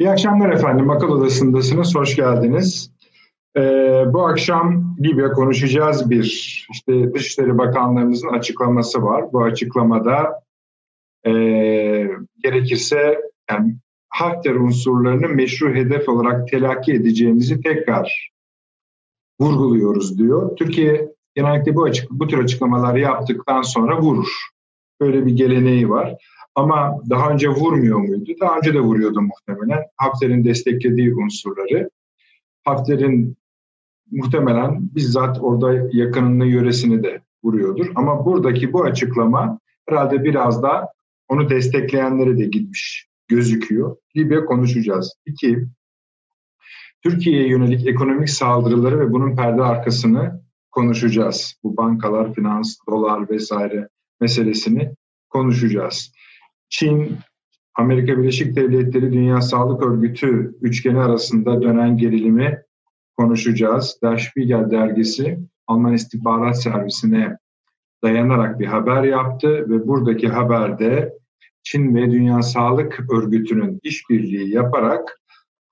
İyi akşamlar efendim. Akıl Odası'ndasınız. Hoş geldiniz. Ee, bu akşam Libya konuşacağız bir işte Dışişleri Bakanlarımızın açıklaması var. Bu açıklamada e, gerekirse yani Hafter unsurlarını meşru hedef olarak telakki edeceğimizi tekrar vurguluyoruz diyor. Türkiye genellikle bu, açık, bu tür açıklamaları yaptıktan sonra vurur. Böyle bir geleneği var. Ama daha önce vurmuyor muydu? Daha önce de vuruyordu muhtemelen. Hafter'in desteklediği unsurları. Hafter'in muhtemelen bizzat orada yakınını, yöresini de vuruyordur. Ama buradaki bu açıklama herhalde biraz da onu destekleyenlere de gitmiş gözüküyor. Libya konuşacağız. İki, Türkiye'ye yönelik ekonomik saldırıları ve bunun perde arkasını konuşacağız. Bu bankalar, finans, dolar vesaire meselesini konuşacağız. Çin, Amerika Birleşik Devletleri, Dünya Sağlık Örgütü üçgeni arasında dönen gerilimi konuşacağız. Der Spiegel dergisi Alman İstihbarat Servisi'ne dayanarak bir haber yaptı ve buradaki haberde Çin ve Dünya Sağlık Örgütü'nün işbirliği yaparak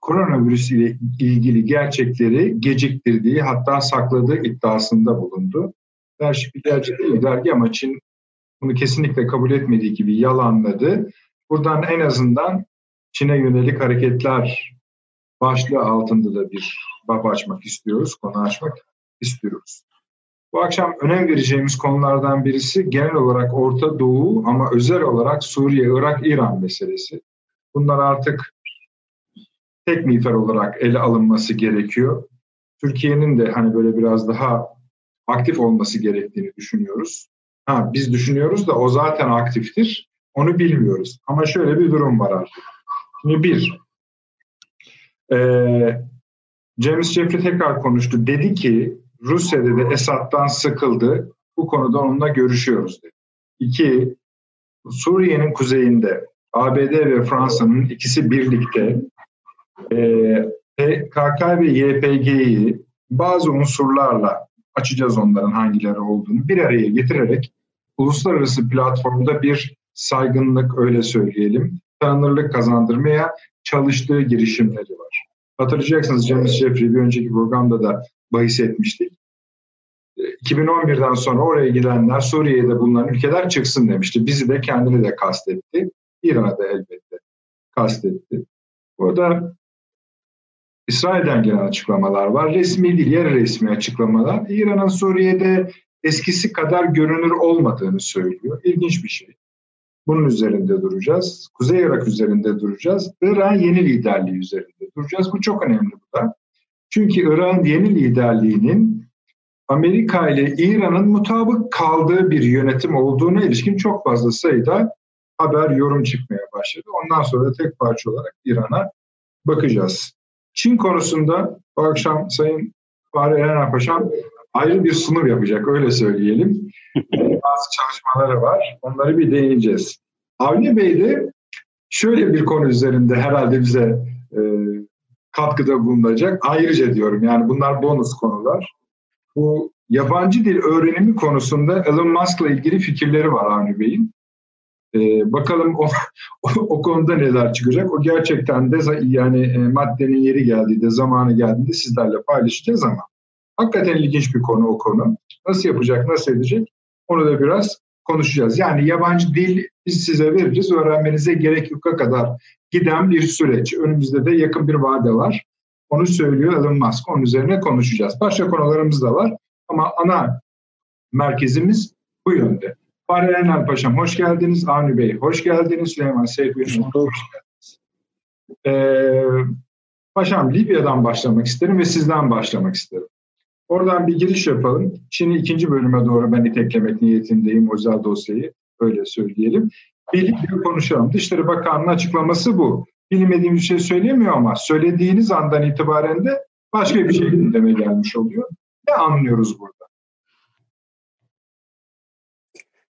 koronavirüs ile ilgili gerçekleri geciktirdiği hatta sakladığı iddiasında bulundu. Der Spiegel'ci değil dergi ama Çin bunu kesinlikle kabul etmediği gibi yalanladı. Buradan en azından Çin'e yönelik hareketler başlığı altında da bir bab açmak istiyoruz, konu açmak istiyoruz. Bu akşam önem vereceğimiz konulardan birisi genel olarak Orta Doğu ama özel olarak Suriye, Irak, İran meselesi. Bunlar artık tek miğfer olarak ele alınması gerekiyor. Türkiye'nin de hani böyle biraz daha aktif olması gerektiğini düşünüyoruz. Ha, biz düşünüyoruz da o zaten aktiftir. Onu bilmiyoruz. Ama şöyle bir durum var artık. Şimdi bir, e, James Jeffrey tekrar konuştu. Dedi ki Rusya dedi Esad'dan sıkıldı. Bu konuda onunla görüşüyoruz dedi. İki, Suriye'nin kuzeyinde ABD ve Fransa'nın ikisi birlikte e, PKK ve YPG'yi bazı unsurlarla açacağız onların hangileri olduğunu bir araya getirerek uluslararası platformda bir saygınlık öyle söyleyelim, tanınırlık kazandırmaya çalıştığı girişimleri var. Hatırlayacaksınız James Jeffrey bir önceki programda da bahis etmiştik. 2011'den sonra oraya gidenler Suriye'de bulunan ülkeler çıksın demişti. Bizi de kendini de kastetti. İran'a da elbette kastetti. Orada İsrail'den gelen açıklamalar var. Resmi değil, yarı resmi açıklamalar. İran'ın Suriye'de eskisi kadar görünür olmadığını söylüyor. İlginç bir şey. Bunun üzerinde duracağız. Kuzey Irak üzerinde duracağız. Irak'ın yeni liderliği üzerinde duracağız. Bu çok önemli bu da. Çünkü Irak'ın yeni liderliğinin Amerika ile İran'ın mutabık kaldığı bir yönetim olduğuna ilişkin çok fazla sayıda haber, yorum çıkmaya başladı. Ondan sonra tek parça olarak İran'a bakacağız. Çin konusunda bu akşam Sayın Fahri Eren Paşam ayrı bir sunum yapacak öyle söyleyelim. Bazı çalışmaları var. Onları bir değineceğiz. Avni Bey de şöyle bir konu üzerinde herhalde bize e, katkıda bulunacak. Ayrıca diyorum yani bunlar bonus konular. Bu yabancı dil öğrenimi konusunda Elon Musk'la ilgili fikirleri var Avni Bey'in. Ee, bakalım o, o, o konuda neler çıkacak. O gerçekten de yani e, maddenin yeri geldiğinde, zamanı geldiğinde sizlerle paylaşacağız ama hakikaten ilginç bir konu o konu. Nasıl yapacak, nasıl edecek onu da biraz konuşacağız. Yani yabancı dil biz size veririz, öğrenmenize gerek yoka kadar giden bir süreç. Önümüzde de yakın bir vade var. Onu söylüyor Elon Musk. Onun üzerine konuşacağız. Başka konularımız da var ama ana merkezimiz bu yönde. Fahri Enal Paşam hoş geldiniz. Avni Bey hoş geldiniz. Süleyman Seyfi hoş geldiniz. Ee, paşam Libya'dan başlamak isterim ve sizden başlamak isterim. Oradan bir giriş yapalım. Şimdi ikinci bölüme doğru ben iteklemek niyetindeyim özel dosyayı. Öyle söyleyelim. Bir Libya konuşalım. Dışişleri Bakanı'nın açıklaması bu. Bilmediğim bir şey söylemiyor ama söylediğiniz andan itibaren de başka bir şey gündeme gelmiş oluyor. Ne anlıyoruz burada?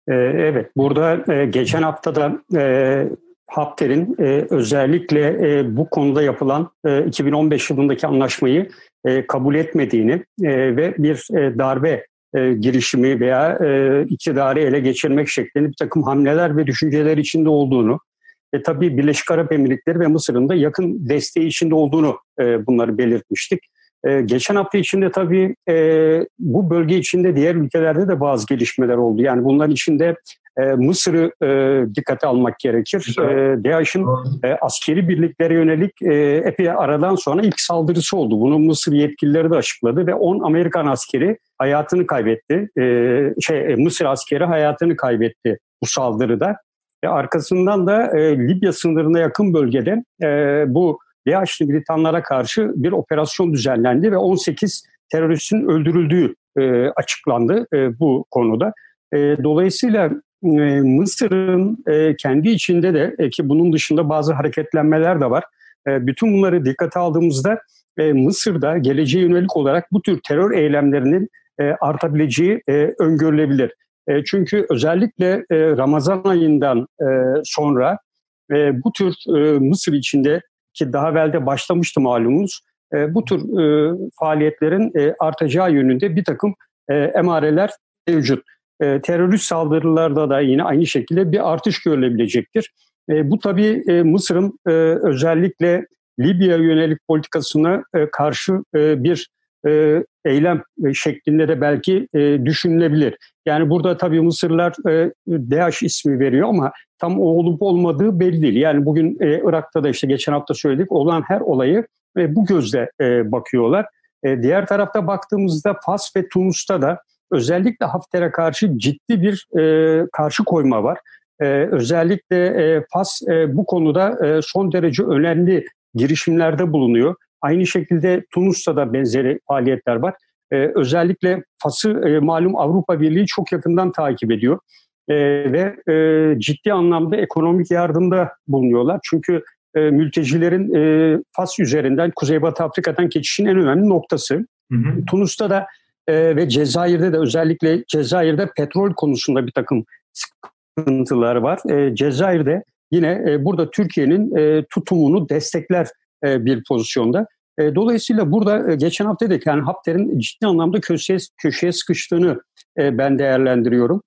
Ee, evet, burada e, geçen haftada e, Hafter'in e, özellikle bu konuda yapılan 2015 yılındaki anlaşmayı kabul etmediğini ve bir darbe girişimi veya iktidarı ele geçirmek şeklinde bir takım hamleler ve düşünceler içinde olduğunu E, tabii Birleşik Arap Emirlikleri ve Mısır'ın da yakın desteği içinde olduğunu e, bunları belirtmiştik. E, geçen hafta içinde tabii e, bu bölge içinde diğer ülkelerde de bazı gelişmeler oldu. Yani bunların içinde e, Mısır'ı e, dikkate almak gerekir. E, DAEŞ'in e, askeri birliklere yönelik e, epey aradan sonra ilk saldırısı oldu. Bunu Mısır yetkilileri de açıkladı ve 10 Amerikan askeri hayatını kaybetti. E, şey e, Mısır askeri hayatını kaybetti bu saldırıda. E, arkasından da e, Libya sınırına yakın bölgede e, bu DAEŞ'li militanlara karşı bir operasyon düzenlendi ve 18 teröristin öldürüldüğü e, açıklandı e, bu konuda. E, dolayısıyla e, Mısır'ın e, kendi içinde de e, ki bunun dışında bazı hareketlenmeler de var. E, bütün bunları dikkate aldığımızda e, Mısır'da geleceğe yönelik olarak bu tür terör eylemlerinin artabileceği e, öngörülebilir. Çünkü özellikle Ramazan ayından sonra bu tür Mısır içinde ki daha evvel başlamıştı malumunuz bu tür faaliyetlerin artacağı yönünde bir takım emareler mevcut. E, terörist saldırılarda da yine aynı şekilde bir artış görülebilecektir. E, bu tabii e, Mısır'ın e, özellikle Libya yönelik politikasına e, karşı e, bir e, eylem e, şeklinde de belki e, düşünülebilir. Yani burada tabii Mısırlar e, DAEŞ ismi veriyor ama tam o olup olmadığı belli değil. Yani bugün e, Irak'ta da işte geçen hafta söyledik olan her olayı e, bu gözle e, bakıyorlar. E, diğer tarafta baktığımızda Fas ve Tunus'ta da özellikle Hafter'e karşı ciddi bir e, karşı koyma var. E, özellikle e, Fas e, bu konuda e, son derece önemli girişimlerde bulunuyor. Aynı şekilde Tunus'ta da benzeri faaliyetler var. Ee, özellikle Fas'ı e, malum Avrupa Birliği çok yakından takip ediyor. E, ve e, ciddi anlamda ekonomik yardımda bulunuyorlar. Çünkü e, mültecilerin e, Fas üzerinden Kuzeybatı Afrika'dan geçişin en önemli noktası. Hı hı. Tunus'ta da e, ve Cezayir'de de özellikle Cezayir'de petrol konusunda bir takım sıkıntılar var. E, Cezayir'de yine e, burada Türkiye'nin e, tutumunu destekler e, bir pozisyonda. E, dolayısıyla burada e, geçen hafta dedik yani Hafter'in ciddi anlamda köşeye, köşeye sıkıştığını ben değerlendiriyorum.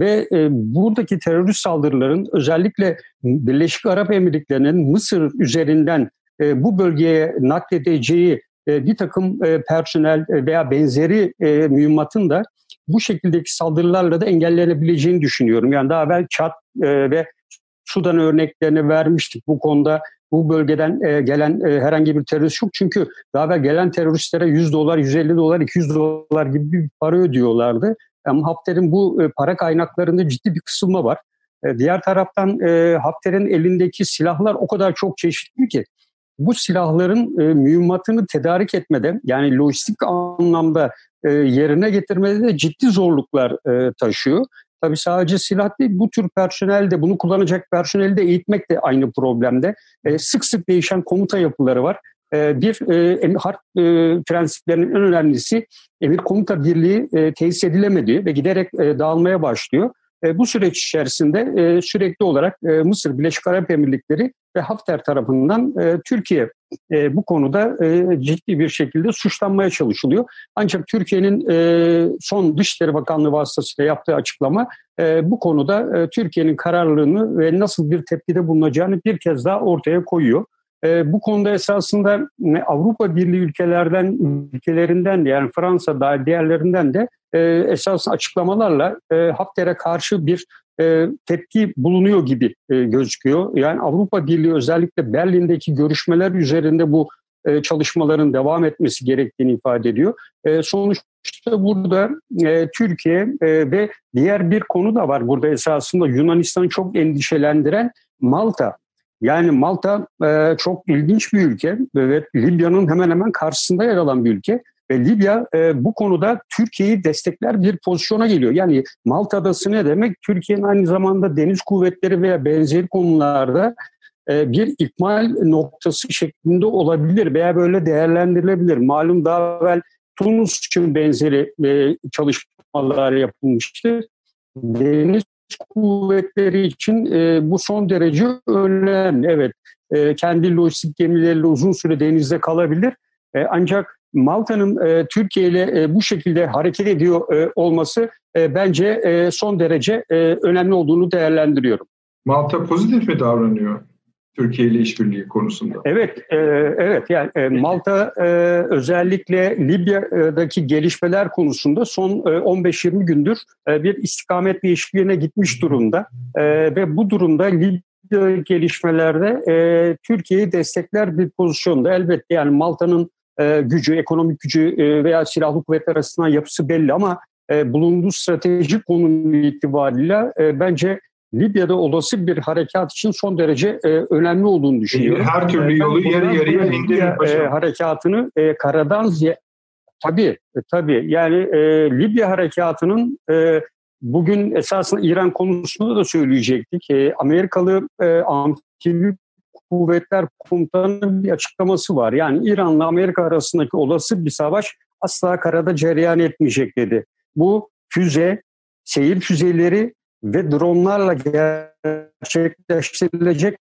ve buradaki terörist saldırıların özellikle Birleşik Arap Emirlikleri'nin Mısır üzerinden bu bölgeye nakledeceği bir takım personel veya benzeri mühimmatın da bu şekildeki saldırılarla da engellenebileceğini düşünüyorum. Yani daha evvel Çat ve Sudan örneklerini vermiştik. Bu konuda bu bölgeden e, gelen e, herhangi bir terörist yok. Çünkü daha evvel gelen teröristlere 100 dolar, 150 dolar, 200 dolar gibi bir para ödüyorlardı. Ama Hafter'in bu e, para kaynaklarında ciddi bir kısılma var. E, diğer taraftan e, Hafter'in elindeki silahlar o kadar çok çeşitli ki bu silahların e, mühimmatını tedarik etmede yani lojistik anlamda e, yerine getirmede de ciddi zorluklar e, taşıyor. Tabii sadece silah değil bu tür personel de bunu kullanacak personeli de eğitmek de aynı problemde. E, sık sık değişen komuta yapıları var. E, bir e, harp e, prensiplerinin en önemlisi emir komuta birliği e, tesis edilemedi ve giderek e, dağılmaya başlıyor. E, bu süreç içerisinde e, sürekli olarak e, Mısır, Birleşik Arap Emirlikleri ve Hafter tarafından e, Türkiye e, bu konuda e, ciddi bir şekilde suçlanmaya çalışılıyor. Ancak Türkiye'nin e, son Dışişleri Bakanlığı vasıtasıyla yaptığı açıklama e, bu konuda e, Türkiye'nin kararlılığını ve nasıl bir tepkide bulunacağını bir kez daha ortaya koyuyor. E, bu konuda esasında e, Avrupa Birliği ülkelerden ülkelerinden de yani Fransa dahil diğerlerinden de e, esas açıklamalarla e, Hafter'e karşı bir e, tepki bulunuyor gibi e, gözüküyor. Yani Avrupa Birliği özellikle Berlin'deki görüşmeler üzerinde bu e, çalışmaların devam etmesi gerektiğini ifade ediyor. E, sonuçta burada e, Türkiye e, ve diğer bir konu da var burada esasında Yunanistan'ı çok endişelendiren Malta. Yani Malta e, çok ilginç bir ülke ve Libya'nın hemen hemen karşısında yer alan bir ülke. Ve Libya e, bu konuda Türkiye'yi destekler bir pozisyona geliyor. Yani Malta Adası ne demek? Türkiye'nin aynı zamanda deniz kuvvetleri veya benzeri konularda e, bir ikmal noktası şeklinde olabilir veya böyle değerlendirilebilir. Malum daha evvel Tunus için benzeri e, çalışmalar yapılmıştı. Deniz kuvvetleri için e, bu son derece önemli. Evet, kendi lojistik gemileriyle uzun süre denizde kalabilir. Ancak Malta'nın e, Türkiye ile e, bu şekilde hareket ediyor e, olması e, bence e, son derece e, önemli olduğunu değerlendiriyorum. Malta pozitif mi davranıyor Türkiye ile işbirliği konusunda? Evet, e, evet. Yani e, Malta e, özellikle Libya'daki gelişmeler konusunda son e, 15-20 gündür e, bir istikamet değişikliğine gitmiş durumda e, ve bu durumda Libya gelişmelerde e, Türkiye'yi destekler bir pozisyonda. Elbette yani Malta'nın e, gücü, ekonomik gücü e, veya silahlı kuvvetler arasından yapısı belli ama e, bulunduğu stratejik konum itibariyle e, bence Libya'da olası bir harekat için son derece e, önemli olduğunu düşünüyorum. Her türlü yolu yarı yarıya indirir. E, harekatını e, karadan tabii e, tabii yani e, Libya harekatının e, bugün esasında İran konusunda da söyleyecektik. E, Amerikalı e, amfibi kuvvetler komutanının bir açıklaması var. Yani İran'la Amerika arasındaki olası bir savaş asla karada cereyan etmeyecek dedi. Bu füze, seyir füzeleri ve dronlarla gerçekleştirilecek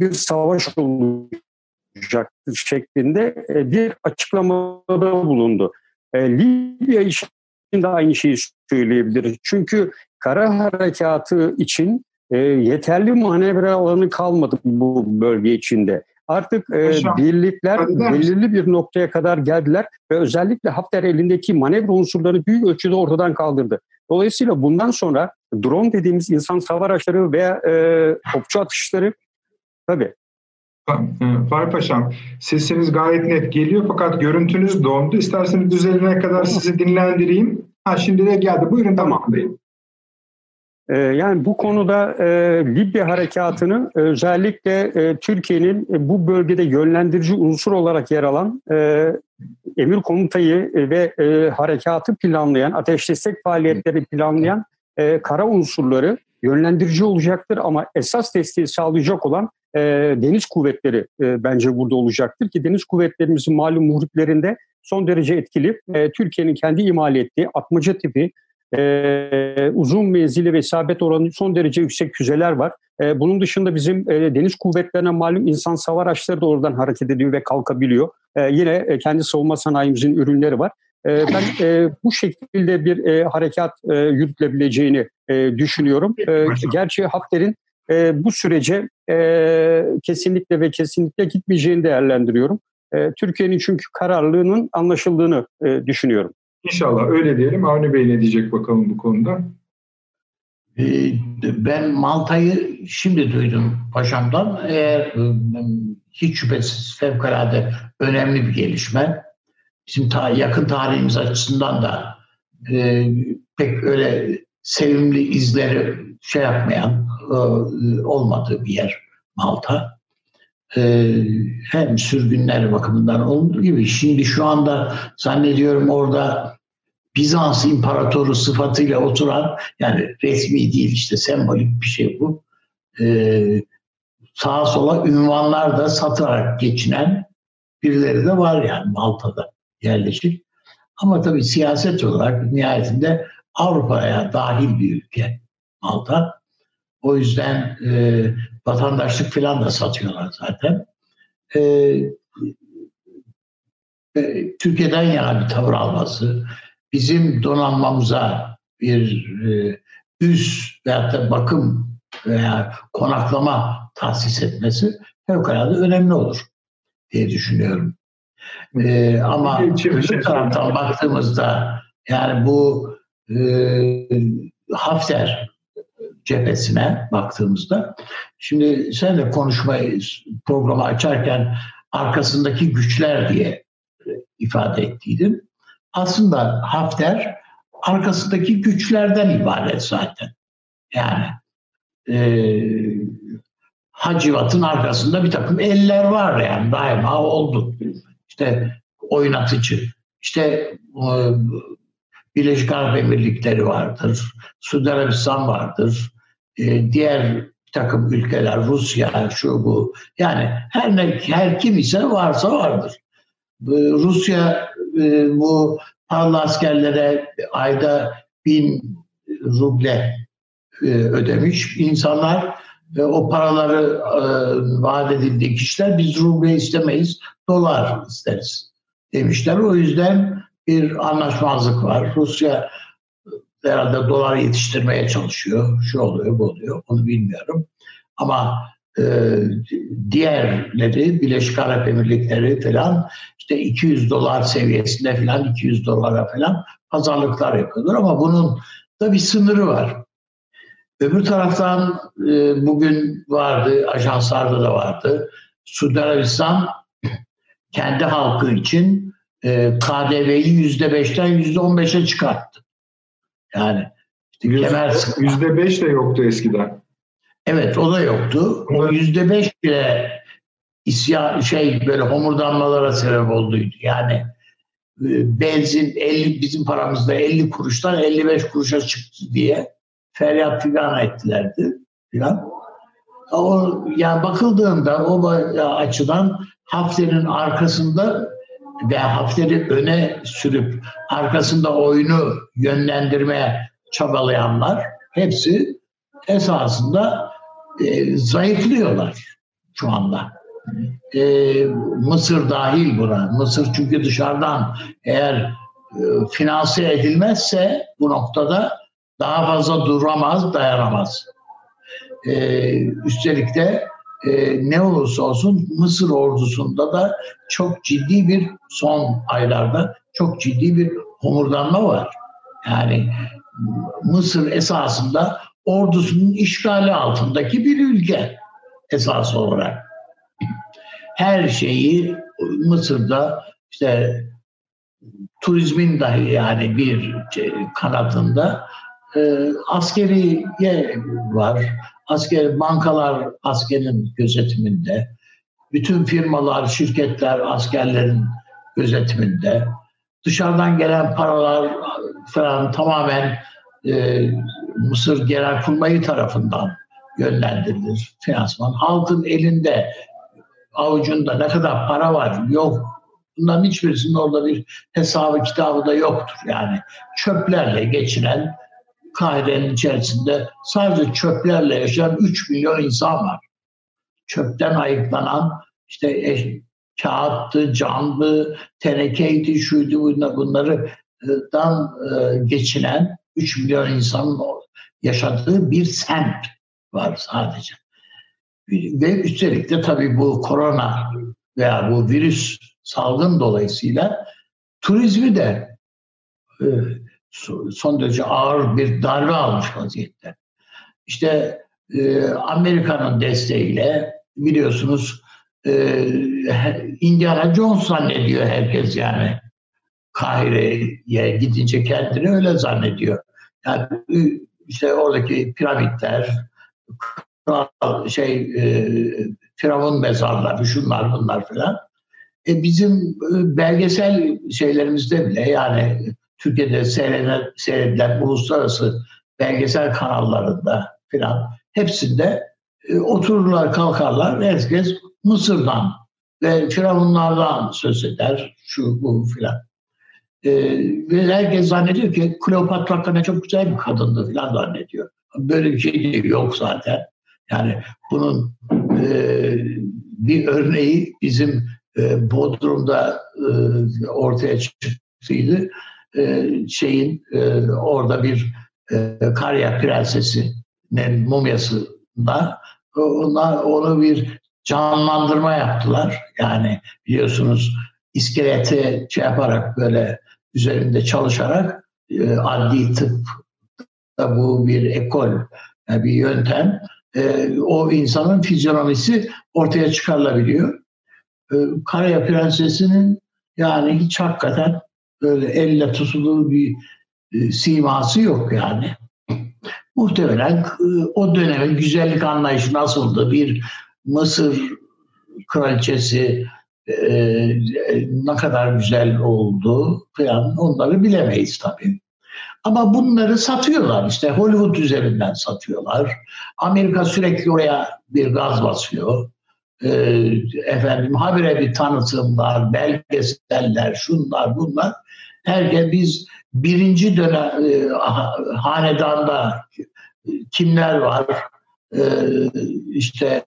bir savaş olacak şeklinde e, bir açıklamada bulundu. E, Libya için de aynı şeyi söyleyebiliriz. Çünkü kara harekatı için e, yeterli manevra alanı kalmadı bu bölge içinde. Artık e, birlikler belirli bir noktaya kadar geldiler ve özellikle Hafter elindeki manevra unsurlarını büyük ölçüde ortadan kaldırdı. Dolayısıyla bundan sonra drone dediğimiz insan hava araçları veya e, topçu atışları tabii. Fahri Paşam, sesiniz gayet net geliyor fakat görüntünüz dondu. İsterseniz düzelene kadar sizi dinlendireyim. Ha şimdi de geldi. Buyurun tamamlayın. Ee, yani bu konuda e, Libya harekatını özellikle e, Türkiye'nin e, bu bölgede yönlendirici unsur olarak yer alan e, emir komutayı ve e, harekatı planlayan, ateş destek faaliyetleri planlayan e, kara unsurları yönlendirici olacaktır ama esas desteği sağlayacak olan e, deniz kuvvetleri e, bence burada olacaktır ki deniz kuvvetlerimizin malum muhriplerinde son derece etkili. E, Türkiye'nin kendi imal ettiği atmaca tipi e, uzun menzili ve isabet oranı son derece yüksek füzeler var. E, bunun dışında bizim e, deniz kuvvetlerine malum insan savar araçları da oradan hareket ediyor ve kalkabiliyor. E, yine e, kendi savunma sanayimizin ürünleri var. E, ben e, bu şekilde bir e, harekat e, yürütülebileceğini e, düşünüyorum. E, gerçi Hafter'in e, bu sürece e, kesinlikle ve kesinlikle gitmeyeceğini değerlendiriyorum. E, Türkiye'nin çünkü kararlılığının anlaşıldığını e, düşünüyorum. İnşallah öyle diyelim. Avni Bey ne diyecek bakalım bu konuda? Ee, ben Malta'yı şimdi duydum paşamdan. Eğer e, hiç şüphesiz fevkalade önemli bir gelişme. Bizim ta yakın tarihimiz açısından da e, pek öyle sevimli izleri şey yapmayan e, olmadığı bir yer Malta. E, hem sürgünler bakımından olduğu gibi şimdi şu anda zannediyorum orada Bizans imparatoru sıfatıyla oturan yani resmi değil işte sembolik bir şey bu. Ee, sağa sola ünvanlar da satarak geçinen birileri de var yani Malta'da yerleşik. Ama tabii siyaset olarak nihayetinde Avrupa'ya dahil bir ülke Malta. O yüzden e, vatandaşlık falan da satıyorlar zaten. E, e, Türkiye'den yana bir tavır alması, bizim donanmamıza bir e, üst veyahut da bakım veya konaklama tahsis etmesi fevkalade önemli olur diye düşünüyorum. E, ama öbür taraftan baktığımızda yani bu e, Hafter cephesine baktığımızda şimdi sen de konuşmayı programı açarken arkasındaki güçler diye ifade ettiydin aslında Hafter arkasındaki güçlerden ibaret zaten. Yani e, Hacivat'ın arkasında bir takım eller var yani daima oldu. İşte oynatıcı, işte e, Birleşik Arap Emirlikleri vardır, Suudi Arabistan vardır, e, diğer bir takım ülkeler, Rusya, şu bu. Yani her ne her kim ise varsa vardır. Rusya e, bu paralı askerlere ayda bin ruble e, ödemiş insanlar ve o paraları e, vaat edildiği kişiler biz ruble istemeyiz, dolar isteriz demişler. O yüzden bir anlaşmazlık var. Rusya herhalde dolar yetiştirmeye çalışıyor. Şu oluyor, bu oluyor. Onu bilmiyorum. Ama e, diğerleri Birleşik Arap Emirlikleri falan işte 200 dolar seviyesinde falan 200 dolara falan pazarlıklar yapıyorlar ama bunun da bir sınırı var. Öbür taraftan e, bugün vardı, ajanslarda da vardı. Suudi Arabistan kendi halkı için e, KDV'yi yüzde beşten yüzde on beşe çıkarttı. Yani işte Yüzde beş de yoktu eskiden. Evet o da yoktu. O yüzde beş bile isyan şey böyle homurdanmalara sebep olduydu. Yani e, benzin 50 bizim paramızda 50 kuruştan 55 kuruşa çıktı diye feryat figan ettilerdi filan. O yani bakıldığında o açıdan Hafter'in arkasında ve Hafter'i öne sürüp arkasında oyunu yönlendirmeye çabalayanlar hepsi esasında e, zayıflıyorlar şu anda. E, Mısır dahil buna. Mısır çünkü dışarıdan eğer e, finanse edilmezse bu noktada daha fazla duramaz, dayanamaz. E, üstelik de e, ne olursa olsun Mısır ordusunda da çok ciddi bir son aylarda çok ciddi bir homurdanma var. Yani Mısır esasında ordusunun işgali altındaki bir ülke esas olarak. Her şeyi Mısır'da işte turizmin dahi yani bir kanatında e, askeriye var. Asker bankalar askerin gözetiminde. Bütün firmalar, şirketler askerlerin gözetiminde. Dışarıdan gelen paralar falan tamamen e, Mısır Genelkurmayı tarafından yönlendirilir finansman. Halkın elinde, avucunda ne kadar para var yok. Bunların hiçbirisinin orada bir hesabı kitabı da yoktur. Yani çöplerle geçinen Kahire'nin içerisinde sadece çöplerle yaşayan 3 milyon insan var. Çöpten ayıklanan işte e, kağıttı, camdı, tenekeydi, şuydu bunlar, bunlardan e, geçinen 3 milyon insanın yaşadığı bir semt var sadece. Ve üstelik de tabii bu korona veya bu virüs salgın dolayısıyla turizmi de e, son derece ağır bir darbe almış vaziyette. İşte e, Amerika'nın desteğiyle biliyorsunuz e, Indiana Jones zannediyor herkes yani. Kahire'ye gidince kendini öyle zannediyor. Yani işte oradaki piramitler, şey e, firavun mezarları, şunlar bunlar falan. E bizim e, belgesel şeylerimizde bile yani Türkiye'de seyredilen, seyredilen uluslararası belgesel kanallarında filan hepsinde e, otururlar kalkarlar herkes Mısır'dan ve firavunlardan söz eder şu bu filan. E, ve herkes zannediyor ki Kleopatra ne çok güzel bir kadındı filan zannediyor. Böyle bir şey yok zaten. Yani bunun e, bir örneği bizim e, Bodrum'da e, ortaya çıktıydı. E, şeyin e, orada bir e, Karya Prensesi'nin mumyasında onlar onu bir canlandırma yaptılar. Yani biliyorsunuz iskeleti şey yaparak böyle üzerinde çalışarak e, adli tıp da bu bir ekol, yani bir yöntem. E, o insanın fizyonomisi ortaya çıkarılabiliyor. E, Karaya Prensesi'nin yani hiç hakikaten böyle elle tutulur bir e, siması yok yani. Muhtemelen e, o dönemin güzellik anlayışı nasıldı? Bir Mısır kraliçesi e, e, ne kadar güzel oldu falan onları bilemeyiz tabii. Ama bunları satıyorlar işte Hollywood üzerinden satıyorlar. Amerika sürekli oraya bir gaz basıyor. E, efendim habire bir tanıtımlar, belgeseller, şunlar bunlar. Herkes biz birinci dönem e, hanedanda kimler var? E, işte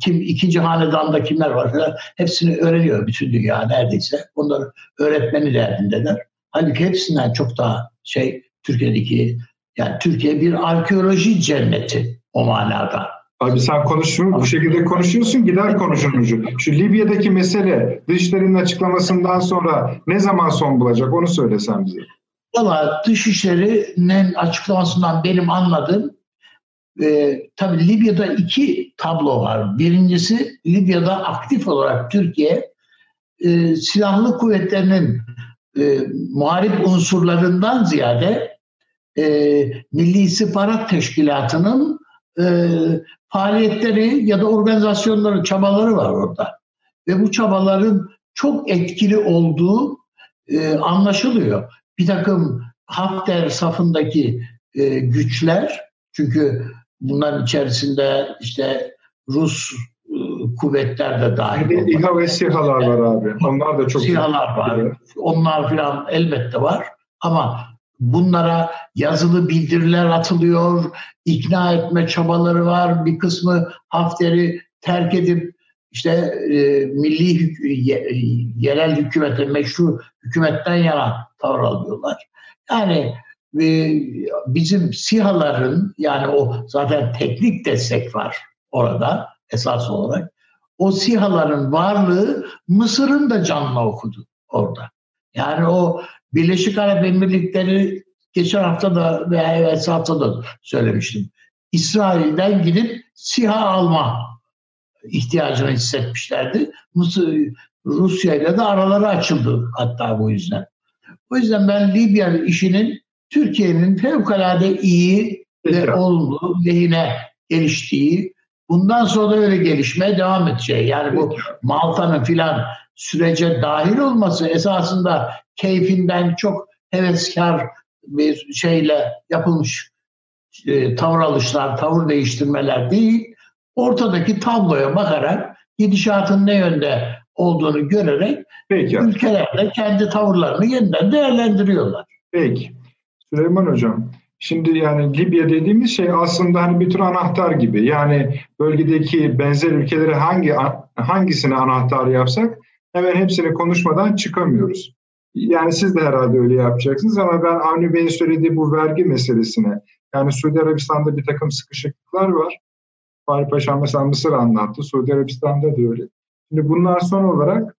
kim ikinci hanedanda kimler var falan hepsini öğreniyor bütün dünya neredeyse. Onları öğretmeni derdindeler. Halbuki hepsinden çok daha şey Türkiye'deki yani Türkiye bir arkeoloji cenneti o manada. Abi sen konuşuyor, bu şekilde konuşuyorsun gider konuşun ucu. Şu Libya'daki mesele Dışişleri'nin açıklamasından sonra ne zaman son bulacak onu söylesen bize. Valla Dışişleri'nin açıklamasından benim anladığım e, tabii Libya'da iki tablo var. Birincisi Libya'da aktif olarak Türkiye e, silahlı kuvvetlerinin e, muharip unsurlarından ziyade e, Milli İstihbarat Teşkilatı'nın e, faaliyetleri ya da organizasyonları, çabaları var orada. Ve bu çabaların çok etkili olduğu e, anlaşılıyor. Bir takım Hafter safındaki e, güçler, çünkü bunların içerisinde işte Rus e, kuvvetler de dahil. De İHA ve SİHA'lar var abi. Onlar da çok... SİHA'lar var. Onlar filan elbette var. Ama bunlara yazılı bildiriler atılıyor, ikna etme çabaları var. Bir kısmı Hafter'i terk edip işte e, milli hük ye, yerel hükümete, meşru hükümetten yana tavır alıyorlar. Yani bizim SİHA'ların yani o zaten teknik destek var orada esas olarak. O SİHA'ların varlığı Mısır'ın da canına okudu orada. Yani o Birleşik Arap Emirlikleri geçen hafta da veya evet hafta da söylemiştim. İsrail'den gidip SİHA alma ihtiyacını hissetmişlerdi. Mısır, Rusya ile de araları açıldı hatta bu yüzden. O yüzden ben Libya işinin Türkiye'nin fevkalade iyi ve olumlu lehine geliştiği, bundan sonra da öyle gelişmeye devam edeceği. Yani bu Malta'nın filan sürece dahil olması esasında keyfinden çok heveskar bir şeyle yapılmış e, tavır alışlar, tavır değiştirmeler değil, ortadaki tabloya bakarak gidişatın ne yönde olduğunu görerek Peki. ülkelerde kendi tavırlarını yeniden değerlendiriyorlar. Peki. Süleyman Hocam, şimdi yani Libya dediğimiz şey aslında hani bir tür anahtar gibi. Yani bölgedeki benzer ülkeleri hangi hangisini anahtar yapsak hemen hepsini konuşmadan çıkamıyoruz. Yani siz de herhalde öyle yapacaksınız ama ben Avni Bey'in söylediği bu vergi meselesine yani Suudi Arabistan'da bir takım sıkışıklıklar var. Fahri Paşa mesela Mısır anlattı. Suudi Arabistan'da da öyle. Şimdi bunlar son olarak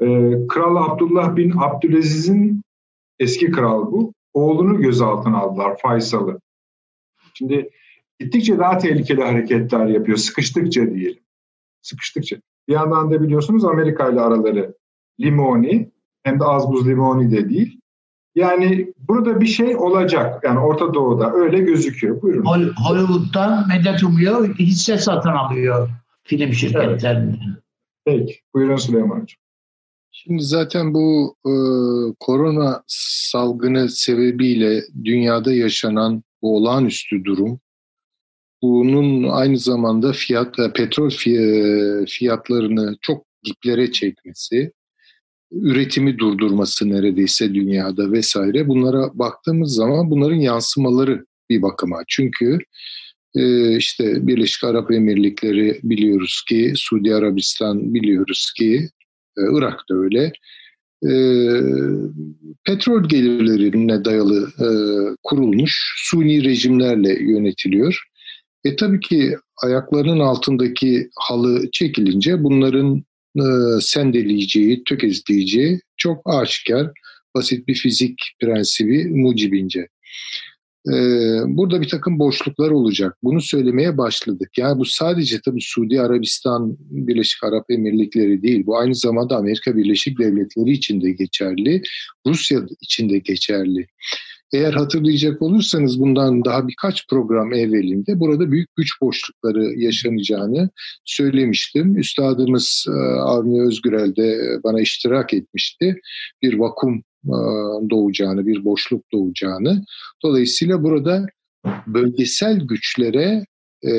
e, Kral Abdullah bin Abdülaziz'in eski kral bu. Oğlunu gözaltına aldılar Faysal'ı. Şimdi gittikçe daha tehlikeli hareketler yapıyor. Sıkıştıkça diyelim. Sıkıştıkça. Bir yandan da biliyorsunuz Amerika ile araları limoni hem de az buz limoni de değil. Yani burada bir şey olacak. Yani Orta Doğu'da öyle gözüküyor. Buyurun. Hollywood'dan medet umuyor, hisse satın alıyor film şirketlerinden. Evet. Peki. Buyurun Süleyman Hocam. Şimdi zaten bu e, korona salgını sebebiyle dünyada yaşanan bu olağanüstü durum bunun aynı zamanda fiyat e, petrol fiyatlarını çok diplere çekmesi üretimi durdurması neredeyse dünyada vesaire bunlara baktığımız zaman bunların yansımaları bir bakıma. Çünkü e, işte Birleşik Arap Emirlikleri biliyoruz ki, Suudi Arabistan biliyoruz ki, e, Irak da öyle. E, petrol gelirlerine dayalı e, kurulmuş suni rejimlerle yönetiliyor. E tabii ki ayaklarının altındaki halı çekilince bunların e, sendeleyeceği, tökezleyeceği çok aşikar, basit bir fizik prensibi mucibince. E, burada bir takım boşluklar olacak. Bunu söylemeye başladık. Yani bu sadece tabii Suudi Arabistan, Birleşik Arap Emirlikleri değil. Bu aynı zamanda Amerika Birleşik Devletleri için de geçerli, Rusya için de geçerli. Eğer hatırlayacak olursanız bundan daha birkaç program evvelinde burada büyük güç boşlukları yaşanacağını söylemiştim. Üstadımız e, Avni Özgürel de bana iştirak etmişti. Bir vakum doğacağını, bir boşluk doğacağını. Dolayısıyla burada bölgesel güçlere e,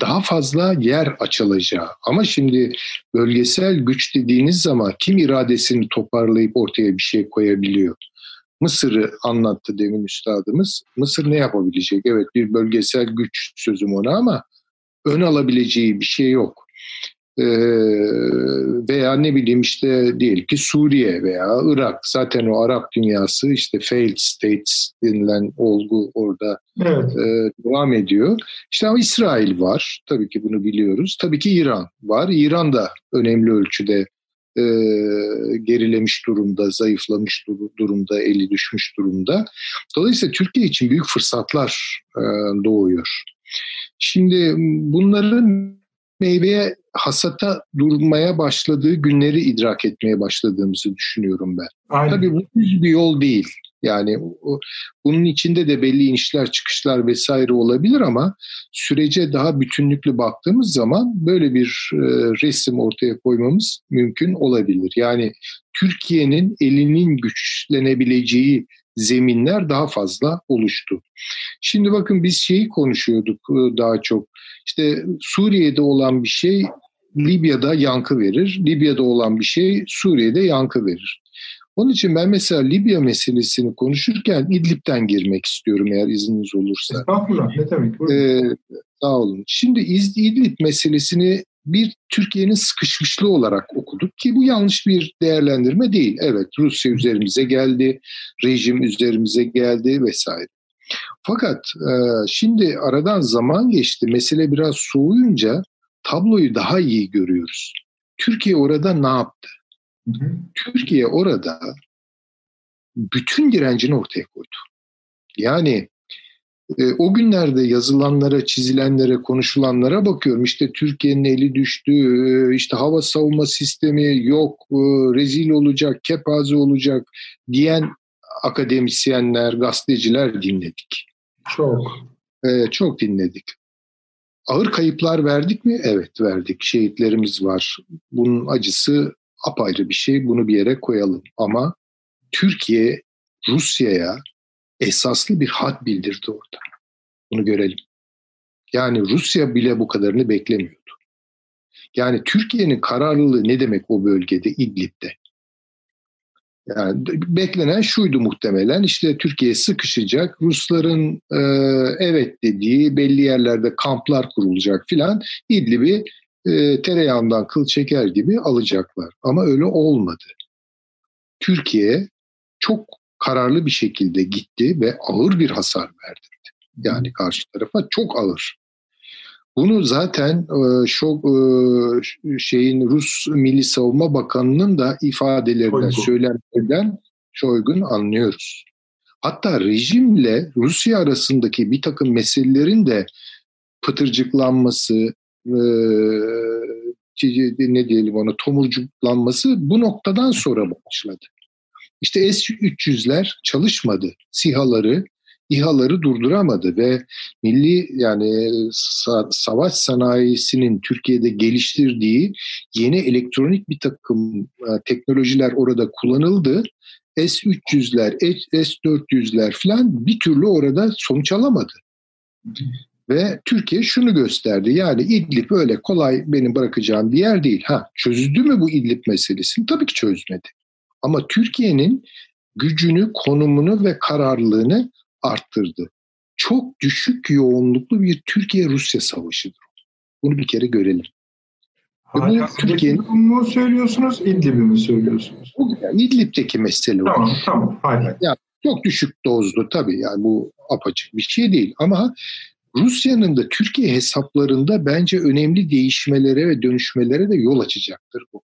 daha fazla yer açılacağı. Ama şimdi bölgesel güç dediğiniz zaman kim iradesini toparlayıp ortaya bir şey koyabiliyor? Mısır'ı anlattı demin üstadımız. Mısır ne yapabilecek? Evet bir bölgesel güç sözüm ona ama ön alabileceği bir şey yok. Ee, veya ne bileyim işte diyelim ki Suriye veya Irak zaten o Arap dünyası işte failed states denilen olgu orada evet. e, devam ediyor. İşte ama İsrail var tabii ki bunu biliyoruz. Tabii ki İran var. İran da önemli ölçüde e, gerilemiş durumda, zayıflamış durumda, eli düşmüş durumda. Dolayısıyla Türkiye için büyük fırsatlar e, doğuyor. Şimdi bunların meyveye hasata durmaya başladığı günleri idrak etmeye başladığımızı düşünüyorum ben. Aynen. Tabii bu düz bir yol değil. Yani o, bunun içinde de belli inişler çıkışlar vesaire olabilir ama sürece daha bütünlüklü baktığımız zaman böyle bir e, resim ortaya koymamız mümkün olabilir. Yani Türkiye'nin elinin güçlenebileceği zeminler daha fazla oluştu. Şimdi bakın biz şeyi konuşuyorduk e, daha çok. İşte Suriye'de olan bir şey Libya'da yankı verir. Libya'da olan bir şey Suriye'de yankı verir. Onun için ben mesela Libya meselesini konuşurken İdlib'den girmek istiyorum eğer izniniz olursa. Estağfurullah ne demek? Ee, sağ olun. Şimdi İdlib meselesini bir Türkiye'nin sıkışmışlığı olarak okuduk ki bu yanlış bir değerlendirme değil. Evet Rusya üzerimize geldi, rejim üzerimize geldi vesaire. Fakat e, şimdi aradan zaman geçti, mesele biraz soğuyunca tabloyu daha iyi görüyoruz. Türkiye orada ne yaptı? Türkiye orada bütün direncini ortaya koydu. Yani e, o günlerde yazılanlara, çizilenlere, konuşulanlara bakıyorum. İşte Türkiye'nin eli düştü, e, işte hava savunma sistemi yok, e, rezil olacak, kepaze olacak diyen akademisyenler, gazeteciler dinledik. Çok. E, çok dinledik. Ağır kayıplar verdik mi? Evet verdik. Şehitlerimiz var. Bunun acısı apayrı bir şey. Bunu bir yere koyalım. Ama Türkiye Rusya'ya esaslı bir hat bildirdi orada. Bunu görelim. Yani Rusya bile bu kadarını beklemiyordu. Yani Türkiye'nin kararlılığı ne demek o bölgede İdlib'de? Yani beklenen şuydu muhtemelen işte Türkiye sıkışacak, Rusların e, evet dediği belli yerlerde kamplar kurulacak filan İdlib'i e, tereyağından kıl çeker gibi alacaklar. Ama öyle olmadı. Türkiye çok kararlı bir şekilde gitti ve ağır bir hasar verdi. Yani karşı tarafa çok ağır. Bunu zaten e, şu e, şeyin Rus Milli Savunma Bakanı'nın da ifadelerinden, söylemlerinden Şoygun anlıyoruz. Hatta rejimle Rusya arasındaki bir takım meselelerin de pıtırcıklanması, e, ne diyelim ona tomurcuklanması bu noktadan sonra başladı. İşte S-300'ler çalışmadı. SİHA'ları, İHA'ları durduramadı ve milli yani savaş sanayisinin Türkiye'de geliştirdiği yeni elektronik bir takım e, teknolojiler orada kullanıldı. S-300'ler, S-400'ler falan bir türlü orada sonuç alamadı. Ve Türkiye şunu gösterdi. Yani İdlib öyle kolay benim bırakacağım bir yer değil. Ha çözdü mü bu İdlib meselesini? Tabii ki çözmedi. Ama Türkiye'nin gücünü, konumunu ve kararlılığını arttırdı. Çok düşük yoğunluklu bir Türkiye-Rusya savaşıdır. Bunu bir kere görelim. bu Türkiye'nin mu söylüyorsunuz, İdlib'i mi söylüyorsunuz? Yani İdlib'deki mesele tamam, o. Tamam, tamam. Yani çok düşük dozlu tabii yani bu apaçık bir şey değil ama Rusya'nın da Türkiye hesaplarında bence önemli değişmelere ve dönüşmelere de yol açacaktır bu.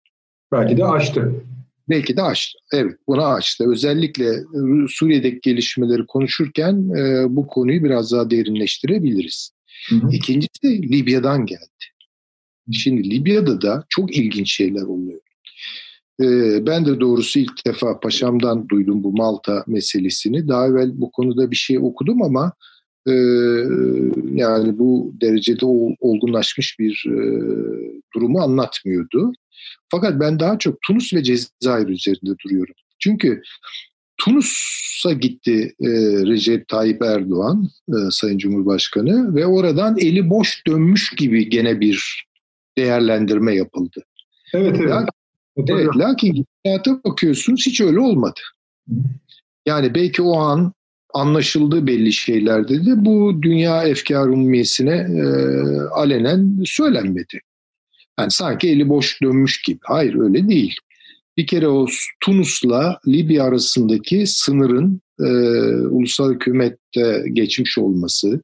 Belki de açtı. Belki de açtı. Evet bunu açtı. Özellikle Suriye'deki gelişmeleri konuşurken e, bu konuyu biraz daha derinleştirebiliriz. Hı hı. İkincisi Libya'dan geldi. Şimdi Libya'da da çok ilginç şeyler oluyor. E, ben de doğrusu ilk defa paşamdan duydum bu Malta meselesini. Daha evvel bu konuda bir şey okudum ama e, yani bu derecede olgunlaşmış bir e, durumu anlatmıyordu. Fakat ben daha çok Tunus ve Cezayir üzerinde duruyorum. Çünkü Tunus'a gitti e, Recep Tayyip Erdoğan, e, Sayın Cumhurbaşkanı ve oradan eli boş dönmüş gibi gene bir değerlendirme yapıldı. Evet, evet. Lakin, evet, lakin hayata bakıyorsunuz hiç öyle olmadı. Yani belki o an anlaşıldığı belli şeyler dedi. Bu dünya efkar ummiyesine e, alenen söylenmedi. Yani sanki eli boş dönmüş gibi. Hayır öyle değil. Bir kere o Tunus'la Libya arasındaki sınırın e, ulusal hükümette geçmiş olması,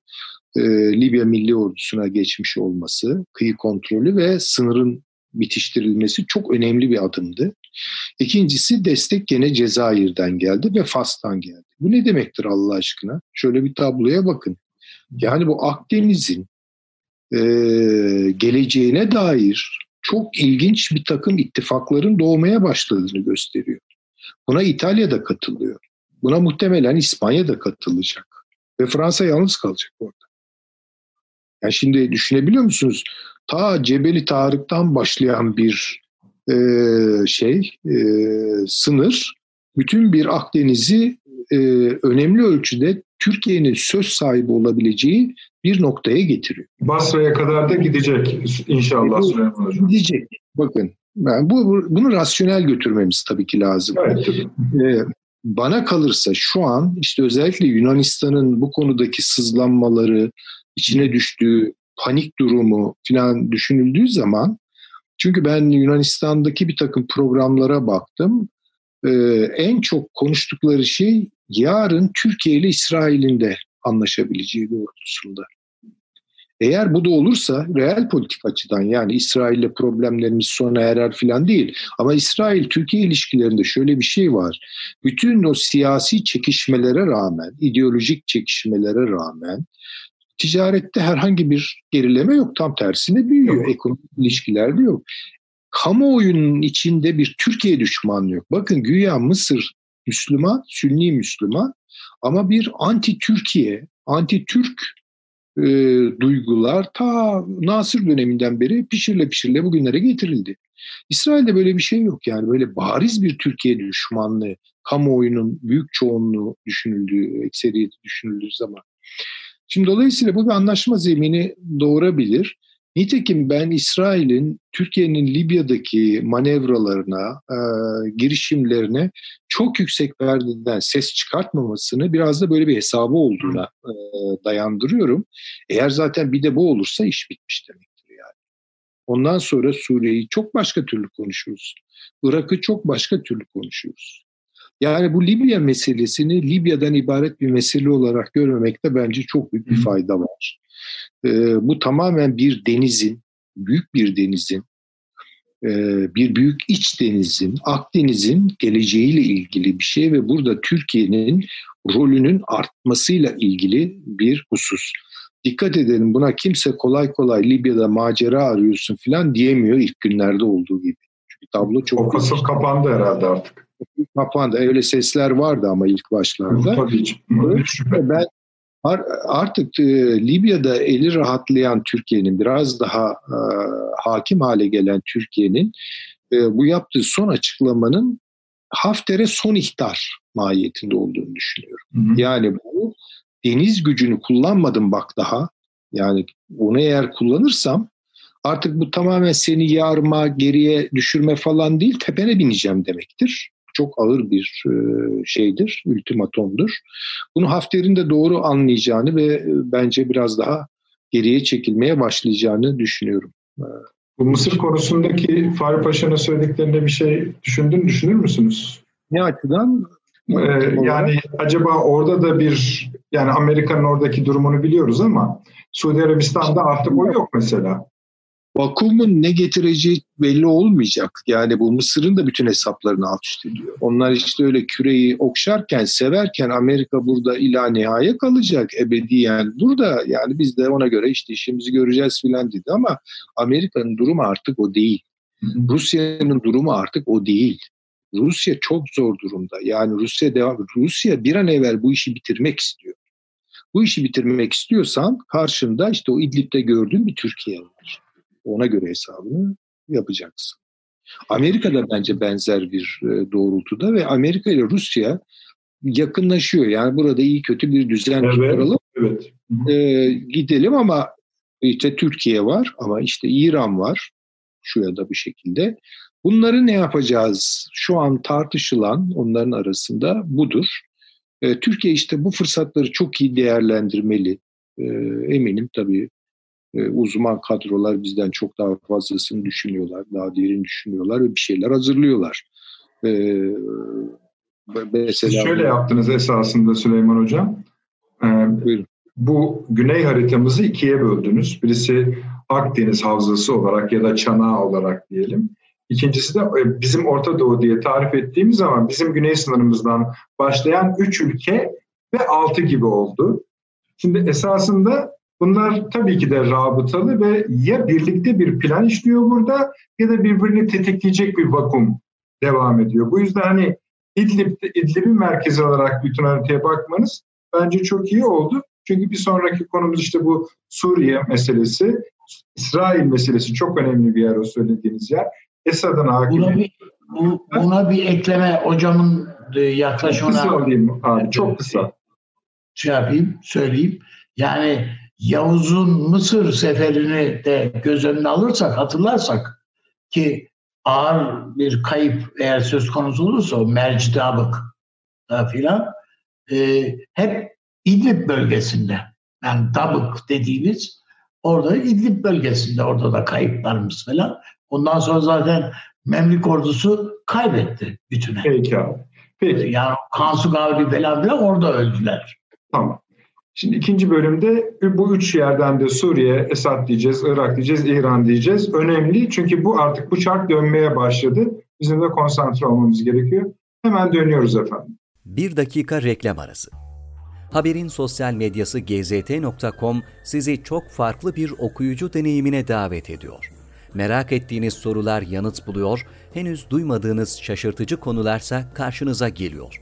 e, Libya Milli Ordusu'na geçmiş olması, kıyı kontrolü ve sınırın bitiştirilmesi çok önemli bir adımdı. İkincisi destek gene Cezayir'den geldi ve Fas'tan geldi. Bu ne demektir Allah aşkına? Şöyle bir tabloya bakın. Yani bu Akdeniz'in e, geleceğine dair çok ilginç bir takım ittifakların doğmaya başladığını gösteriyor. Buna İtalya da katılıyor. Buna muhtemelen İspanya da katılacak. Ve Fransa yalnız kalacak orada. Yani şimdi düşünebiliyor musunuz? Ta Cebeli Tarık'tan başlayan bir e, şey, e, sınır bütün bir Akdeniz'i e, önemli ölçüde Türkiye'nin söz sahibi olabileceği bir noktaya getiriyor. Basra'ya kadar da gidecek inşallah Süleyman Hocam. Gidecek. Bakın yani bu, bunu rasyonel götürmemiz tabii ki lazım. Evet. Ee, bana kalırsa şu an işte özellikle Yunanistan'ın bu konudaki sızlanmaları, içine düştüğü panik durumu falan düşünüldüğü zaman çünkü ben Yunanistan'daki bir takım programlara baktım. Ee, en çok konuştukları şey yarın Türkiye ile İsrail'in de anlaşabileceği doğrultusunda. Eğer bu da olursa reel politik açıdan yani İsrail ile problemlerimiz sona erer falan değil. Ama İsrail-Türkiye ilişkilerinde şöyle bir şey var. Bütün o siyasi çekişmelere rağmen, ideolojik çekişmelere rağmen ticarette herhangi bir gerileme yok. Tam tersine büyüyor. Yok. Ekonomik ilişkilerde yok. Kamuoyunun içinde bir Türkiye düşmanlığı yok. Bakın güya Mısır Müslüman, Sünni Müslüman ama bir anti-Türkiye, anti-Türk e, duygular ta Nasır döneminden beri pişirle pişirle bugünlere getirildi. İsrail'de böyle bir şey yok yani böyle bariz bir Türkiye düşmanlığı, kamuoyunun büyük çoğunluğu düşünüldüğü, ekseriyeti düşünüldüğü zaman. Şimdi dolayısıyla bu bir anlaşma zemini doğurabilir. Nitekim ben İsrail'in Türkiye'nin Libya'daki manevralarına, e, girişimlerine çok yüksek perdeden ses çıkartmamasını biraz da böyle bir hesabı olduğuna e, dayandırıyorum. Eğer zaten bir de bu olursa iş bitmiş demektir yani. Ondan sonra Suriye'yi çok başka türlü konuşuruz. Irak'ı çok başka türlü konuşuyoruz. Yani bu Libya meselesini Libya'dan ibaret bir mesele olarak görmemekte bence çok büyük bir fayda var. Ee, bu tamamen bir denizin, büyük bir denizin, e, bir büyük iç denizin, Akdeniz'in geleceğiyle ilgili bir şey ve burada Türkiye'nin rolünün artmasıyla ilgili bir husus. Dikkat edelim buna kimse kolay kolay Libya'da macera arıyorsun falan diyemiyor ilk günlerde olduğu gibi. Çünkü tablo çok... O fasıl kapandı herhalde artık. Kapandı. Öyle sesler vardı ama ilk başlarda. Tabii ki. Ben artık e, Libya'da eli rahatlayan Türkiye'nin biraz daha e, hakim hale gelen Türkiye'nin e, bu yaptığı son açıklamanın Hafter'e son ihtar mahiyetinde olduğunu düşünüyorum. Hı hı. Yani bu deniz gücünü kullanmadım bak daha. Yani onu eğer kullanırsam artık bu tamamen seni yarma, geriye düşürme falan değil tepene bineceğim demektir çok ağır bir e, şeydir, ultimatomdur. Bunu Hafter'in de doğru anlayacağını ve e, bence biraz daha geriye çekilmeye başlayacağını düşünüyorum. Bu Mısır konusundaki Fahri Paşa'nın söylediklerinde bir şey düşündün, düşünür müsünüz? Ne açıdan? Ee, yani acaba orada da bir yani Amerika'nın oradaki durumunu biliyoruz ama Suudi Arabistan'da artık o yok mesela vakumun ne getireceği belli olmayacak. Yani bu Mısır'ın da bütün hesaplarını alt üst ediyor. Onlar işte öyle küreyi okşarken, severken Amerika burada ila nihaya kalacak ebediyen. Burada yani biz de ona göre işte işimizi göreceğiz filan dedi ama Amerika'nın durumu artık o değil. Rusya'nın durumu artık o değil. Rusya çok zor durumda. Yani Rusya devam Rusya bir an evvel bu işi bitirmek istiyor. Bu işi bitirmek istiyorsan karşında işte o İdlib'de gördüğün bir Türkiye var. Ona göre hesabını yapacaksın. Amerika da bence benzer bir e, doğrultuda ve Amerika ile Rusya yakınlaşıyor. Yani burada iyi kötü bir düzen evet, kuralım. Evet. Ee, gidelim ama işte Türkiye var ama işte İran var şu ya da bir şekilde. Bunları ne yapacağız? Şu an tartışılan onların arasında budur. Ee, Türkiye işte bu fırsatları çok iyi değerlendirmeli. Ee, eminim tabii e, uzman kadrolar bizden çok daha fazlasını düşünüyorlar, daha derin düşünüyorlar ve bir şeyler hazırlıyorlar. E, mesela şöyle yaptınız esasında Süleyman Hocam. Ee, Buyurun. Bu güney haritamızı ikiye böldünüz. Birisi Akdeniz Havzası olarak ya da çanağı olarak diyelim. İkincisi de e, bizim Orta Doğu diye tarif ettiğimiz zaman bizim güney sınırımızdan başlayan üç ülke ve altı gibi oldu. Şimdi esasında bunlar tabii ki de rabıtalı ve ya birlikte bir plan işliyor burada ya da birbirini tetikleyecek bir vakum devam ediyor. Bu yüzden hani İdlib, İdlib'in merkezi olarak bütün haritaya bakmanız bence çok iyi oldu. Çünkü bir sonraki konumuz işte bu Suriye meselesi, İsrail meselesi çok önemli bir yer o söylediğiniz yer. Esad'ın hakimi. Buna bir, bu, buna bir ekleme hocamın e, yaklaşımına... Kısa alayım abi, çok kısa. Şey yapayım, söyleyeyim. Yani Yavuz'un Mısır seferini de göz önüne alırsak, hatırlarsak ki ağır bir kayıp eğer söz konusu olursa o Mercidabık filan e, hep İdlib bölgesinde yani Dabık dediğimiz orada İdlib bölgesinde orada da kayıplarımız falan. Ondan sonra zaten Memlük ordusu kaybetti bütüne. Peki abi. Peki. Yani Kansu Gavri falan bile orada öldüler. Tamam. Şimdi ikinci bölümde bu üç yerden de Suriye, Esad diyeceğiz, Irak diyeceğiz, İran diyeceğiz. Önemli çünkü bu artık bu çark dönmeye başladı. Bizim de konsantre olmamız gerekiyor. Hemen dönüyoruz efendim. Bir dakika reklam arası. Haberin sosyal medyası gzt.com sizi çok farklı bir okuyucu deneyimine davet ediyor. Merak ettiğiniz sorular yanıt buluyor, henüz duymadığınız şaşırtıcı konularsa karşınıza geliyor.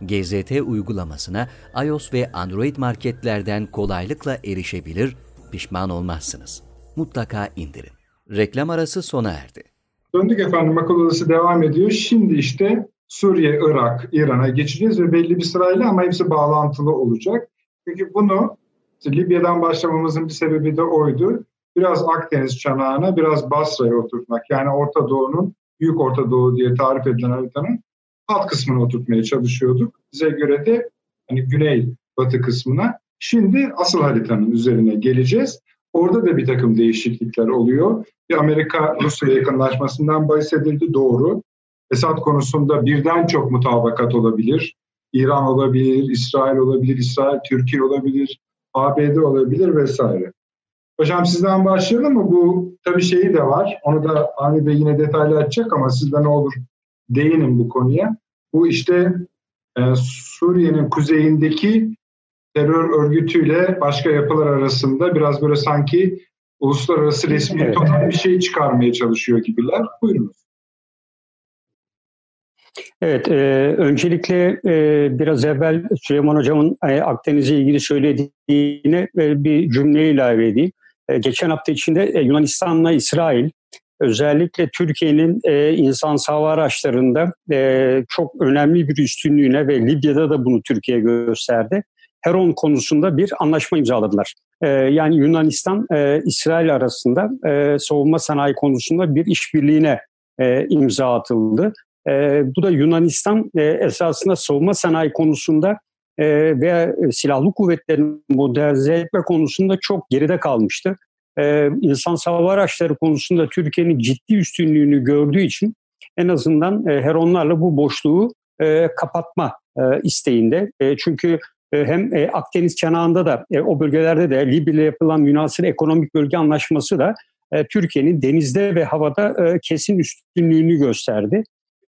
GZT uygulamasına iOS ve Android marketlerden kolaylıkla erişebilir, pişman olmazsınız. Mutlaka indirin. Reklam arası sona erdi. Döndük efendim, akıl odası devam ediyor. Şimdi işte Suriye, Irak, İran'a geçeceğiz ve belli bir sırayla ama hepsi bağlantılı olacak. Çünkü bunu Libya'dan başlamamızın bir sebebi de oydu. Biraz Akdeniz çanağına, biraz Basra'ya oturtmak. Yani Orta Doğu'nun, Büyük Orta Doğu diye tarif edilen haritanın alt kısmına oturtmaya çalışıyorduk. Bize göre de hani güney batı kısmına. Şimdi asıl haritanın üzerine geleceğiz. Orada da bir takım değişiklikler oluyor. Bir Amerika-Rusya yakınlaşmasından bahsedildi doğru. Esad konusunda birden çok mutabakat olabilir. İran olabilir, İsrail olabilir, İsrail, Türkiye olabilir, ABD olabilir vesaire. Hocam sizden başlayalım mı? Bu tabii şeyi de var. Onu da Avni Bey yine detaylı açacak ama sizden ne olur değinin bu konuya. Bu işte e, Suriye'nin kuzeyindeki terör örgütüyle başka yapılar arasında biraz böyle sanki uluslararası resmi evet. bir şey çıkarmaya çalışıyor gibiler. Buyurunuz. Evet, e, öncelikle e, biraz evvel Süleyman Hocam'ın e, Akdeniz'e ilgili söylediğine e, bir cümle ilave edeyim. E, geçen hafta içinde e, Yunanistan'la İsrail özellikle Türkiye'nin e, insansız hava araçlarında e, çok önemli bir üstünlüğüne ve Libya'da da bunu Türkiye gösterdi. Heron konusunda bir anlaşma imzaladılar. E, yani Yunanistan, e, İsrail arasında e, savunma sanayi konusunda bir işbirliğine e, imza atıldı. E, bu da Yunanistan e, esasında savunma sanayi konusunda e, ve silahlı kuvvetlerin modernize etme konusunda çok geride kalmıştı e, insan hava araçları konusunda Türkiye'nin ciddi üstünlüğünü gördüğü için en azından e, Heronlarla bu boşluğu e, kapatma e, isteğinde. E, çünkü e, hem Akdeniz çanağında da o bölgelerde de Libya ile yapılan münasır ekonomik bölge anlaşması da Türkiye'nin denizde ve havada kesin üstünlüğünü gösterdi.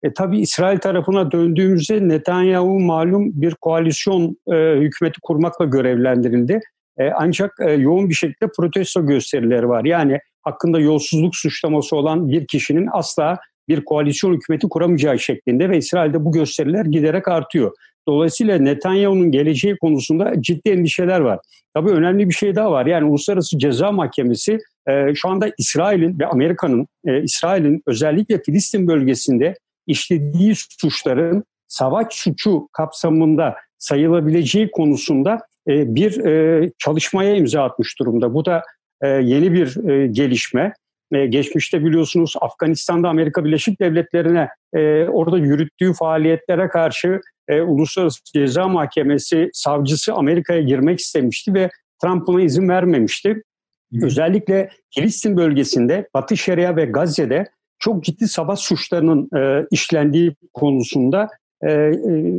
E, tabii İsrail tarafına döndüğümüzde Netanyahu malum bir koalisyon e, hükümeti kurmakla görevlendirildi. E, ancak e, yoğun bir şekilde protesto gösterileri var. Yani hakkında yolsuzluk suçlaması olan bir kişinin asla bir koalisyon hükümeti kuramayacağı şeklinde ve İsrail'de bu gösteriler giderek artıyor. Dolayısıyla Netanyahu'nun geleceği konusunda ciddi endişeler var. Tabii önemli bir şey daha var. Yani Uluslararası Ceza Mahkemesi e, şu anda İsrail'in ve Amerika'nın e, İsrail'in özellikle Filistin bölgesinde işlediği suçların savaş suçu kapsamında sayılabileceği konusunda e, bir e, çalışmaya imza atmış durumda. Bu da e, yeni bir e, gelişme. E, geçmişte biliyorsunuz Afganistan'da Amerika Birleşik Devletleri'ne e, orada yürüttüğü faaliyetlere karşı e, Uluslararası Ceza Mahkemesi savcısı Amerika'ya girmek istemişti ve Trump buna izin vermemişti. Özellikle Filistin bölgesinde, Batı Şeria ve Gazze'de çok ciddi savaş suçlarının e, işlendiği konusunda e, e,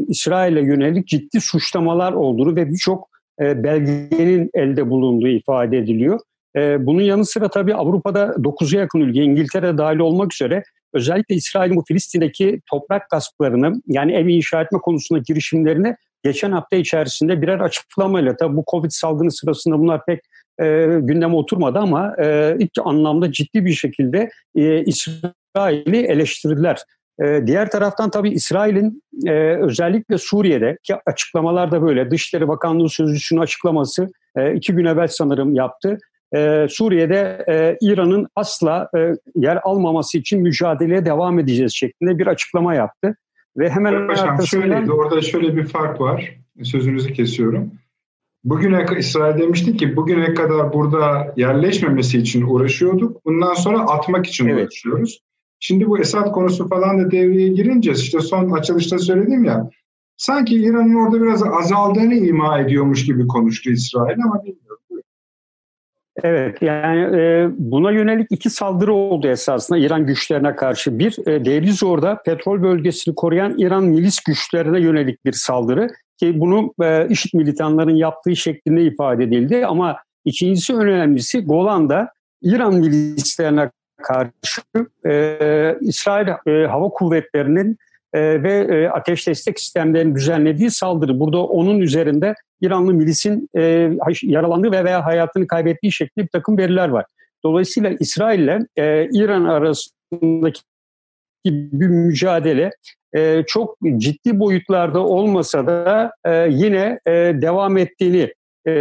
İsrail'e yönelik ciddi suçlamalar olduğunu ve birçok e, belgenin elde bulunduğu ifade ediliyor. E, bunun yanı sıra tabii Avrupa'da 9'a yakın ülke, İngiltere dahil olmak üzere özellikle İsrail'in bu Filistin'deki toprak gasplarını yani ev inşa etme konusunda girişimlerini geçen hafta içerisinde birer açıklamayla tabii bu Covid salgını sırasında bunlar pek e, gündeme oturmadı ama e, ilk anlamda ciddi bir şekilde e, İsrail'i eleştirdiler. E, diğer taraftan tabii İsrail'in e, özellikle Suriye'de ki açıklamalar da böyle Dışişleri Bakanlığı Sözcüsü'nün açıklaması e, iki gün evvel sanırım yaptı. E, Suriye'de e, İran'ın asla e, yer almaması için mücadeleye devam edeceğiz şeklinde bir açıklama yaptı. Ve hemen Paşam, arkasından... şöyle, orada şöyle bir fark var. Sözünüzü kesiyorum. Bugüne İsrail demişti ki bugüne kadar burada yerleşmemesi için uğraşıyorduk. Bundan sonra atmak için evet. uğraşıyoruz. Şimdi bu Esad konusu falan da devreye girince işte son açılışta söyledim ya sanki İran'ın orada biraz azaldığını ima ediyormuş gibi konuştu İsrail ama bilmiyorum. Evet yani e, buna yönelik iki saldırı oldu esasında İran güçlerine karşı. Bir e, Deir orada petrol bölgesini koruyan İran milis güçlerine yönelik bir saldırı ki bunu e, IŞİD militanların yaptığı şeklinde ifade edildi ama ikincisi önemlisi Golan'da İran milislerine karşı e, İsrail e, Hava Kuvvetleri'nin e, ve e, ateş destek sistemlerinin düzenlediği saldırı. Burada onun üzerinde İranlı milisin e, yaralandığı ve veya hayatını kaybettiği şeklinde bir takım veriler var. Dolayısıyla İsrail ile e, İran arasındaki bir mücadele e, çok ciddi boyutlarda olmasa da e, yine e, devam ettiğini e,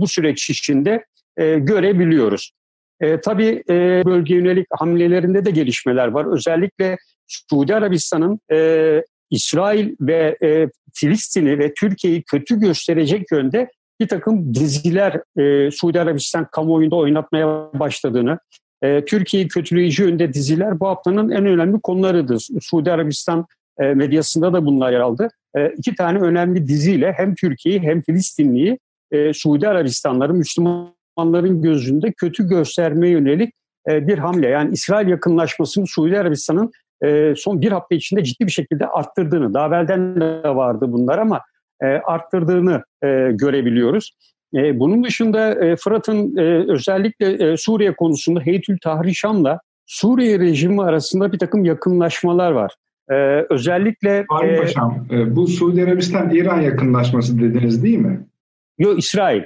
bu süreç içinde e, görebiliyoruz. E, tabii e, bölge yönelik hamlelerinde de gelişmeler var. Özellikle Suudi Arabistan'ın e, İsrail ve e, Filistin'i ve Türkiye'yi kötü gösterecek yönde bir takım diziler e, Suudi Arabistan kamuoyunda oynatmaya başladığını, e, Türkiye'yi kötüleyici yönde diziler bu haftanın en önemli konularıdır. Suudi Arabistan e, medyasında da bunlar yer aldı. E, iki tane önemli diziyle hem Türkiye'yi hem Filistinli'yi e, Suudi Arabistanların, Müslümanların gözünde kötü göstermeye yönelik e, bir hamle. Yani İsrail yakınlaşmasını Suudi Arabistan'ın e, son bir hafta içinde ciddi bir şekilde arttırdığını, daha evvelden de vardı bunlar ama e, arttırdığını e, görebiliyoruz. E, bunun dışında e, Fırat'ın e, özellikle e, Suriye konusunda Heytül Tahrir Şam'la Suriye rejimi arasında bir takım yakınlaşmalar var. Ee, özellikle... Halim e, Paşam, e, bu Suudi Arabistan-İran yakınlaşması dediniz değil mi? Yok İsrail.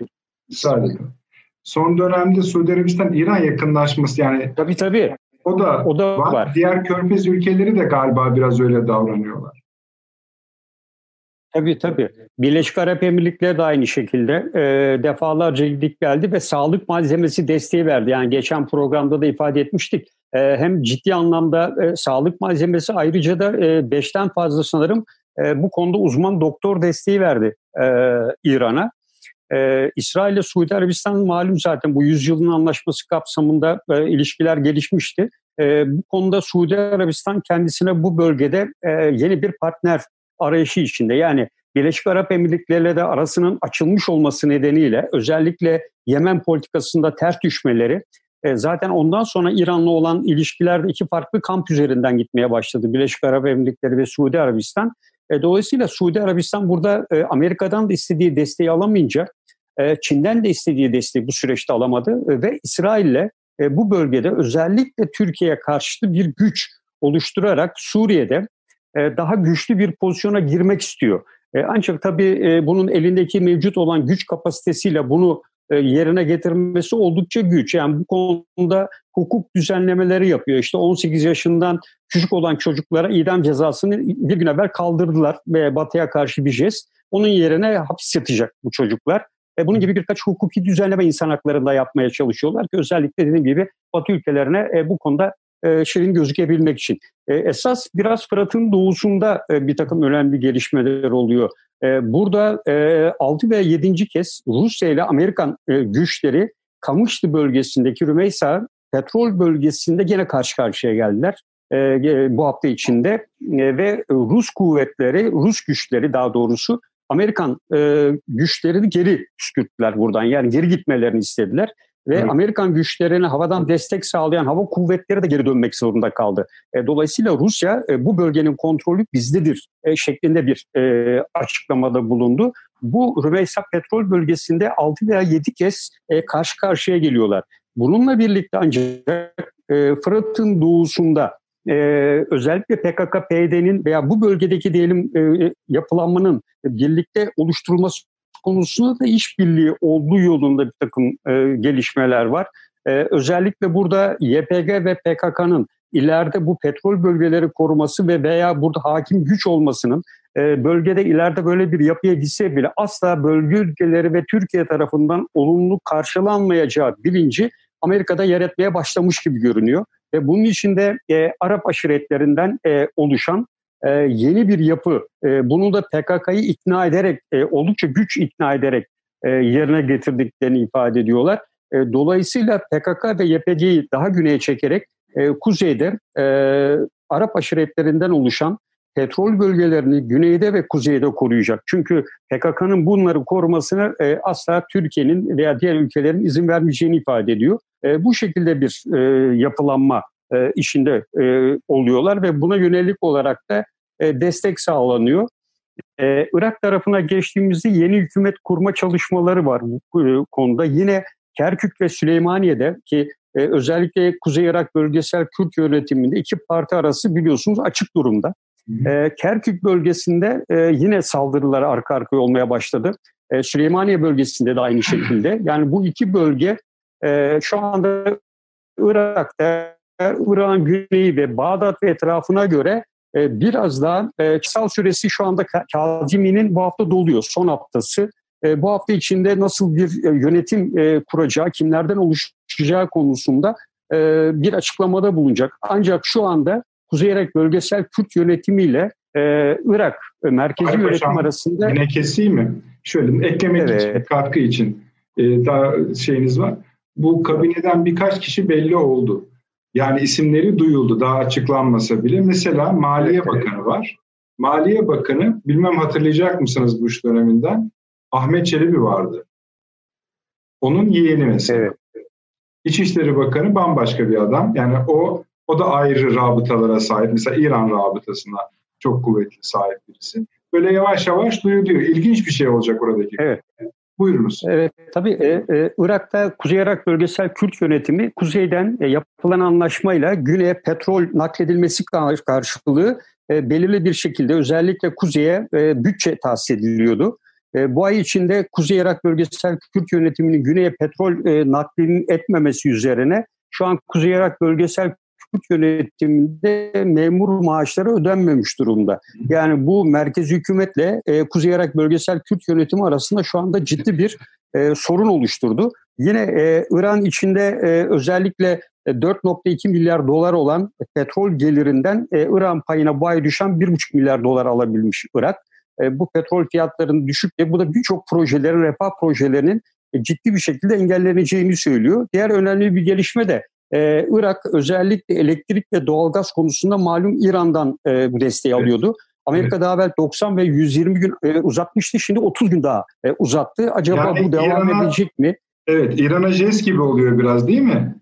İsrail. Son dönemde Suudi Arabistan-İran yakınlaşması yani... Tabii tabii. O da, o da var. var. Diğer körfez ülkeleri de galiba biraz öyle davranıyorlar. Tabii tabii. Birleşik Arap Emirlikleri de aynı şekilde e, defalarca gidip geldi ve sağlık malzemesi desteği verdi. Yani geçen programda da ifade etmiştik. E, hem ciddi anlamda e, sağlık malzemesi ayrıca da e, beşten fazla sanırım e, bu konuda uzman doktor desteği verdi e, İran'a. Ee, İsrail ile Suudi Arabistan malum zaten bu yüzyılın anlaşması kapsamında e, ilişkiler gelişmişti. E, bu konuda Suudi Arabistan kendisine bu bölgede e, yeni bir partner arayışı içinde. Yani Birleşik Arap Emirlikleri de arasının açılmış olması nedeniyle özellikle Yemen politikasında ters düşmeleri e, zaten ondan sonra İran'la olan ilişkilerde iki farklı kamp üzerinden gitmeye başladı. Birleşik Arap Emirlikleri ve Suudi Arabistan. E, dolayısıyla Suudi Arabistan burada e, Amerika'dan da istediği desteği alamayınca Çin'den de istediği desteği bu süreçte alamadı e, ve İsrail'le e, bu bölgede özellikle Türkiye'ye karşı bir güç oluşturarak Suriye'de daha güçlü bir pozisyona girmek istiyor. Ancak tabii bunun elindeki mevcut olan güç kapasitesiyle bunu yerine getirmesi oldukça güç. Yani bu konuda hukuk düzenlemeleri yapıyor. İşte 18 yaşından küçük olan çocuklara idam cezasını bir gün evvel kaldırdılar ve Batı'ya karşı bir jest. Onun yerine hapis yatacak bu çocuklar. E, bunun gibi birkaç hukuki düzenleme insan haklarında yapmaya çalışıyorlar ki özellikle dediğim gibi Batı ülkelerine e, bu konuda e, şirin gözükebilmek için. E, esas biraz Fırat'ın doğusunda e, bir takım önemli gelişmeler oluyor. E, burada e, 6 ve 7. kez Rusya ile Amerikan e, güçleri Kamışlı bölgesindeki Rümeysa petrol bölgesinde gene karşı karşıya geldiler e, bu hafta içinde e, ve Rus kuvvetleri, Rus güçleri daha doğrusu Amerikan e, güçlerini geri püskürttüler buradan. Yani geri gitmelerini istediler. Ve evet. Amerikan güçlerine havadan destek sağlayan hava kuvvetleri de geri dönmek zorunda kaldı. E, dolayısıyla Rusya e, bu bölgenin kontrolü bizdedir e, şeklinde bir e, açıklamada bulundu. Bu Rümeysa petrol bölgesinde 6 veya 7 kez e, karşı karşıya geliyorlar. Bununla birlikte ancak e, Fırat'ın doğusunda e, özellikle PKK-PYD'nin veya bu bölgedeki diyelim e, yapılanmanın birlikte oluşturulması konusunda da işbirliği olduğu yolunda bir takım e, gelişmeler var. E, özellikle burada YPG ve PKK'nın ileride bu petrol bölgeleri koruması ve veya burada hakim güç olmasının e, bölgede ileride böyle bir yapıya gitse bile asla bölge ülkeleri ve Türkiye tarafından olumlu karşılanmayacağı bilinci Amerika'da yer etmeye başlamış gibi görünüyor. Ve bunun içinde e, Arap aşiretlerinden e, oluşan e, yeni bir yapı, e, bunu da PKK'yı ikna ederek, e, oldukça güç ikna ederek e, yerine getirdiklerini ifade ediyorlar. E, dolayısıyla PKK ve YPG'yi daha güneye çekerek e, kuzeyde e, Arap aşiretlerinden oluşan petrol bölgelerini güneyde ve kuzeyde koruyacak. Çünkü PKK'nın bunları korumasına e, asla Türkiye'nin veya diğer ülkelerin izin vermeyeceğini ifade ediyor. E, bu şekilde bir e, yapılanma e, işinde e, oluyorlar ve buna yönelik olarak da e, destek sağlanıyor. E, Irak tarafına geçtiğimizde yeni hükümet kurma çalışmaları var bu e, konuda. Yine Kerkük ve Süleymaniye'de ki e, özellikle Kuzey Irak Bölgesel Kürt Yönetiminde iki parti arası biliyorsunuz açık durumda. E, Kerkük bölgesinde e, yine saldırılar arka arkaya olmaya başladı. E, Süleymaniye bölgesinde de aynı şekilde. Yani bu iki bölge e, şu anda Irak'ta, Irak'ın güneyi ve Bağdat ve etrafına göre e, biraz daha e, kısal süresi şu anda Kazimi'nin bu hafta doluyor. Son haftası. E, bu hafta içinde nasıl bir e, yönetim e, kuracağı, kimlerden oluşacağı konusunda e, bir açıklamada bulunacak. Ancak şu anda Kuzey Irak Bölgesel Kürt Yönetimi e, Irak Merkezi Hayır, Yönetim arasında... Yine keseyim mi? Şöyle eklemek evet. için, katkı için e, daha şeyiniz var. Bu kabineden birkaç kişi belli oldu. Yani isimleri duyuldu daha açıklanmasa bile. Mesela Maliye evet, Bakanı var. Maliye Bakanı, bilmem hatırlayacak mısınız Bush döneminden? Ahmet Çelebi vardı. Onun yeğeni mesela. Evet. İçişleri Bakanı bambaşka bir adam. Yani o o da ayrı rabıtalara sahip. Mesela İran rabıtasına çok kuvvetli sahip birisi. Böyle yavaş yavaş duyuluyor. İlginç bir şey olacak oradaki. Evet. Buyurunuz. Evet, tabii e, e, Irak'ta Kuzey Irak Bölgesel Kürt Yönetimi kuzeyden e, yapılan anlaşmayla güneye petrol nakledilmesi karşılığı e, belirli bir şekilde özellikle kuzeye e, bütçe tahsis ediliyordu. E, bu ay içinde Kuzey Irak Bölgesel Kürt Yönetiminin güneye petrol e, naklinin etmemesi üzerine şu an Kuzey Irak Bölgesel Kürt yönetiminde memur maaşları ödenmemiş durumda. Yani bu merkez hükümetle e, Kuzey Irak Bölgesel Kürt yönetimi arasında şu anda ciddi bir e, sorun oluşturdu. Yine e, İran içinde e, özellikle 4.2 e, milyar dolar olan petrol gelirinden e, İran payına bu ay düşen 1.5 milyar dolar alabilmiş Irak. E, bu petrol fiyatlarının düşük ve bu da birçok projelerin, refah projelerinin e, ciddi bir şekilde engelleneceğini söylüyor. Diğer önemli bir gelişme de ee, Irak özellikle elektrik ve doğalgaz konusunda malum İran'dan e, bu desteği evet. alıyordu. Amerika evet. daha evvel 90 ve 120 gün e, uzatmıştı. Şimdi 30 gün daha e, uzattı. Acaba yani bu devam edecek mi? Evet, İran'a jest gibi oluyor biraz değil mi?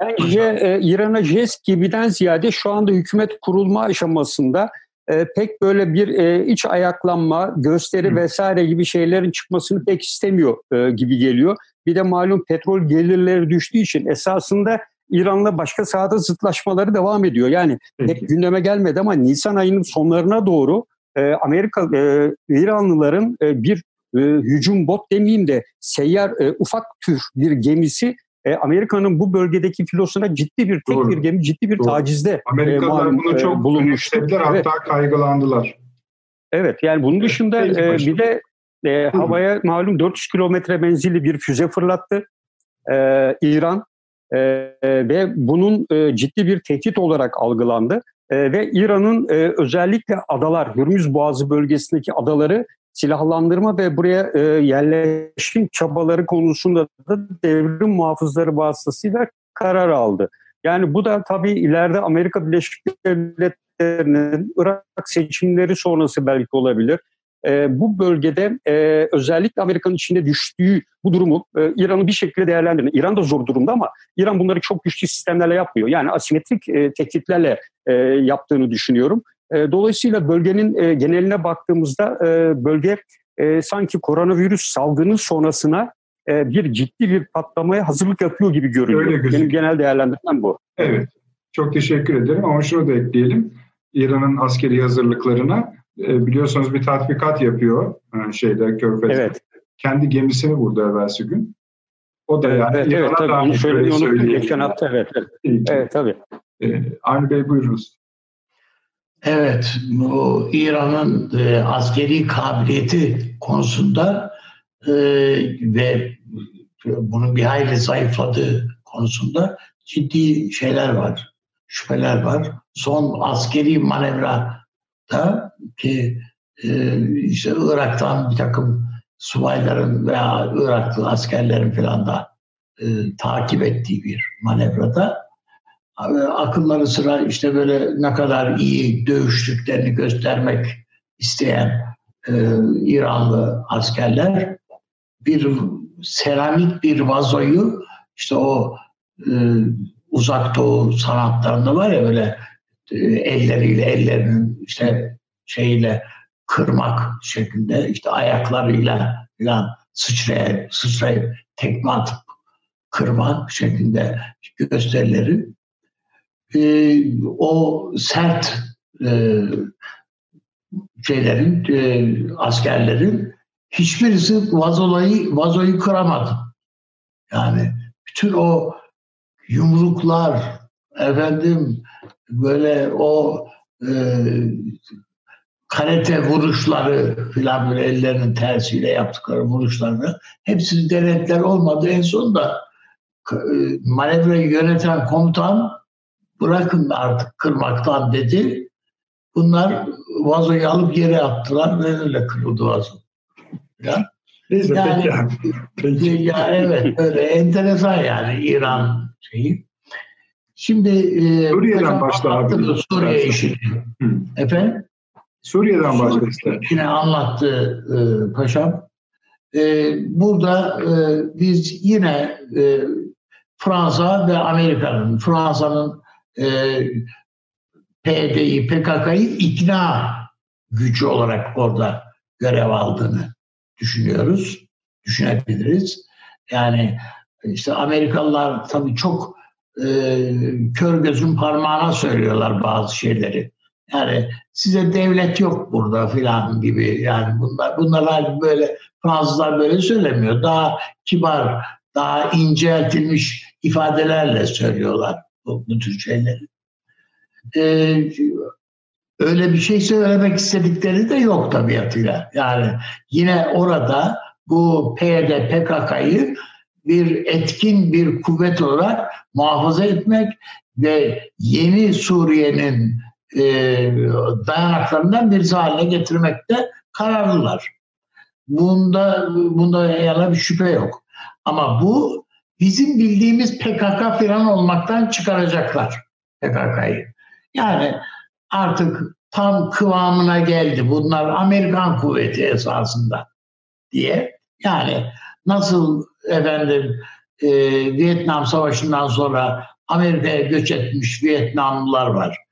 Bence e, İran'a jest gibiden ziyade şu anda hükümet kurulma aşamasında e, pek böyle bir e, iç ayaklanma, gösteri Hı. vesaire gibi şeylerin çıkmasını pek istemiyor e, gibi geliyor. Bir de malum petrol gelirleri düştüğü için esasında İran'la başka sahada zıtlaşmaları devam ediyor. Yani pek gündeme gelmedi ama Nisan ayının sonlarına doğru e, Amerika e, İranlıların e, bir e, hücum bot demeyeyim de seyyar e, ufak tür bir gemisi e, Amerika'nın bu bölgedeki filosuna ciddi bir tek Doğru. bir gemi ciddi bir Doğru. tacizde e, Amerikalılar e, bunu çok e, bulunmuştu. Evet. hatta kaygılandılar. Evet yani bunun dışında e, bir de e, havaya malum 400 kilometre menzilli bir füze fırlattı e, İran e, ve bunun e, ciddi bir tehdit olarak algılandı. E, ve İran'ın e, özellikle adalar, Hürmüz Boğazı bölgesindeki adaları silahlandırma ve buraya e, yerleşim çabaları konusunda da devrim muhafızları vasıtasıyla karar aldı. Yani bu da tabii ileride Amerika Birleşik Devletleri'nin Irak seçimleri sonrası belki olabilir. E, bu bölgede e, özellikle Amerika'nın içinde düştüğü bu durumu e, İran'ı bir şekilde değerlendirin. İran da zor durumda ama İran bunları çok güçlü sistemlerle yapmıyor. Yani asimetrik e, tehditlerle e, yaptığını düşünüyorum. E, dolayısıyla bölgenin e, geneline baktığımızda e, bölge e, sanki koronavirüs salgının sonrasına e, bir ciddi bir patlamaya hazırlık yapıyor gibi görünüyor. Benim genel değerlendirmem bu. Evet. Çok teşekkür ederim ama şunu da ekleyelim. İran'ın askeri hazırlıklarına e, biliyorsunuz bir tatbikat yapıyor e, şeyde Körfez'de. Evet. Kendi gemisini vurdu evvelsi gün. O da yani evet, evet, tabii, onu söylemeyi unuttum. Geçen hafta evet. Evet, evet tabii. Ee, Avni Bey buyurunuz. Evet, bu İran'ın e, askeri kabiliyeti konusunda e, ve bunun bir hayli zayıfladığı konusunda ciddi şeyler var, şüpheler var. Son askeri manevra da ki e, işte Irak'tan bir takım subayların veya Iraklı askerlerin falan da e, takip ettiği bir manevrada akılları sıra işte böyle ne kadar iyi dövüştüklerini göstermek isteyen e, İranlı askerler bir seramik bir vazoyu işte o e, uzak doğu sanatlarında var ya böyle e, elleriyle ellerinin işte şeyle kırmak şeklinde işte ayaklarıyla falan sıçrayıp, sıçrayıp tekme atıp kırmak şeklinde gösterileri e, o sert e, şeylerin e, askerlerin hiçbirisi vazolayı vazoyu kıramadı. Yani bütün o yumruklar efendim böyle o e, karate vuruşları filan böyle ellerinin tersiyle yaptıkları vuruşlarını hepsini denetler olmadı. En sonunda e, manevrayı yöneten komutan bırakın artık kırmaktan dedi. Bunlar vazoyu alıp yere attılar ve öyle kırıldı vazo. Ya. Neyse yani, peki. peki. Ya evet öyle enteresan yani İran şeyi. Şimdi e, Suriye'den başla abi. Suriye işi. Efendim? Suriye'den başla işte. Yine anlattı e, paşam. E, burada e, biz yine e, Fransa ve Amerika'nın, Fransa'nın e, PD'yi, PKK'yı ikna gücü olarak orada görev aldığını düşünüyoruz, düşünebiliriz. Yani işte Amerikalılar tabii çok e, kör gözün parmağına söylüyorlar bazı şeyleri. Yani size devlet yok burada filan gibi. Yani bunlar bunlar böyle Fransızlar böyle söylemiyor. Daha kibar, daha inceltilmiş ifadelerle söylüyorlar bu, bu tür şeyleri. Ee, öyle bir şey söylemek istedikleri de yok tabiatıyla. Yani yine orada bu PYD, PKK'yı bir etkin bir kuvvet olarak muhafaza etmek ve yeni Suriye'nin e, dayanaklarından birisi haline getirmekte kararlılar. Bunda bunda yana bir şüphe yok. Ama bu bizim bildiğimiz PKK falan olmaktan çıkaracaklar PKK'yı. Yani artık tam kıvamına geldi. Bunlar Amerikan kuvveti esasında diye. Yani nasıl efendim e, Vietnam Savaşı'ndan sonra Amerika'ya göç etmiş Vietnamlılar var.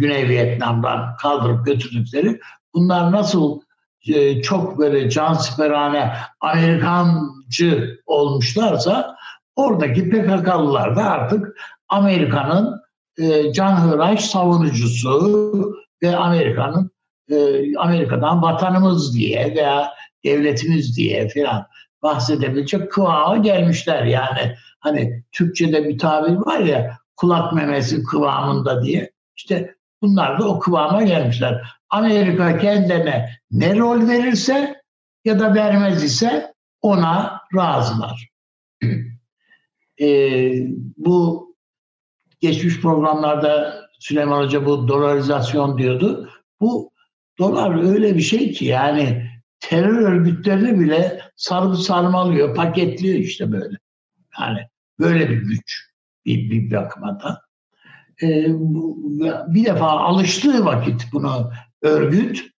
Güney Vietnam'dan kaldırıp götürdükleri. Bunlar nasıl e, çok böyle cansiperane Amerikancı olmuşlarsa oradaki PKK'lılar da artık Amerika'nın e, canhıraş savunucusu ve Amerika'nın e, Amerika'dan vatanımız diye veya devletimiz diye filan bahsedebilecek kıvama gelmişler. Yani hani Türkçe'de bir tabir var ya kulak memesi kıvamında diye. İşte bunlar da o kıvama gelmişler. Amerika kendine ne rol verirse ya da vermez ise ona razılar. e, bu geçmiş programlarda Süleyman Hoca bu dolarizasyon diyordu. Bu dolar öyle bir şey ki yani terör örgütlerini bile sarıp sarmalıyor, paketliyor işte böyle. Yani böyle bir güç bir, bir bakıma da. Ee, bir defa alıştığı vakit bunu örgüt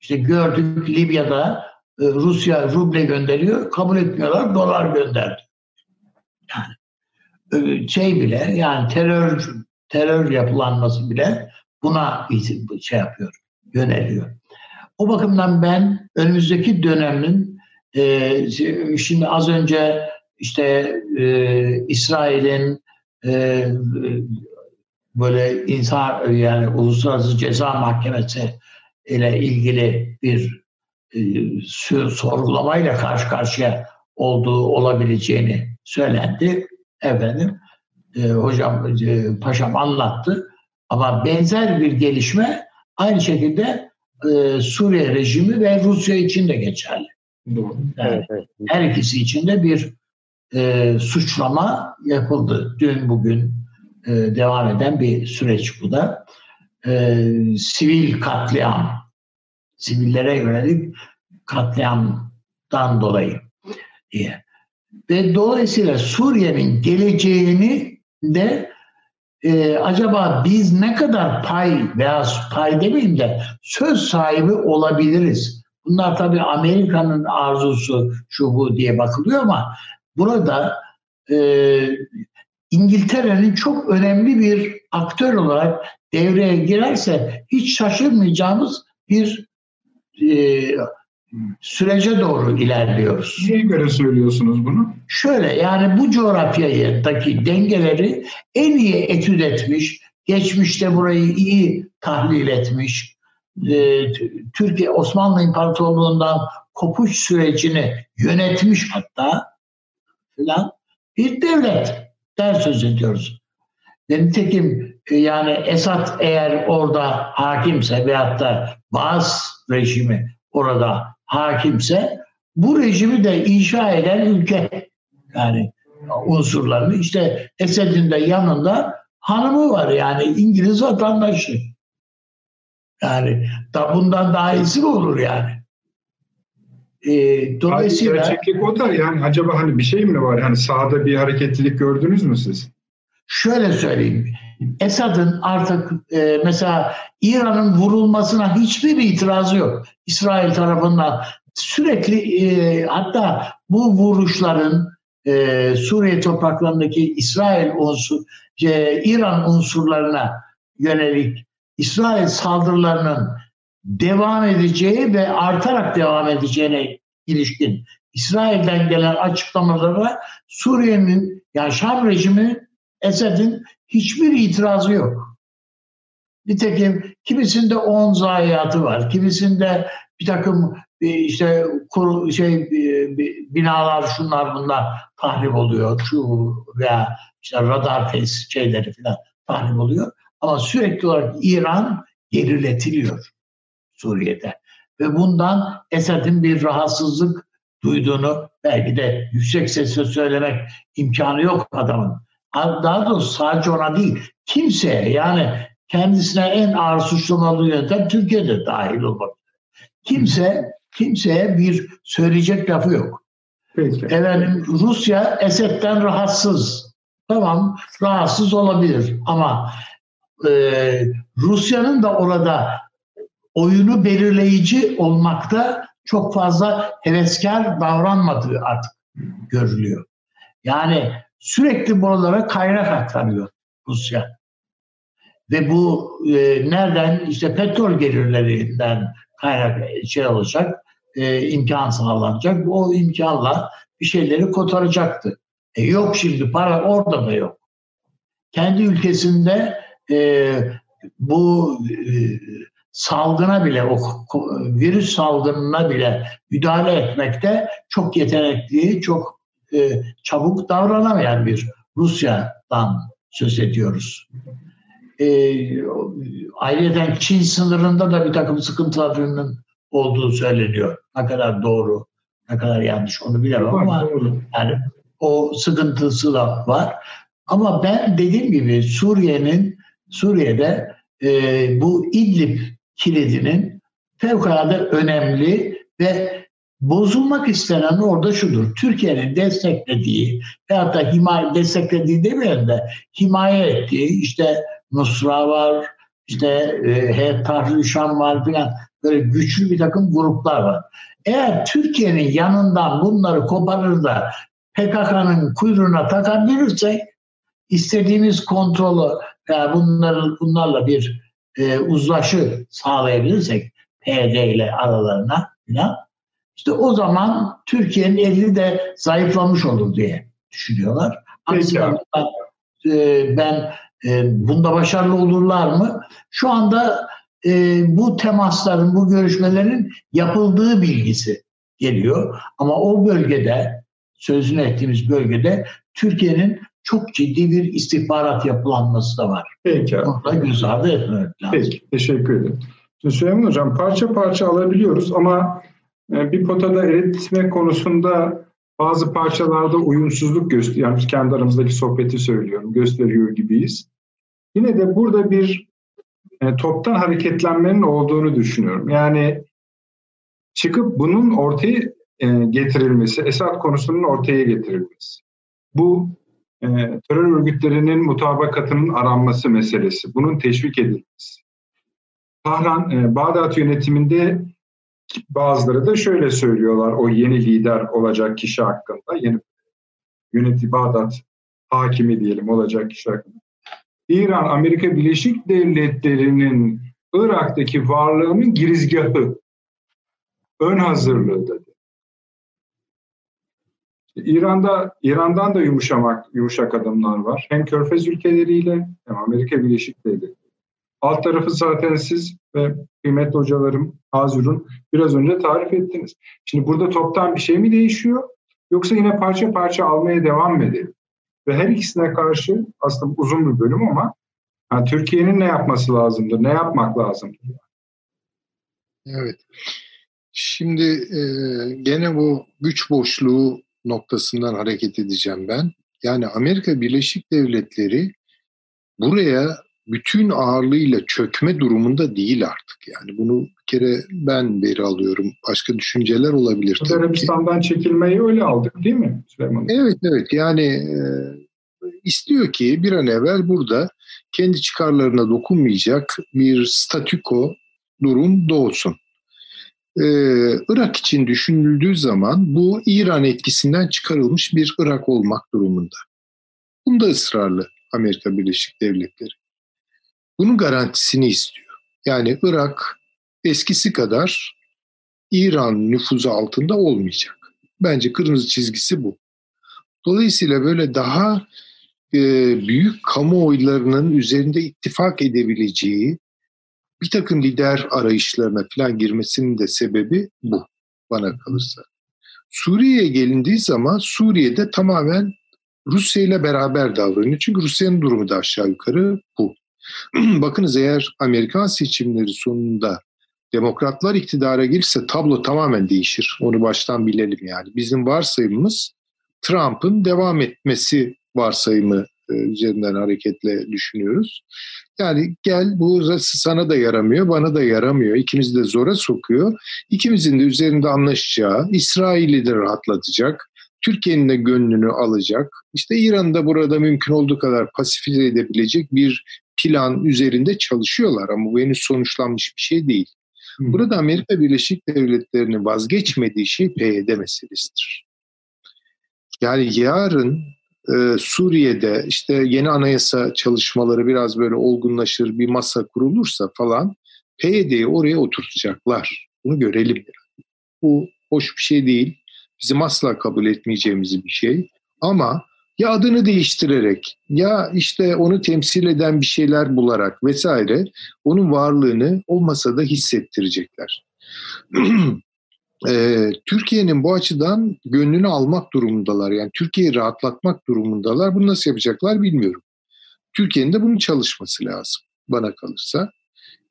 işte gördük Libya'da e, Rusya ruble gönderiyor, kabul etmiyorlar, dolar gönderdi. Yani e, şey bile yani terör terör yapılanması bile buna şey yapıyor, yöneliyor. O bakımdan ben önümüzdeki dönemin e, şimdi az önce işte İsrail'in böyle insan yani Uluslararası Ceza Mahkemesi ile ilgili bir e, sorgulamayla karşı karşıya olduğu olabileceğini söylendi. Efendim e, hocam e, paşam anlattı. Ama benzer bir gelişme aynı şekilde e, Suriye rejimi ve Rusya için de geçerli. Doğru. Yani evet, evet. Her ikisi için de bir e, suçlama yapıldı. Dün bugün e, devam eden bir süreç bu da. E, sivil katliam, sivillere yönelik katliamdan dolayı diye. Ve dolayısıyla Suriye'nin geleceğini de e, acaba biz ne kadar pay veya pay demeyeyim de söz sahibi olabiliriz? Bunlar tabii Amerika'nın arzusu şu bu diye bakılıyor ama burada e, İngiltere'nin çok önemli bir aktör olarak devreye girerse hiç şaşırmayacağımız bir e, sürece doğru ilerliyoruz. Neye göre söylüyorsunuz bunu? Şöyle yani bu coğrafyadaki dengeleri en iyi etüt etmiş, geçmişte burayı iyi tahlil etmiş, e, Türkiye Osmanlı İmparatorluğu'ndan kopuş sürecini yönetmiş hatta filan bir devlet der söz ediyoruz. Nitekim e, yani Esad eğer orada hakimse veyahut da Baas rejimi orada hakimse bu rejimi de inşa eden ülke yani unsurlarını işte Esed'in de yanında hanımı var yani İngiliz vatandaşı. Yani da bundan daha iyisi mi olur yani? E, dolayısıyla gerçeklik o da yani acaba hani bir şey mi var? Hani sahada bir hareketlilik gördünüz mü siz? Şöyle söyleyeyim. Esad'ın artık e, mesela İran'ın vurulmasına hiçbir itirazı yok. İsrail tarafından sürekli e, hatta bu vuruşların e, Suriye topraklarındaki İsrail unsur, e, İran unsurlarına yönelik İsrail saldırılarının devam edeceği ve artarak devam edeceğine ilişkin İsrail'den gelen açıklamalara Suriye'nin yani Şam rejimi Esed'in hiçbir itirazı yok. Nitekim kimisinde 10 zayiatı var, kimisinde bir takım e, işte kur, şey e, binalar şunlar bunlar tahrip oluyor. Şu veya işte radar şeyleri falan tahrip oluyor. Ama sürekli olarak İran geriletiliyor Suriye'de. Ve bundan Esed'in bir rahatsızlık duyduğunu belki de yüksek sesle söylemek imkanı yok adamın. Daha doğrusu sadece ona değil, kimseye yani kendisine en ağır suçlamalı yöntem Türkiye'de dahil olmak. Kimse kimseye bir söyleyecek lafı yok. Peki. Efendim Rusya Esed'den rahatsız. Tamam rahatsız olabilir ama e, Rusya'nın da orada oyunu belirleyici olmakta çok fazla heveskar davranmadığı artık görülüyor. Yani sürekli buralara kaynak aktarıyor Rusya. Ve bu e, nereden işte petrol gelirlerinden kaynak şey olacak, e, imkan sağlanacak. O imkanla bir şeyleri kotaracaktı. E, yok şimdi para orada da yok. Kendi ülkesinde e, bu e, salgına bile o virüs salgınına bile müdahale etmekte çok yetenekli, çok e, çabuk davranamayan bir Rusya'dan söz ediyoruz. E, ayrıca Çin sınırında da bir takım sıkıntılarının olduğu söyleniyor. Ne kadar doğru, ne kadar yanlış onu bilemem ama yani o sıkıntısı da var. Ama ben dediğim gibi Suriye'nin Suriye'de e, bu İdlib kilidinin fevkalade önemli ve bozulmak istenen orada şudur. Türkiye'nin desteklediği veyahut da himaye, desteklediği demeyelim de himaye ettiği işte Nusra var, işte e, Tahrir var filan böyle güçlü bir takım gruplar var. Eğer Türkiye'nin yanından bunları koparır da PKK'nın kuyruğuna takabilirsek istediğimiz kontrolü yani bunların bunlarla bir e, uzlaşı sağlayabilirsek PYD ile aralarına falan işte o zaman Türkiye'nin eli de zayıflamış olur diye düşünüyorlar. Aslında e, ben e, bunda başarılı olurlar mı? Şu anda e, bu temasların, bu görüşmelerin yapıldığı bilgisi geliyor. Ama o bölgede, sözünü ettiğimiz bölgede Türkiye'nin çok ciddi bir istihbarat yapılanması da var. Peki. Onu da göz ardı etmemek lazım. Peki, teşekkür ederim. Şimdi Süleyman Hocam parça parça alabiliyoruz ama e, bir potada eritme konusunda bazı parçalarda uyumsuzluk gösteriyor. Yani kendi aramızdaki sohbeti söylüyorum, gösteriyor gibiyiz. Yine de burada bir e, toptan hareketlenmenin olduğunu düşünüyorum. Yani çıkıp bunun ortaya e, getirilmesi, Esad konusunun ortaya getirilmesi. Bu e, terör örgütlerinin mutabakatının aranması meselesi, bunun teşvik edilmesi. Tahran, e, Bağdat yönetiminde bazıları da şöyle söylüyorlar o yeni lider olacak kişi hakkında, yeni yöneti Bağdat hakimi diyelim olacak kişi hakkında. İran, Amerika Birleşik Devletleri'nin Irak'taki varlığının girizgahı, ön hazırlığı dedi. İran'da İran'dan da yumuşamak yumuşak adımlar var. Hem Körfez ülkeleriyle hem Amerika Birleşik Devletleri. Alt tarafı zaten siz ve kıymetli hocalarım Hazur'un biraz önce tarif ettiniz. Şimdi burada toptan bir şey mi değişiyor? Yoksa yine parça parça almaya devam mı edelim? Ve her ikisine karşı aslında uzun bir bölüm ama yani Türkiye'nin ne yapması lazımdır? Ne yapmak lazımdır? Evet. Şimdi e, gene bu güç boşluğu noktasından hareket edeceğim ben. Yani Amerika Birleşik Devletleri buraya bütün ağırlığıyla çökme durumunda değil artık. Yani bunu bir kere ben beri alıyorum. Başka düşünceler olabilir. Arabistan'dan çekilmeyi öyle aldık değil mi Süleyman? Evet evet yani e, istiyor ki bir an evvel burada kendi çıkarlarına dokunmayacak bir statüko durum doğsun. Ee, Irak için düşünüldüğü zaman bu İran etkisinden çıkarılmış bir Irak olmak durumunda. Bunda ısrarlı Amerika Birleşik Devletleri. Bunun garantisini istiyor. Yani Irak eskisi kadar İran nüfuzu altında olmayacak. Bence kırmızı çizgisi bu. Dolayısıyla böyle daha e, büyük kamuoylarının üzerinde ittifak edebileceği bir takım lider arayışlarına falan girmesinin de sebebi bu bana kalırsa. Suriye'ye gelindiği zaman Suriye'de tamamen Rusya ile beraber davranıyor. Çünkü Rusya'nın durumu da aşağı yukarı bu. Bakınız eğer Amerikan seçimleri sonunda demokratlar iktidara gelirse tablo tamamen değişir. Onu baştan bilelim yani. Bizim varsayımımız Trump'ın devam etmesi varsayımı üzerinden hareketle düşünüyoruz. Yani gel bu sana da yaramıyor, bana da yaramıyor. İkimizi de zora sokuyor. İkimizin de üzerinde anlaşacağı, İsrail'i de rahatlatacak, Türkiye'nin de gönlünü alacak. İşte İran'da burada mümkün olduğu kadar pasifize edebilecek bir plan üzerinde çalışıyorlar ama bu henüz sonuçlanmış bir şey değil. Burada Amerika Birleşik Devletleri'nin vazgeçmediği şey PYD meselesidir. Yani yarın e, Suriye'de işte yeni anayasa çalışmaları biraz böyle olgunlaşır, bir masa kurulursa falan PYD'yi oraya oturtacaklar. Bunu görelim. Bu hoş bir şey değil. Bizim asla kabul etmeyeceğimiz bir şey. Ama ya adını değiştirerek ya işte onu temsil eden bir şeyler bularak vesaire onun varlığını o masada hissettirecekler. e, Türkiye'nin bu açıdan gönlünü almak durumundalar. Yani Türkiye'yi rahatlatmak durumundalar. Bunu nasıl yapacaklar bilmiyorum. Türkiye'nin de bunun çalışması lazım bana kalırsa.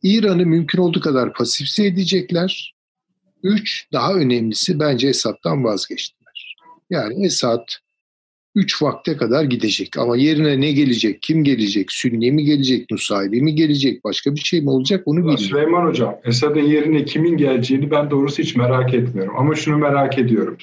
İran'ı mümkün olduğu kadar pasifse edecekler. Üç, daha önemlisi bence Esad'dan vazgeçtiler. Yani Esad üç vakte kadar gidecek. Ama yerine ne gelecek, kim gelecek, Sünni mi gelecek, Nusayri mi gelecek, başka bir şey mi olacak onu bilmiyorum. Süleyman Hocam, Esad'ın yerine kimin geleceğini ben doğrusu hiç merak etmiyorum. Ama şunu merak ediyorum.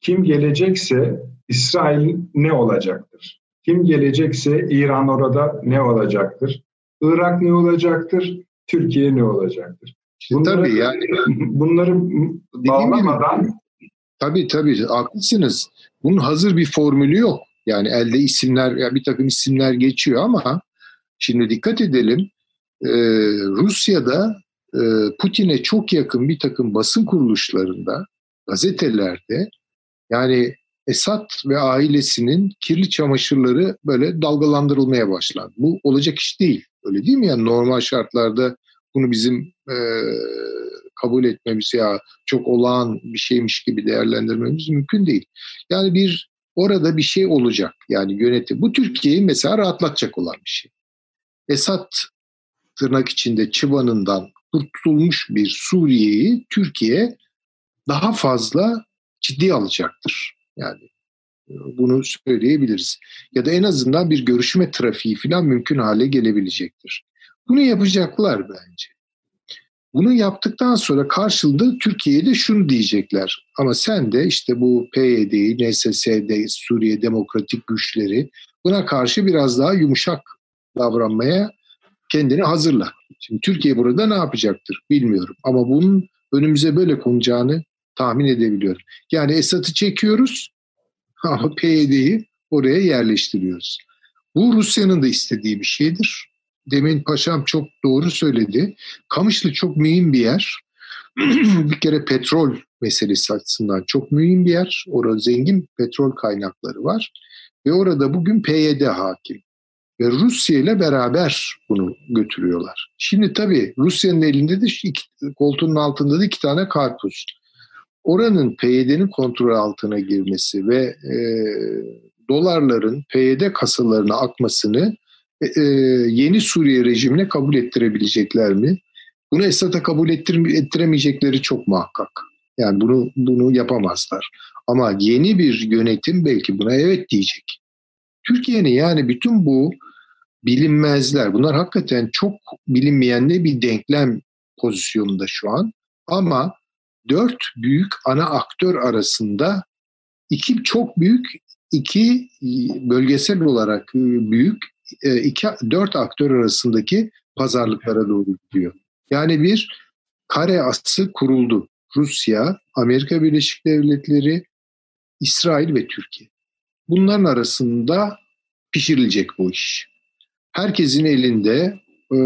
Kim gelecekse İsrail ne olacaktır? Kim gelecekse İran orada ne olacaktır? Irak ne olacaktır? Türkiye ne olacaktır? Bunları, tabii yani bunları bağlamadan Tabii tabii haklısınız. Bunun hazır bir formülü yok. Yani elde isimler, yani bir takım isimler geçiyor ama şimdi dikkat edelim. Ee, Rusya'da e, Putin'e çok yakın bir takım basın kuruluşlarında, gazetelerde yani Esad ve ailesinin kirli çamaşırları böyle dalgalandırılmaya başlandı. Bu olacak iş değil. Öyle değil mi? Yani normal şartlarda bunu bizim e, kabul etmemiz ya çok olağan bir şeymiş gibi değerlendirmemiz mümkün değil. Yani bir orada bir şey olacak. Yani yönetim. Bu Türkiye'yi mesela rahatlatacak olan bir şey. Esad tırnak içinde çıbanından kurtulmuş bir Suriye'yi Türkiye daha fazla ciddi alacaktır. Yani e, bunu söyleyebiliriz. Ya da en azından bir görüşme trafiği falan mümkün hale gelebilecektir. Bunu yapacaklar bence. Bunu yaptıktan sonra karşılığında Türkiye'de şunu diyecekler. Ama sen de işte bu PYD'yi, NSS'de, Suriye Demokratik Güçleri buna karşı biraz daha yumuşak davranmaya kendini hazırla. Şimdi Türkiye burada ne yapacaktır bilmiyorum. Ama bunun önümüze böyle konacağını tahmin edebiliyorum. Yani Esad'ı çekiyoruz ama PYD'yi oraya yerleştiriyoruz. Bu Rusya'nın da istediği bir şeydir demin paşam çok doğru söyledi. Kamışlı çok mühim bir yer. bir kere petrol meselesi açısından çok mühim bir yer. Orada zengin petrol kaynakları var. Ve orada bugün PYD hakim. Ve Rusya ile beraber bunu götürüyorlar. Şimdi tabii Rusya'nın elinde de iki, koltuğunun altında da iki tane karpuz. Oranın PYD'nin kontrol altına girmesi ve e, dolarların PYD kasalarına akmasını e, e, yeni Suriye rejimine kabul ettirebilecekler mi? Bunu Esad'a kabul ettir, ettiremeyecekleri çok muhakkak. Yani bunu bunu yapamazlar. Ama yeni bir yönetim belki buna evet diyecek. Türkiye'nin yani bütün bu bilinmezler, bunlar hakikaten çok bilinmeyen de bir denklem pozisyonunda şu an. Ama dört büyük ana aktör arasında iki çok büyük, iki bölgesel olarak büyük e, iki, dört aktör arasındaki pazarlıklara doğru gidiyor. Yani bir kare aslı kuruldu. Rusya, Amerika Birleşik Devletleri, İsrail ve Türkiye. Bunların arasında pişirilecek bu iş. Herkesin elinde e,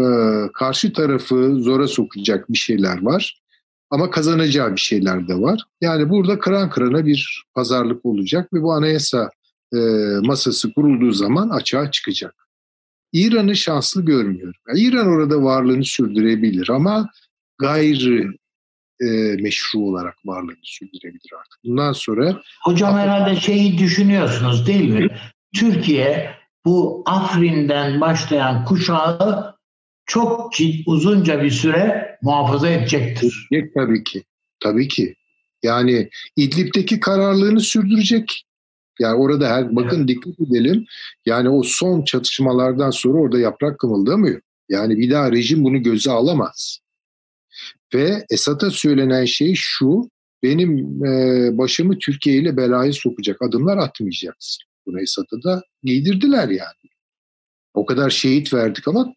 karşı tarafı zora sokacak bir şeyler var. Ama kazanacağı bir şeyler de var. Yani burada kıran kırana bir pazarlık olacak ve bu anayasa e, masası kurulduğu zaman açığa çıkacak. İran'ı şanslı görmüyorum. Yani İran orada varlığını sürdürebilir ama gayri e, meşru olarak varlığını sürdürebilir artık. Bundan sonra... Hocam herhalde şeyi düşünüyorsunuz değil mi? Türkiye bu Afrin'den başlayan kuşağı çok uzunca bir süre muhafaza edecektir. Edecek tabii ki. Tabii ki. Yani İdlib'deki kararlılığını sürdürecek. Yani orada her bakın evet. dikkat edelim. Yani o son çatışmalardan sonra orada yaprak kımıldamıyor. Yani bir daha rejim bunu göze alamaz. Ve Esad'a söylenen şey şu, benim e, başımı Türkiye ile belaya sokacak adımlar atmayacaksın. Bunu Esad'a da giydirdiler yani. O kadar şehit verdik ama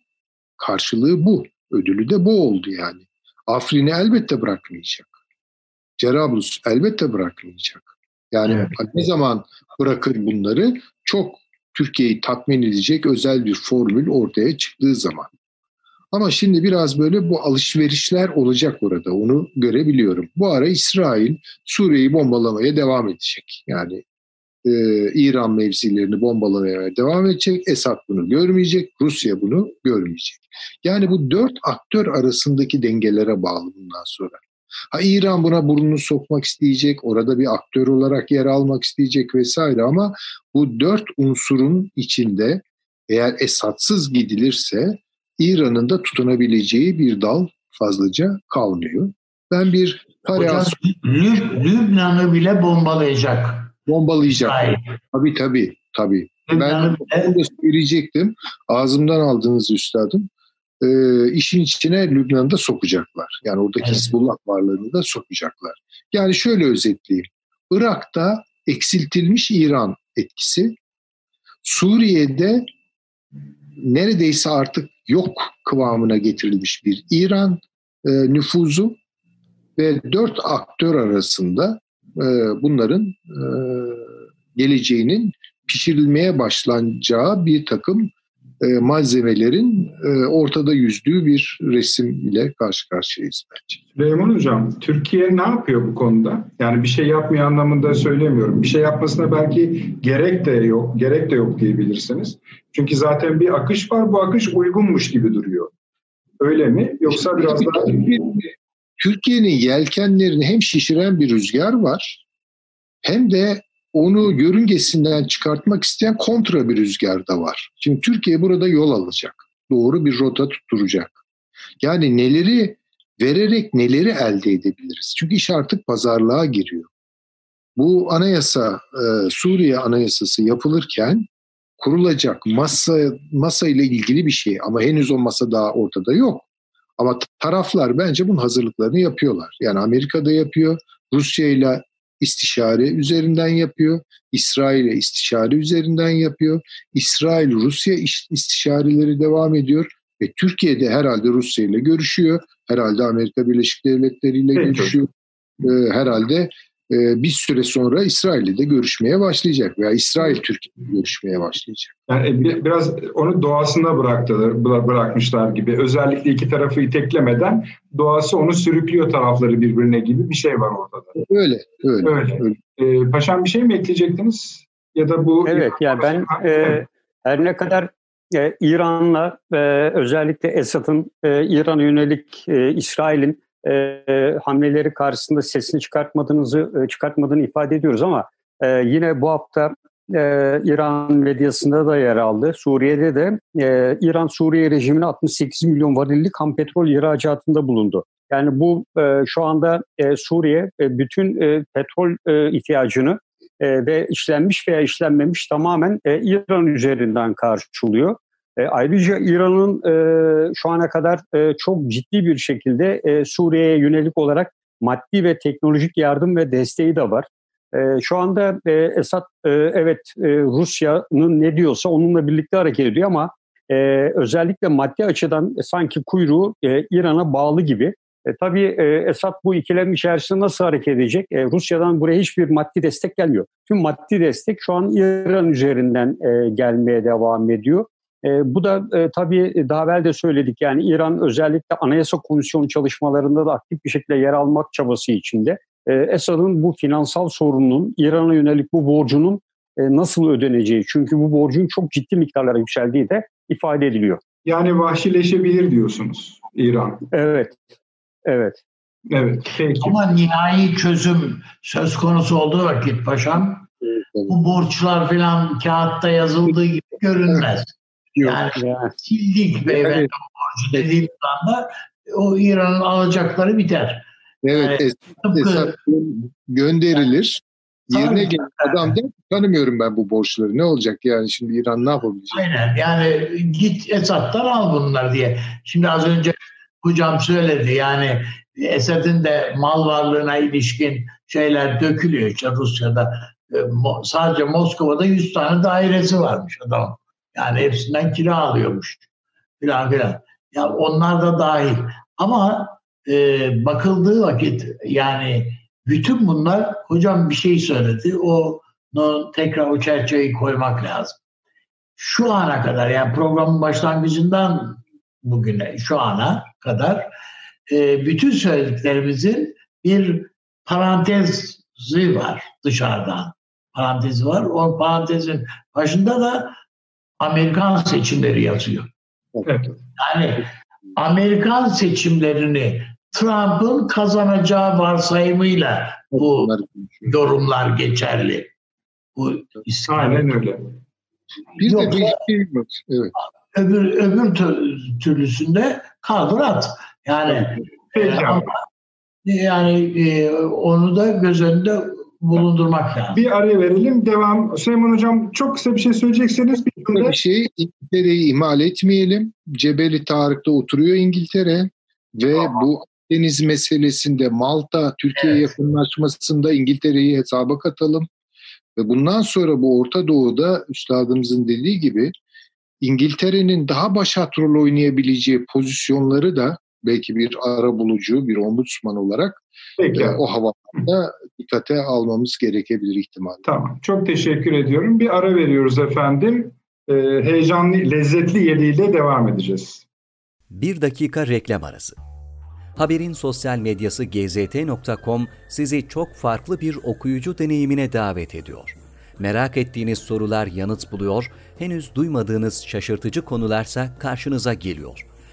karşılığı bu. Ödülü de bu oldu yani. Afrin'i elbette bırakmayacak. Cerablus elbette bırakmayacak. Yani evet. ne zaman bırakır bunları çok Türkiye'yi tatmin edecek özel bir formül ortaya çıktığı zaman. Ama şimdi biraz böyle bu alışverişler olacak orada onu görebiliyorum. Bu ara İsrail Suriye'yi bombalamaya devam edecek. Yani e, İran mevzilerini bombalamaya devam edecek. Esad bunu görmeyecek, Rusya bunu görmeyecek. Yani bu dört aktör arasındaki dengelere bağlı bundan sonra. Ha İran buna burnunu sokmak isteyecek, orada bir aktör olarak yer almak isteyecek vesaire ama bu dört unsurun içinde eğer Esadsız gidilirse İran'ın da tutunabileceği bir dal fazlaca kalmıyor. Ben bir Hocam, Lüb, Lübnan'ı bile bombalayacak. Bombalayacak. Hayır. Tabii tabii. tabii. Ben onu da söyleyecektim. Ağzımdan aldınız üstadım. Ee, işin içine Lübnan'ı da sokacaklar. Yani oradaki evet. Hizbullah varlığını da sokacaklar. Yani şöyle özetleyeyim. Irak'ta eksiltilmiş İran etkisi. Suriye'de neredeyse artık yok kıvamına getirilmiş bir İran e, nüfuzu ve dört aktör arasında e, bunların e, geleceğinin pişirilmeye başlanacağı bir takım e, malzemelerin e, ortada yüzdüğü bir resim ile karşı karşıyayız bence. Süleyman Hocam, Türkiye ne yapıyor bu konuda? Yani bir şey yapmıyor anlamında söylemiyorum. Bir şey yapmasına belki gerek de yok, gerek de yok diyebilirsiniz. Çünkü zaten bir akış var, bu akış uygunmuş gibi duruyor. Öyle mi? Yoksa biraz daha... Türkiye'nin yelkenlerini hem şişiren bir rüzgar var hem de onu yörüngesinden çıkartmak isteyen kontra bir rüzgar da var. Şimdi Türkiye burada yol alacak. Doğru bir rota tutturacak. Yani neleri vererek neleri elde edebiliriz? Çünkü iş artık pazarlığa giriyor. Bu anayasa, e, Suriye anayasası yapılırken kurulacak masa, masa ile ilgili bir şey ama henüz o masa daha ortada yok. Ama taraflar bence bunun hazırlıklarını yapıyorlar. Yani Amerika da yapıyor, Rusya ile istişare üzerinden yapıyor. İsrail ile istişare üzerinden yapıyor. İsrail Rusya istişareleri devam ediyor ve Türkiye de herhalde Rusya ile görüşüyor. Herhalde Amerika Birleşik Devletleri ile evet, görüşüyor. Ee, herhalde bir süre sonra İsrail'le de görüşmeye başlayacak veya İsrail Türkiye görüşmeye başlayacak. Yani e, biraz onu doğasına bıraktılar, bırakmışlar gibi. Özellikle iki tarafı iteklemeden doğası onu sürüklüyor tarafları birbirine gibi bir şey var ortada. Öyle, öyle. öyle. öyle. Ee, paşam bir şey mi ekleyecektiniz? Ya da bu Evet, ya yani ben e, her ne kadar e, İran'la e, özellikle Esad'ın e, İran'a yönelik e, İsrail'in e, hamleleri karşısında sesini çıkartmadığınızı e, çıkartmadığını ifade ediyoruz ama e, yine bu hafta e, İran medyasında da yer aldı. Suriye'de de e, İran Suriye rejimine 68 milyon varillik ham petrol ihracatında bulundu. Yani bu e, şu anda e, Suriye e, bütün e, petrol e, ihtiyacını e, ve işlenmiş veya işlenmemiş tamamen e, İran üzerinden karşılıyor. E, ayrıca İran'ın e, şu ana kadar e, çok ciddi bir şekilde e, Suriye'ye yönelik olarak maddi ve teknolojik yardım ve desteği de var. E, şu anda e, Esad e, evet e, Rusya'nın ne diyorsa onunla birlikte hareket ediyor ama e, özellikle maddi açıdan e, sanki kuyruğu e, İran'a bağlı gibi. E, tabii e, Esad bu ikilem içerisinde nasıl hareket edecek? E, Rusya'dan buraya hiçbir maddi destek gelmiyor. Tüm maddi destek şu an İran üzerinden e, gelmeye devam ediyor. E, bu da e, tabii daha evvel de söyledik yani İran özellikle Anayasa Komisyonu çalışmalarında da aktif bir şekilde yer almak çabası içinde. E, Esad'ın bu finansal sorunun, İran'a yönelik bu borcunun e, nasıl ödeneceği çünkü bu borcun çok ciddi miktarlara yükseldiği de ifade ediliyor. Yani vahşileşebilir diyorsunuz İran. Evet, evet. Evet, peki. Ama nihai çözüm söz konusu olduğu vakit paşam, bu borçlar falan kağıtta yazıldığı gibi görünmez. Yani ya. sildik beyefendi evet. borcu dediğimiz anda o İran'ın alacakları biter. Evet, yani, hesap gönderilir. Yerine gelen adam da tanımıyorum ben bu borçları. Ne olacak yani şimdi İran ne yapabilecek? Aynen yani git Esad'dan al bunlar diye. Şimdi az önce hocam söyledi yani Esad'ın de mal varlığına ilişkin şeyler dökülüyor işte Rusya'da. Ee, sadece Moskova'da 100 tane dairesi varmış adam. Yani hepsinden kira alıyormuş filan filan. Ya onlar da dahil. Ama e, bakıldığı vakit yani bütün bunlar hocam bir şey söyledi. O tekrar o çerçeveyi koymak lazım. Şu ana kadar yani programın başlangıcından bugüne şu ana kadar e, bütün söylediklerimizin bir parantezi var dışarıdan. Parantezi var. O parantezin başında da Amerikan seçimleri yazıyor. Evet. Yani Amerikan seçimlerini Trump'ın kazanacağı varsayımıyla bu yorumlar geçerli. Bu Aynen öyle. Bir Yoksa, de bir şey var. Evet. Öbür, öbür türlüsünde kaldır at. Yani Peki e, ama Yani e, onu da göz önünde bulundurmak lazım. Bir araya verelim. Devam. Süleyman Hocam çok kısa bir şey söyleyecekseniz bir cümle. Bir şey İngiltere'yi ihmal etmeyelim. Cebeli Tarık'ta oturuyor İngiltere ve tamam. bu deniz meselesinde Malta Türkiye evet. yakınlaşmasında İngiltere'yi hesaba katalım. Ve bundan sonra bu Orta Doğu'da üstadımızın dediği gibi İngiltere'nin daha başat rol oynayabileceği pozisyonları da belki bir ara bulucu, bir ombudsman olarak Peki. E, o havada dikkate almamız gerekebilir ihtimalle. Tamam. Çok teşekkür ediyorum. Bir ara veriyoruz efendim. Ee, heyecanlı, lezzetli yediyle devam edeceğiz. Bir dakika reklam arası. Haberin sosyal medyası gzt.com sizi çok farklı bir okuyucu deneyimine davet ediyor. Merak ettiğiniz sorular yanıt buluyor, henüz duymadığınız şaşırtıcı konularsa karşınıza geliyor.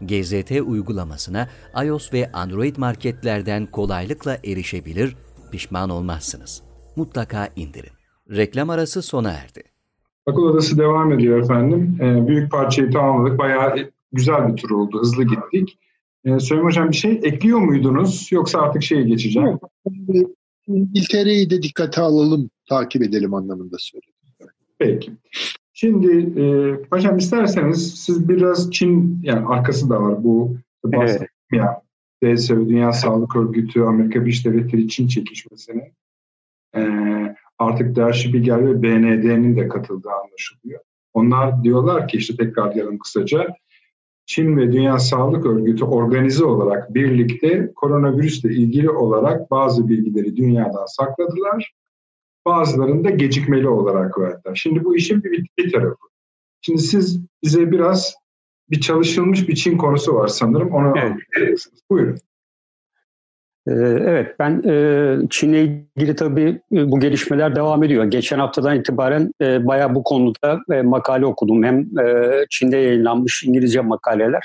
GZT uygulamasına iOS ve Android marketlerden kolaylıkla erişebilir, pişman olmazsınız. Mutlaka indirin. Reklam arası sona erdi. Akıl Odası devam ediyor efendim. Ee, büyük parçayı tamamladık. Bayağı güzel bir tur oldu. Hızlı gittik. Ee, Süleyman Hocam bir şey ekliyor muydunuz? Yoksa artık şeye geçeceğim. İngiltere'yi de dikkate alalım, takip edelim anlamında söyledim. Peki. Şimdi e, hocam isterseniz siz biraz Çin yani arkası da var bu bahsettim evet. ya DSÖ, Dünya Sağlık Örgütü, Amerika Birleşik Devletleri Çin çekişmesine e, artık Der Spiegel ve BND'nin de katıldığı anlaşılıyor. Onlar diyorlar ki işte tekrarlayalım kısaca Çin ve Dünya Sağlık Örgütü organize olarak birlikte koronavirüsle ilgili olarak bazı bilgileri dünyadan sakladılar bazılarını da gecikmeli olarak verdiler. Şimdi bu işin bir, bir tarafı. Şimdi siz bize biraz bir çalışılmış bir Çin konusu var sanırım. Onu evet. Buyurun. Ee, evet, ben e, Çin'le ilgili tabii e, bu gelişmeler devam ediyor. Geçen haftadan itibaren e, bayağı bu konuda makale okudum. Hem Çin'de yayınlanmış İngilizce makaleler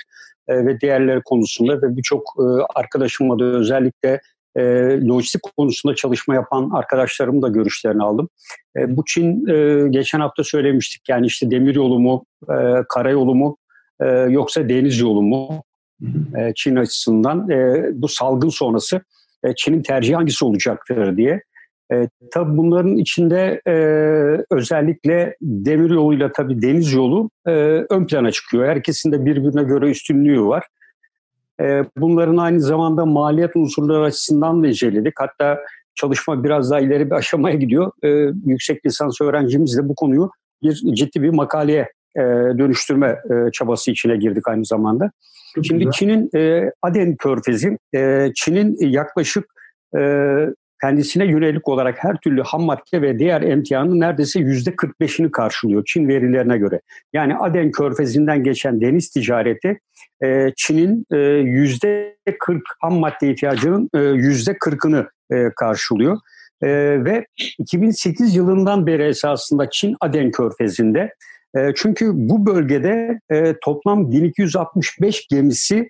ve diğerleri konusunda ve birçok arkadaşımla da özellikle e, lojistik konusunda çalışma yapan arkadaşlarımın da görüşlerini aldım. E, bu Çin e, geçen hafta söylemiştik yani işte demir yolu mu, e, karayolu mu e, yoksa deniz yolu mu e, Çin açısından e, bu salgın sonrası e, Çin'in tercihi hangisi olacaktır diye. E, tabii bunların içinde e, özellikle demir yoluyla tabii deniz yolu e, ön plana çıkıyor. Herkesin de birbirine göre üstünlüğü var. Ee, bunların aynı zamanda maliyet unsurları açısından da inceledik. Hatta çalışma biraz daha ileri bir aşamaya gidiyor. Ee, yüksek lisans öğrencimiz de bu konuyu bir ciddi bir makaleye e, dönüştürme e, çabası içine girdik aynı zamanda. Çok Şimdi güzel. Çin'in e, Aden Körfezi, Çin'in yaklaşık kendisine yönelik olarak her türlü ham madde ve diğer emtianın neredeyse yüzde 45'ini karşılıyor Çin verilerine göre. Yani Aden Körfezi'nden geçen deniz ticareti e, Çin'in e, yüzde 40 ham madde ihtiyacının e, yüzde 40'ını karşılıyor. Ve 2008 yılından beri esasında Çin Aden Körfezi'nde çünkü bu bölgede toplam 1265 gemisi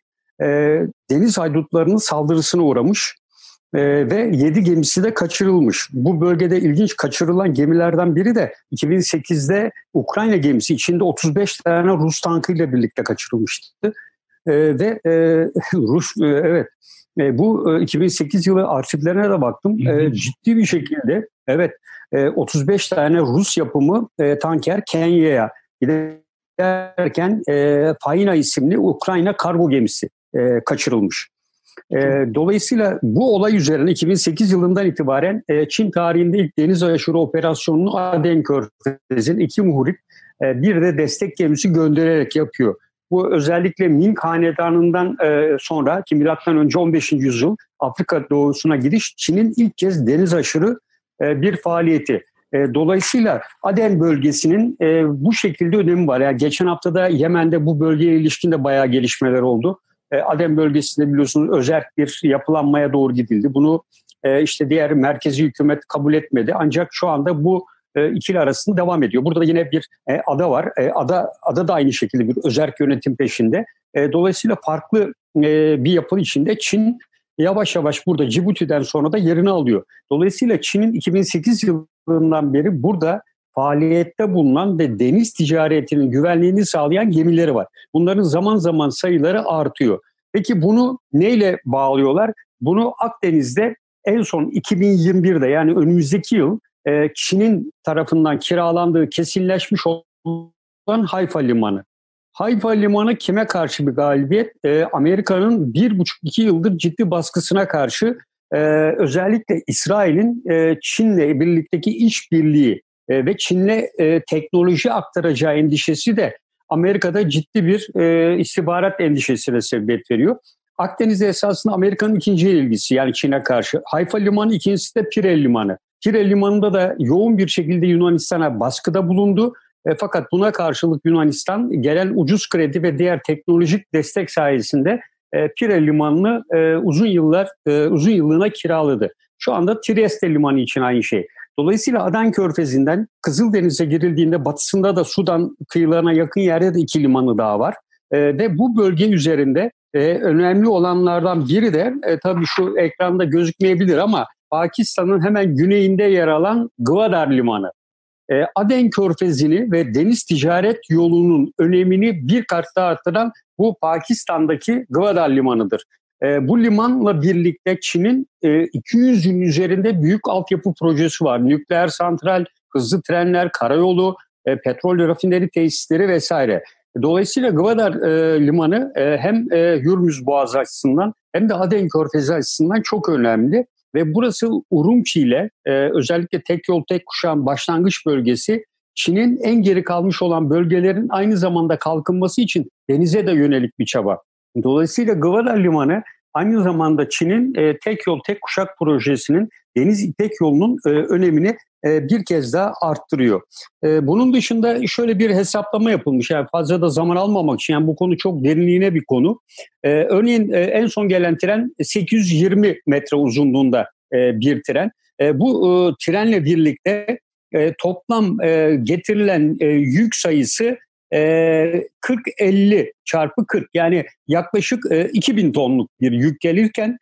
deniz haydutlarının saldırısına uğramış ee, ve 7 gemisi de kaçırılmış. Bu bölgede ilginç kaçırılan gemilerden biri de 2008'de Ukrayna gemisi içinde 35 tane Rus tankıyla birlikte kaçırılmıştı. Ee, ve e, Rus e, evet e, bu e, 2008 yılı arşivlerine de baktım. E, ciddi bir şekilde evet e, 35 tane Rus yapımı e, tanker Kenya'ya giderken e, Faina isimli Ukrayna kargo gemisi e, kaçırılmış. E, dolayısıyla bu olay üzerine 2008 yılından itibaren e, Çin tarihinde ilk deniz aşırı operasyonunu Aden Körfezi'nin iki muhrip e, bir de destek gemisi göndererek yapıyor. Bu özellikle Ming Hanedanı'ndan e, sonra ki milattan önce 15. yüzyıl Afrika doğusuna gidiş Çin'in ilk kez deniz aşırı e, bir faaliyeti. E, dolayısıyla Aden bölgesinin e, bu şekilde önemi var. Yani geçen haftada Yemen'de bu bölgeye ilişkin de bayağı gelişmeler oldu. E, Adem bölgesinde biliyorsunuz özel bir yapılanmaya doğru gidildi. Bunu e, işte diğer merkezi hükümet kabul etmedi. Ancak şu anda bu e, ikili arasında devam ediyor. Burada yine bir ada var. Ada ada da aynı şekilde bir özerk yönetim peşinde. Dolayısıyla farklı bir yapı içinde Çin yavaş yavaş burada Cibuti'den sonra da yerini alıyor. Dolayısıyla Çin'in 2008 yılından beri burada faaliyette bulunan ve deniz ticaretinin güvenliğini sağlayan gemileri var. Bunların zaman zaman sayıları artıyor. Peki bunu neyle bağlıyorlar? Bunu Akdeniz'de en son 2021'de yani önümüzdeki yıl e, Çin'in tarafından kiralandığı kesinleşmiş olan Hayfa Limanı. Hayfa Limanı kime karşı bir galibiyet? E, Amerika'nın bir buçuk iki yıldır ciddi baskısına karşı e, özellikle İsrail'in e, Çin'le birlikteki işbirliği e, ve Çin'le e, teknoloji aktaracağı endişesi de Amerika'da ciddi bir e, istihbarat endişesine sebebiyet veriyor. Akdeniz'de esasında Amerika'nın ikinci ilgisi yani Çin'e karşı. Hayfa Limanı ikincisi de Pire Limanı. Pire Limanı'nda da yoğun bir şekilde Yunanistan'a baskıda bulundu. E, fakat buna karşılık Yunanistan gelen ucuz kredi ve diğer teknolojik destek sayesinde e, Pire Limanı'nı e, uzun yıllar e, uzun yıllığına kiraladı. Şu anda Trieste Limanı için aynı şey. Dolayısıyla Adan Körfezi'nden Kızıldeniz'e girildiğinde batısında da Sudan kıyılarına yakın yerde de iki limanı daha var. E, ve bu bölge üzerinde e, önemli olanlardan biri de e, tabii şu ekranda gözükmeyebilir ama Pakistan'ın hemen güneyinde yer alan Gwadar Limanı. E, Aden Körfezi'ni ve deniz ticaret yolunun önemini bir kat daha arttıran bu Pakistan'daki Gwadar Limanı'dır. E, bu limanla birlikte Çin'in e, 200'ün üzerinde büyük altyapı projesi var. Nükleer santral, hızlı trenler, karayolu, e, petrol rafineri tesisleri vesaire. Dolayısıyla Gwadar e, limanı e, hem e, Boğazı açısından hem de Aden Körfezi açısından çok önemli. Ve burası Urumqi ile özellikle tek yol tek kuşağın başlangıç bölgesi Çin'in en geri kalmış olan bölgelerin aynı zamanda kalkınması için denize de yönelik bir çaba. Dolayısıyla Gwadar Limanı aynı zamanda Çin'in e, tek yol tek kuşak projesinin deniz ipek yolunun e, önemini e, bir kez daha arttırıyor. E, bunun dışında şöyle bir hesaplama yapılmış. Yani fazla da zaman almamak için yani bu konu çok derinliğine bir konu. E, örneğin e, en son gelen tren 820 metre uzunluğunda e, bir tren. E, bu e, trenle birlikte e, toplam e, getirilen e, yük sayısı 40-50 çarpı 40 yani yaklaşık 2000 tonluk bir yük gelirken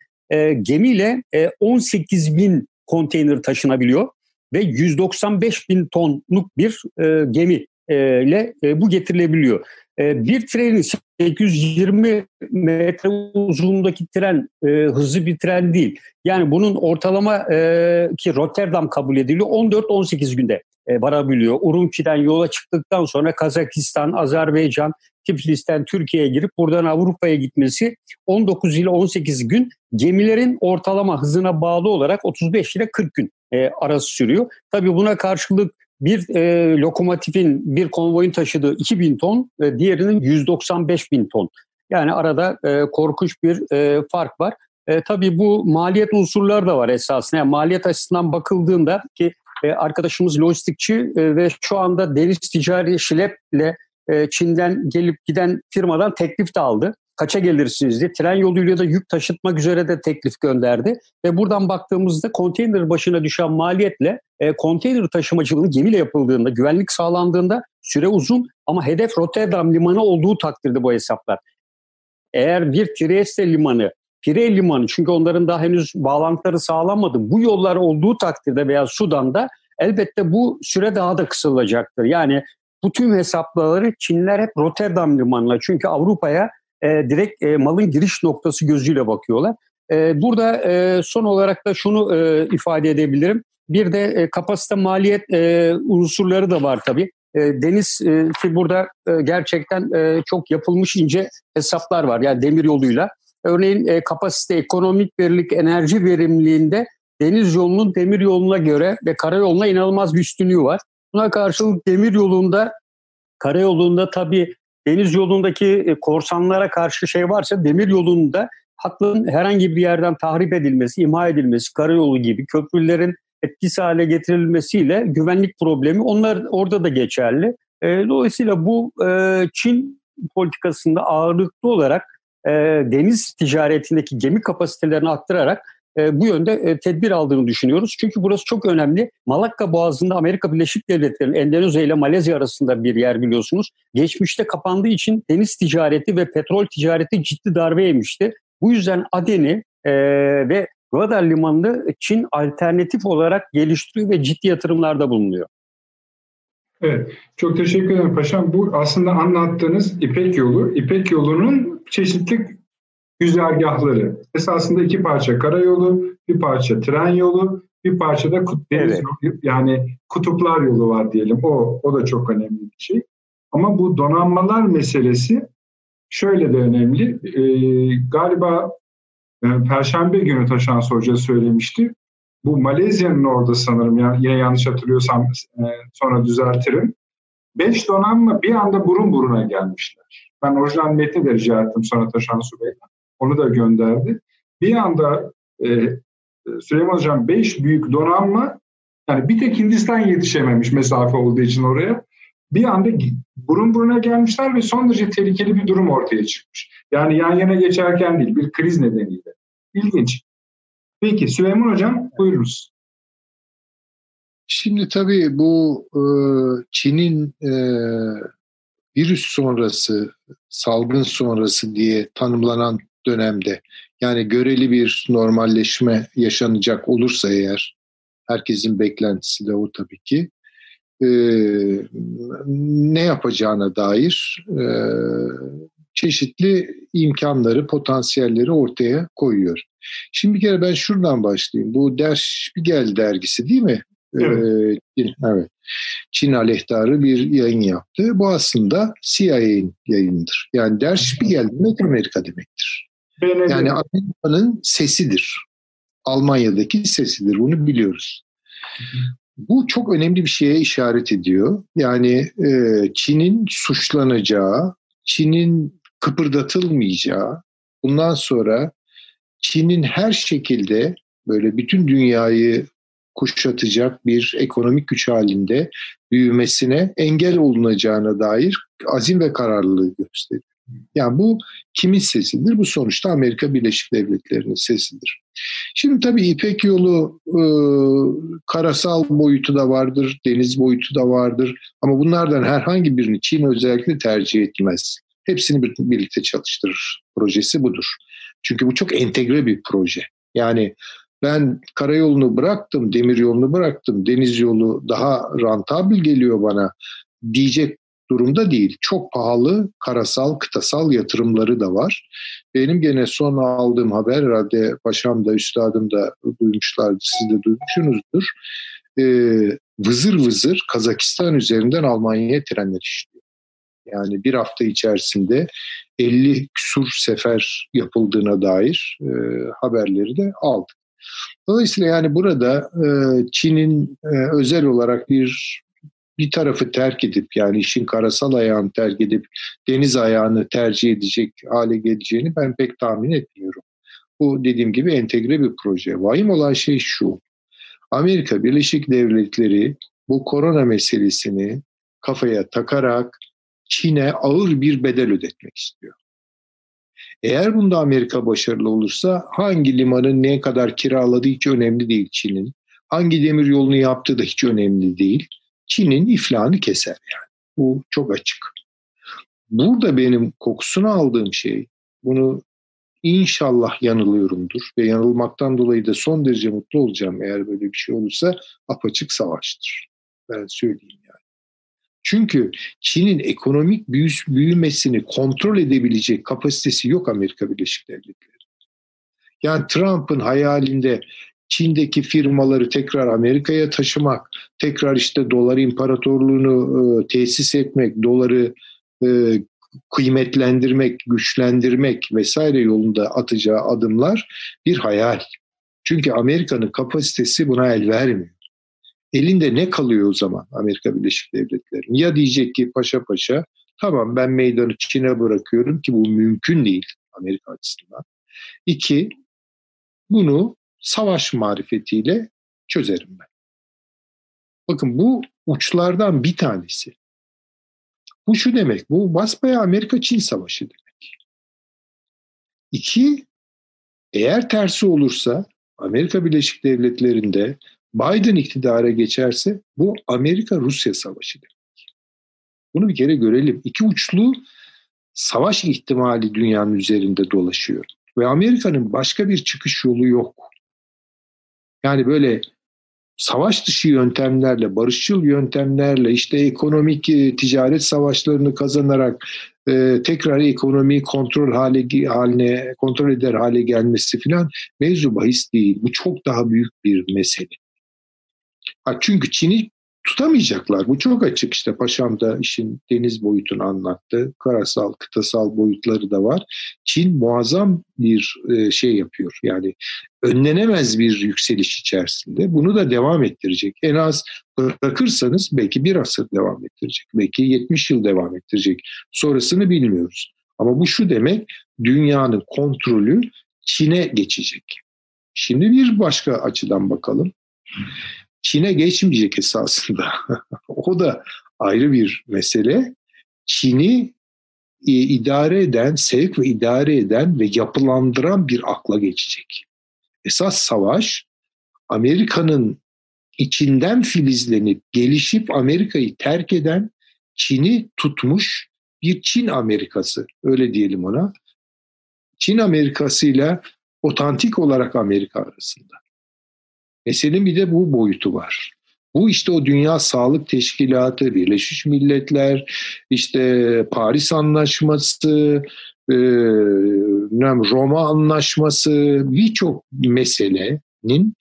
gemiyle 18 bin konteyner taşınabiliyor ve 195 bin tonluk bir gemi ile bu getirilebiliyor. Bir trenin 820 metre uzunluğundaki tren hızlı bir tren değil. Yani bunun ortalama ki Rotterdam kabul ediliyor 14-18 günde e, varabiliyor. Urumçi'den yola çıktıktan sonra Kazakistan, Azerbaycan, Tiflis'ten Türkiye'ye girip buradan Avrupa'ya gitmesi 19 ile 18 gün gemilerin ortalama hızına bağlı olarak 35 ile 40 gün e, arası sürüyor. Tabii buna karşılık bir e, lokomotifin, bir konvoyun taşıdığı 2000 ton, e, diğerinin 195 bin ton. Yani arada e, korkunç bir e, fark var. E, tabii bu maliyet unsurları da var esasında. Yani maliyet açısından bakıldığında ki e, arkadaşımız lojistikçi e, ve şu anda deniz ticari şileple e, Çin'den gelip giden firmadan teklif de aldı. Kaça gelirsiniz diye. Tren yoluyla da yük taşıtmak üzere de teklif gönderdi. Ve buradan baktığımızda konteyner başına düşen maliyetle konteyner taşımacılığı gemiyle yapıldığında, güvenlik sağlandığında süre uzun ama hedef Rotterdam limanı olduğu takdirde bu hesaplar. Eğer bir Trieste limanı Pire Limanı çünkü onların daha henüz bağlantıları sağlanmadı. Bu yollar olduğu takdirde veya Sudan'da elbette bu süre daha da kısılacaktır. Yani bu tüm hesaplamaları Çinliler hep Rotterdam limanına çünkü Avrupa'ya e, direkt e, malın giriş noktası gözüyle bakıyorlar. E, burada e, son olarak da şunu e, ifade edebilirim. Bir de e, kapasite maliyet e, unsurları da var tabii. E, deniz e, ki burada e, gerçekten e, çok yapılmış ince hesaplar var. Yani demir yoluyla Örneğin e, kapasite, ekonomik verilik, enerji verimliliğinde deniz yolunun demir yoluna göre ve karayoluna inanılmaz bir üstünlüğü var. Buna karşılık demir yolunda, karayolunda tabii deniz yolundaki e, korsanlara karşı şey varsa demir yolunda hattın herhangi bir yerden tahrip edilmesi, imha edilmesi, karayolu gibi köprülerin etkisiz hale getirilmesiyle güvenlik problemi onlar orada da geçerli. E, dolayısıyla bu e, Çin politikasında ağırlıklı olarak e, deniz ticaretindeki gemi kapasitelerini arttırarak e, bu yönde e, tedbir aldığını düşünüyoruz. Çünkü burası çok önemli. Malakka Boğazı'nda Amerika Birleşik Devletleri, Endonezya ile Malezya arasında bir yer biliyorsunuz. Geçmişte kapandığı için deniz ticareti ve petrol ticareti ciddi darbe yemişti. Bu yüzden Aden'i e, ve Gwadar Limanı'nı Çin alternatif olarak geliştiriyor ve ciddi yatırımlarda bulunuyor. Evet, çok teşekkür ederim paşam. Bu aslında anlattığınız İpek yolu, İpek yolunun çeşitli güzergahları. Esasında iki parça karayolu, bir parça tren yolu, bir parça da kut, deniz evet. yolu, yani kutuplar yolu var diyelim. O, o da çok önemli bir şey. Ama bu donanmalar meselesi şöyle de önemli. Ee, galiba e, Perşembe günü Taşan Hoca söylemişti. Bu Malezya'nın orada sanırım yani yine yanlış hatırlıyorsam e, sonra düzeltirim. Beş donanma bir anda burun buruna gelmişler. Ben orijinal metni de rica ettim sonra Taşan Bey'den. Onu da gönderdi. Bir anda e, Süleyman Hocam beş büyük donanma yani bir tek Hindistan yetişememiş mesafe olduğu için oraya. Bir anda burun buruna gelmişler ve son derece tehlikeli bir durum ortaya çıkmış. Yani yan yana geçerken değil, bir kriz nedeniyle. İlginç. Peki Süleyman Hocam buyurunuz. Şimdi tabii bu e, Çin'in e, virüs sonrası, salgın sonrası diye tanımlanan dönemde yani göreli bir normalleşme yaşanacak olursa eğer herkesin beklentisi de o tabii ki e, ne yapacağına dair e, çeşitli imkanları, potansiyelleri ortaya koyuyor. Şimdi bir kere ben şuradan başlayayım. Bu Der Spiegel dergisi değil mi? Evet. Ee, evet. Çin aleyhtarı bir yayın yaptı. Bu aslında CIA'nin yayınıdır. Yani Der Spiegel demek Amerika demektir. Yani Amerika'nın sesidir. Almanya'daki sesidir. Bunu biliyoruz. Bu çok önemli bir şeye işaret ediyor. Yani e, Çin'in suçlanacağı, Çin'in kıpırdatılmayacağı, bundan sonra Çin'in her şekilde böyle bütün dünyayı kuşatacak bir ekonomik güç halinde büyümesine engel olunacağına dair azim ve kararlılığı gösteriyor. Yani bu kimin sesidir? Bu sonuçta Amerika Birleşik Devletleri'nin sesidir. Şimdi tabii İpek yolu e, karasal boyutu da vardır, deniz boyutu da vardır. Ama bunlardan herhangi birini Çin özellikle tercih etmez. Hepsini birlikte çalıştırır. Projesi budur. Çünkü bu çok entegre bir proje. Yani ben karayolunu bıraktım, demir yolunu bıraktım, deniz yolu daha rantabil geliyor bana diyecek durumda değil. Çok pahalı karasal, kıtasal yatırımları da var. Benim gene son aldığım haber herhalde paşam da üstadım da duymuşlardı, siz de duymuşsunuzdur. Ee, vızır vızır Kazakistan üzerinden Almanya'ya trenler işliyor. Yani bir hafta içerisinde 50 küsur sefer yapıldığına dair e, haberleri de aldık. Dolayısıyla yani burada e, Çin'in e, özel olarak bir bir tarafı terk edip yani işin karasal ayağını terk edip deniz ayağını tercih edecek hale geleceğini ben pek tahmin etmiyorum. Bu dediğim gibi entegre bir proje. Vahim olan şey şu. Amerika Birleşik Devletleri bu korona meselesini kafaya takarak Çin'e ağır bir bedel ödetmek istiyor. Eğer bunda Amerika başarılı olursa hangi limanın ne kadar kiraladığı hiç önemli değil Çin'in. Hangi demir yolunu yaptığı da hiç önemli değil. Çin'in iflahını keser yani. Bu çok açık. Burada benim kokusunu aldığım şey, bunu inşallah yanılıyorumdur ve yanılmaktan dolayı da son derece mutlu olacağım eğer böyle bir şey olursa apaçık savaştır. Ben söyleyeyim yani. Çünkü Çin'in ekonomik büyümesini kontrol edebilecek kapasitesi yok Amerika Birleşik Devletleri. Yani Trump'ın hayalinde Çin'deki firmaları tekrar Amerika'ya taşımak, tekrar işte dolar imparatorluğunu e, tesis etmek, doları e, kıymetlendirmek, güçlendirmek vesaire yolunda atacağı adımlar bir hayal. Çünkü Amerika'nın kapasitesi buna el vermiyor. Elinde ne kalıyor o zaman Amerika Birleşik Devletleri? Ya diyecek ki paşa paşa tamam ben meydanı Çin'e bırakıyorum ki bu mümkün değil Amerika açısından. İki, bunu savaş marifetiyle çözerim ben. Bakın bu uçlardan bir tanesi. Bu şu demek, bu basbaya Amerika-Çin savaşı demek. İki, eğer tersi olursa Amerika Birleşik Devletleri'nde Biden iktidara geçerse bu Amerika-Rusya savaşı demek. Bunu bir kere görelim. İki uçlu savaş ihtimali dünyanın üzerinde dolaşıyor. Ve Amerika'nın başka bir çıkış yolu yok. Yani böyle savaş dışı yöntemlerle, barışçıl yöntemlerle işte ekonomik e, ticaret savaşlarını kazanarak e, tekrar ekonomiyi kontrol hale haline kontrol eder hale gelmesi filan mevzu bahis değil. Bu çok daha büyük bir mesele. Ha, çünkü Çin'i tutamayacaklar. Bu çok açık işte Paşam da işin deniz boyutunu anlattı. Karasal, kıtasal boyutları da var. Çin muazzam bir e, şey yapıyor. Yani önlenemez bir yükseliş içerisinde. Bunu da devam ettirecek. En az bırakırsanız belki bir asır devam ettirecek. Belki 70 yıl devam ettirecek. Sonrasını bilmiyoruz. Ama bu şu demek dünyanın kontrolü Çin'e geçecek. Şimdi bir başka açıdan bakalım. Çin'e geçmeyecek esasında. o da ayrı bir mesele. Çin'i e, idare eden, sevk ve idare eden ve yapılandıran bir akla geçecek. Esas savaş Amerika'nın içinden filizlenip gelişip Amerika'yı terk eden Çin'i tutmuş bir Çin Amerikası öyle diyelim ona. Çin Amerikası ile otantik olarak Amerika arasında. Meselenin bir de bu boyutu var. Bu işte o Dünya Sağlık Teşkilatı, Birleşmiş Milletler, işte Paris Anlaşması, e, Roma Anlaşması birçok meselenin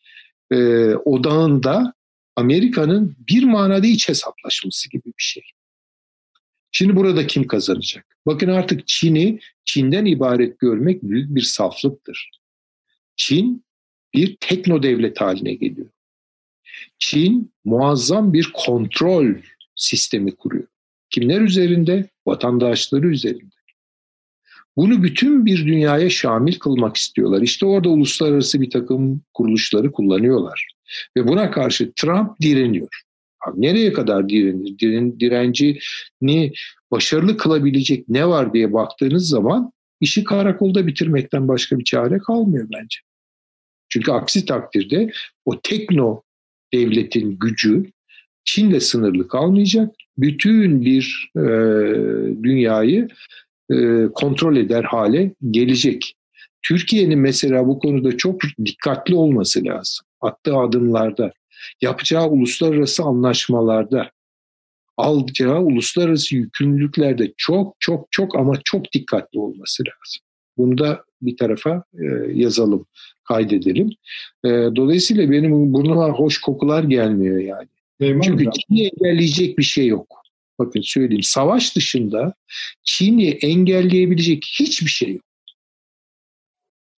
e, odağında Amerika'nın bir manada iç hesaplaşması gibi bir şey. Şimdi burada kim kazanacak? Bakın artık Çin'i Çin'den ibaret görmek büyük bir saflıktır. Çin bir tekno devlet haline geliyor. Çin muazzam bir kontrol sistemi kuruyor. Kimler üzerinde? Vatandaşları üzerinde. Bunu bütün bir dünyaya şamil kılmak istiyorlar. İşte orada uluslararası bir takım kuruluşları kullanıyorlar. Ve buna karşı Trump direniyor. Abi nereye kadar direnir? Diren, direncini başarılı kılabilecek ne var diye baktığınız zaman işi karakolda bitirmekten başka bir çare kalmıyor bence. Çünkü aksi takdirde o tekno devletin gücü Çin'le sınırlı kalmayacak. Bütün bir e, dünyayı e, kontrol eder hale gelecek. Türkiye'nin mesela bu konuda çok dikkatli olması lazım. Attığı adımlarda, yapacağı uluslararası anlaşmalarda, alacağı uluslararası yükümlülüklerde çok çok çok ama çok dikkatli olması lazım. Bunu da bir tarafa e, yazalım, kaydedelim. E, dolayısıyla benim burnuma hoş kokular gelmiyor yani. Eyvallah. Çünkü Çin'i engelleyecek bir şey yok. Bakın söyleyeyim, savaş dışında Çin'i engelleyebilecek hiçbir şey yok.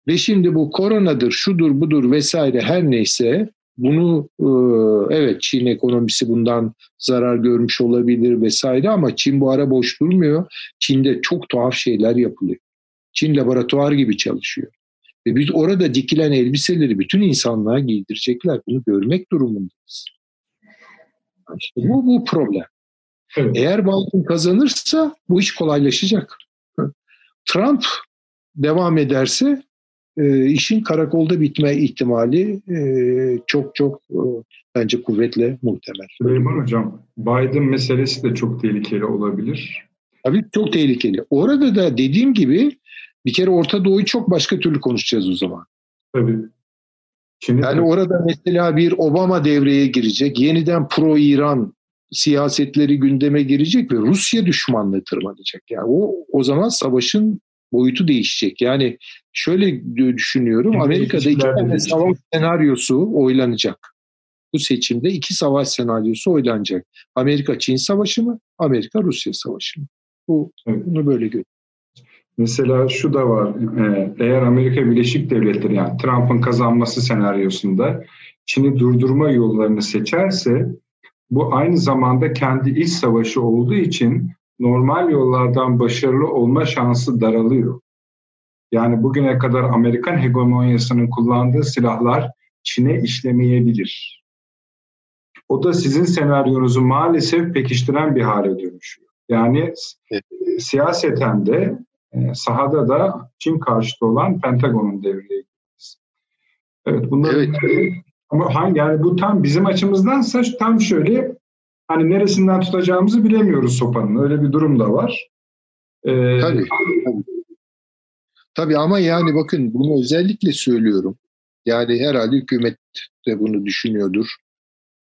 Ve şimdi bu koronadır, şudur, budur vesaire her neyse bunu e, evet Çin ekonomisi bundan zarar görmüş olabilir vesaire ama Çin bu ara boş durmuyor. Çin'de çok tuhaf şeyler yapılıyor. Çin laboratuvar gibi çalışıyor. Ve biz orada dikilen elbiseleri bütün insanlığa giydirecekler. Bunu görmek durumundayız. İşte bu, bu problem. Evet. Eğer Biden kazanırsa bu iş kolaylaşacak. Trump devam ederse e, işin karakolda bitme ihtimali e, çok çok e, bence kuvvetle muhtemel. Süleyman Hocam, Biden meselesi de çok tehlikeli olabilir. Tabii çok tehlikeli. Orada da dediğim gibi bir kere Orta Doğu'yu çok başka türlü konuşacağız o zaman. Tabii. Şimdi yani tabii. orada mesela bir Obama devreye girecek. Yeniden pro-İran siyasetleri gündeme girecek ve Rusya düşmanlığı tırmanacak. Yani o o zaman savaşın boyutu değişecek. Yani şöyle düşünüyorum. Şimdi Amerika'da iki tane savaş senaryosu oylanacak. Bu seçimde iki savaş senaryosu oylanacak. Amerika-Çin savaşı mı? Amerika-Rusya savaşı mı? Bu, evet. Bunu böyle görüyorum. Mesela şu da var. E, eğer Amerika Birleşik Devletleri yani Trump'ın kazanması senaryosunda Çin'i durdurma yollarını seçerse bu aynı zamanda kendi iç savaşı olduğu için normal yollardan başarılı olma şansı daralıyor. Yani bugüne kadar Amerikan hegemonyasının kullandığı silahlar Çin'e işlemeyebilir. O da sizin senaryonuzu maalesef pekiştiren bir hale dönüşüyor. Yani evet. siyaseten de e, sahada da Çin karşıtı olan Pentagon'un devreye girmesi. Evet bunlar evet. ama hangi yani bu tam bizim açımızdansa tam şöyle hani neresinden tutacağımızı bilemiyoruz sopanın. Öyle bir durum da var. Ee, tabii. Tabii ama yani bakın bunu özellikle söylüyorum. Yani herhalde hükümet de bunu düşünüyordur.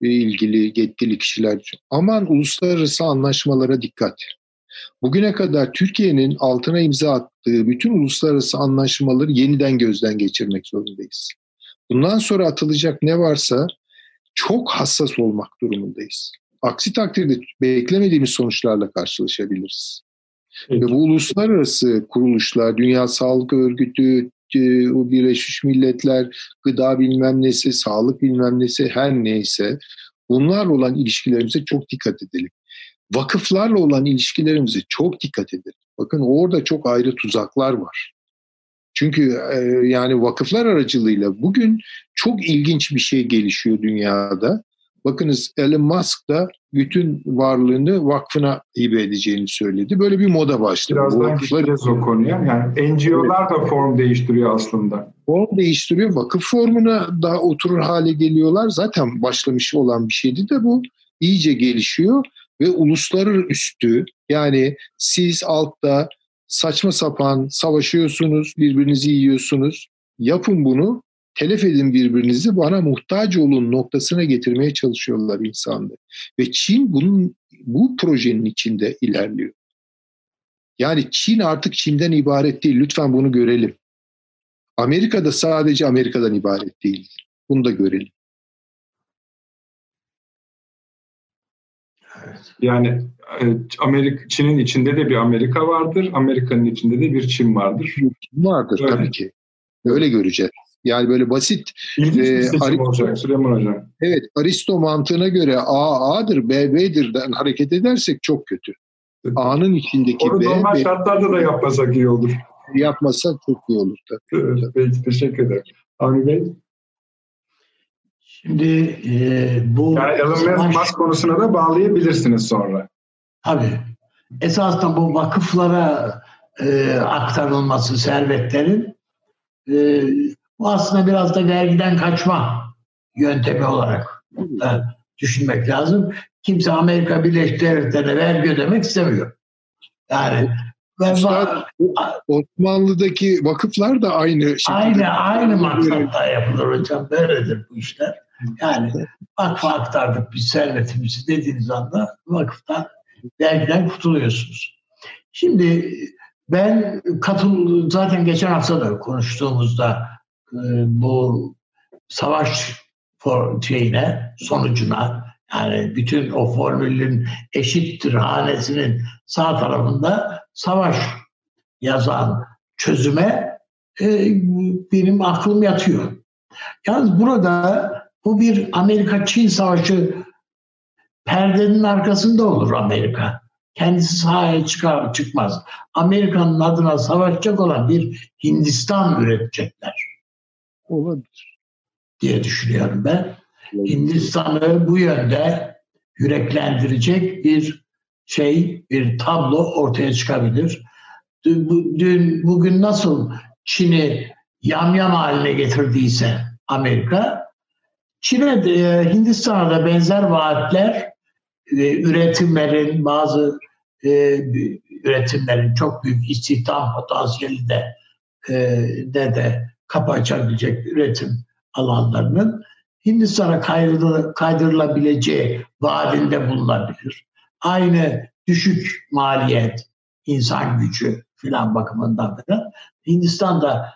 ilgili yetkili kişiler. Aman uluslararası anlaşmalara dikkat. Bugüne kadar Türkiye'nin altına imza attığı bütün uluslararası anlaşmaları yeniden gözden geçirmek zorundayız. Bundan sonra atılacak ne varsa çok hassas olmak durumundayız. Aksi takdirde beklemediğimiz sonuçlarla karşılaşabiliriz. Ve bu uluslararası kuruluşlar, Dünya Sağlık Örgütü, e, Birleşmiş Milletler, gıda bilmem nesi, sağlık bilmem nesi her neyse bunlarla olan ilişkilerimize çok dikkat edelim. Vakıflarla olan ilişkilerimize çok dikkat edelim. Bakın orada çok ayrı tuzaklar var. Çünkü e, yani vakıflar aracılığıyla bugün çok ilginç bir şey gelişiyor dünyada. Bakınız Elon Musk da bütün varlığını vakfına hibe edeceğini söyledi. Böyle bir moda başladı. Birazdan vakıflar... gideceğiz o konuya. Yani NGO'lar da form değiştiriyor aslında. Form değiştiriyor. Vakıf formuna da oturur hale geliyorlar. Zaten başlamış olan bir şeydi de bu. iyice gelişiyor ve uluslararası yani siz altta saçma sapan savaşıyorsunuz, birbirinizi yiyorsunuz. Yapın bunu telef edin birbirinizi bana muhtaç olun noktasına getirmeye çalışıyorlar insanları. Ve Çin bunun bu projenin içinde ilerliyor. Yani Çin artık Çin'den ibaret değil. Lütfen bunu görelim. Amerika da sadece Amerika'dan ibaret değil. Bunu da görelim. Yani e, Amerika Çin'in içinde de bir Amerika vardır, Amerika'nın içinde de bir Çin vardır. Vardır Öyle. tabii ki. Öyle göreceğiz. Yani böyle basit. İlginç bir e, seçim e, olacak Süleyman Hocam. Evet, Aristo mantığına göre A A'dır, B B'dir'den hareket edersek çok kötü. A'nın içindeki Onu B... Onu normal B, şartlarda da yapmasak iyi olur. Yapmasak çok iyi olur tabii. Evet, peki, teşekkür ederim. Avni Bey? Şimdi e, bu... Yani Elon Musk konusuna da bağlayabilirsiniz sonra. Tabii. Esasında bu vakıflara e, aktarılması servetlerin e, bu aslında biraz da vergiden kaçma yöntemi olarak da düşünmek lazım. Kimse Amerika Birleşik Devletleri'ne vergi ödemek istemiyor. Yani Üstad, Osmanlı'daki vakıflar da aynı şekilde. Aynı, aynı maksatta yapılır hocam. Böyledir bu işler. Yani vakfa aktardık biz servetimizi dediğiniz anda vakıftan vergiden kurtuluyorsunuz. Şimdi ben katıl zaten geçen hafta da konuştuğumuzda e, bu savaş şeyine sonucuna yani bütün o formülün eşittir hanesinin sağ tarafında savaş yazan çözüme e, benim aklım yatıyor. Yalnız burada bu bir Amerika-Çin savaşı perdenin arkasında olur Amerika. Kendisi sahaya çıkar çıkmaz. Amerika'nın adına savaşacak olan bir Hindistan üretecekler. Olabilir. Diye düşünüyorum ben. Hindistan'ı bu yönde yüreklendirecek bir şey, bir tablo ortaya çıkabilir. Dün, dün bugün nasıl Çin'i yamyam haline getirdiyse Amerika, Çin'e de, e, Hindistan'a da benzer vaatler e, üretimlerin bazı e, üretimlerin çok büyük istihdam potansiyeli de de, de kapı açabilecek üretim alanlarının Hindistan'a kaydırılabileceği vaadinde bulunabilir. Aynı düşük maliyet, insan gücü filan bakımından da Hindistan da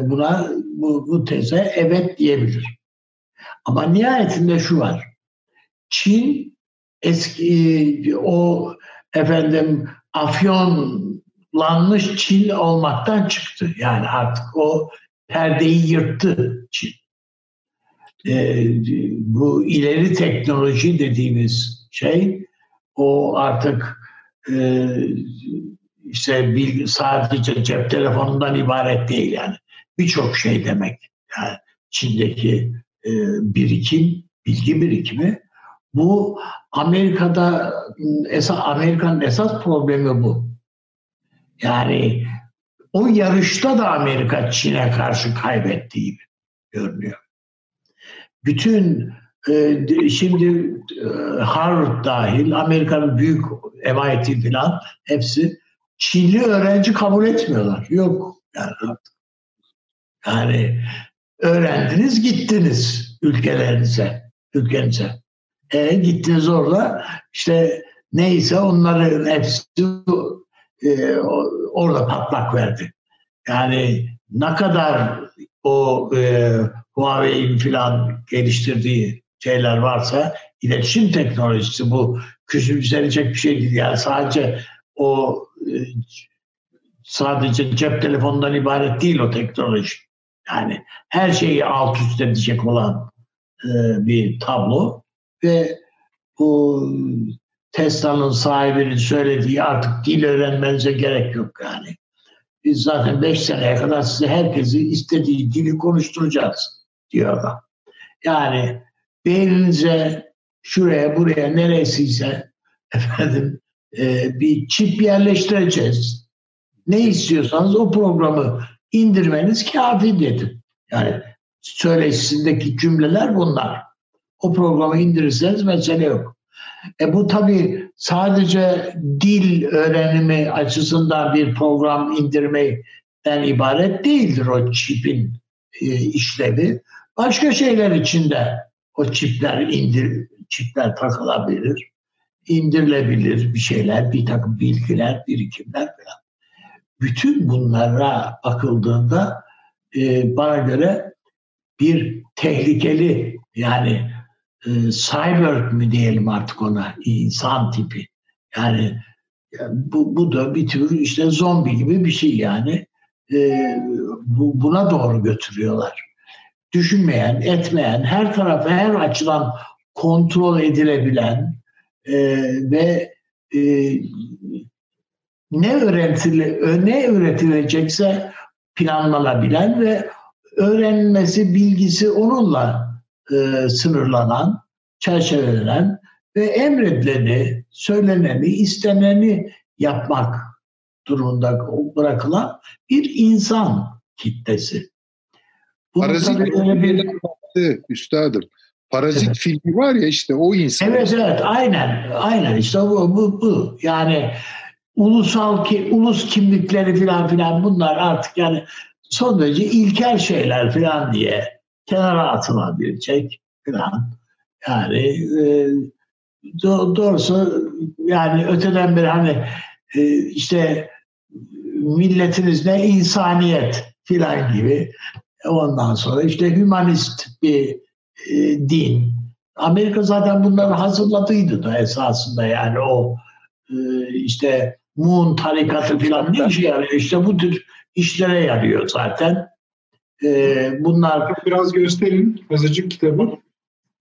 buna bu, bu teze evet diyebilir. Ama nihayetinde şu var. Çin eski o efendim afyonlanmış Çin olmaktan çıktı. Yani artık o perdeyi yırttı Çin. Ee, bu ileri teknoloji dediğimiz şey o artık e, işte bilgi, sadece cep telefonundan ibaret değil yani. Birçok şey demek. Yani Çin'deki e, birikim, bilgi birikimi. Bu Amerika'da esas Amerika'nın esas problemi bu. Yani o yarışta da Amerika Çin'e karşı kaybettiği gibi. görünüyor. Bütün e, şimdi e, Harvard dahil, Amerika'nın büyük MIT filan hepsi Çinli öğrenci kabul etmiyorlar. Yok yani. Yani öğrendiniz gittiniz ülkelerinize, ülkenize. E, gittiniz orada işte neyse onların hepsi e, orada patlak verdi. Yani ne kadar o e, Huawei'in filan geliştirdiği şeyler varsa iletişim teknolojisi bu küçümsenecek bir şey değil. Yani sadece o e, sadece cep telefonundan ibaret değil o teknoloji. Yani her şeyi alt üst edecek olan e, bir tablo ve bu Tesla'nın sahibinin söylediği artık dil öğrenmenize gerek yok yani. Biz zaten beş seneye kadar size herkesi istediği dili konuşturacağız diyor adam. Yani beyninize şuraya buraya neresiyse efendim e, bir çip yerleştireceğiz. Ne istiyorsanız o programı indirmeniz kafi dedim. Yani söyleşisindeki cümleler bunlar. O programı indirirseniz mesele yok. E bu tabii sadece dil öğrenimi açısından bir program indirmeden ibaret değildir o çipin e, işlevi. Başka şeyler içinde o çipler indir, çipler takılabilir, indirilebilir bir şeyler, bir takım bilgiler, birikimler falan. Bütün bunlara bakıldığında e, bana göre bir tehlikeli yani e, cyber mi diyelim artık ona insan tipi. Yani bu, bu da bir tür işte zombi gibi bir şey yani. E, bu, buna doğru götürüyorlar. Düşünmeyen, etmeyen, her tarafı her açıdan kontrol edilebilen e, ve e, ne öğretile, ne öğretilecekse planlanabilen ve öğrenmesi, bilgisi onunla e, sınırlanan, çerçevelenen ve emredileni, söyleneni, isteneni yapmak durumunda bırakılan bir insan kitlesi. Bunu Parazit bir... baktı üstadım. Parazit evet. filmi var ya işte o insan. Evet evet aynen aynen işte bu bu, bu. yani ulusal ki ulus kimlikleri filan filan bunlar artık yani son derece ilkel şeyler filan diye kenara atılabilecek falan. Yani e, do, doğrusu yani öteden beri hani e, işte milletiniz ne insaniyet filan gibi ondan sonra işte hümanist bir e, din. Amerika zaten bunları hazırladıydı da esasında yani o e, işte Moon tarikatı filan ne işe yarıyor? İşte bu tür işlere yarıyor zaten. E, bunlar biraz gösterin azıcık kitabı.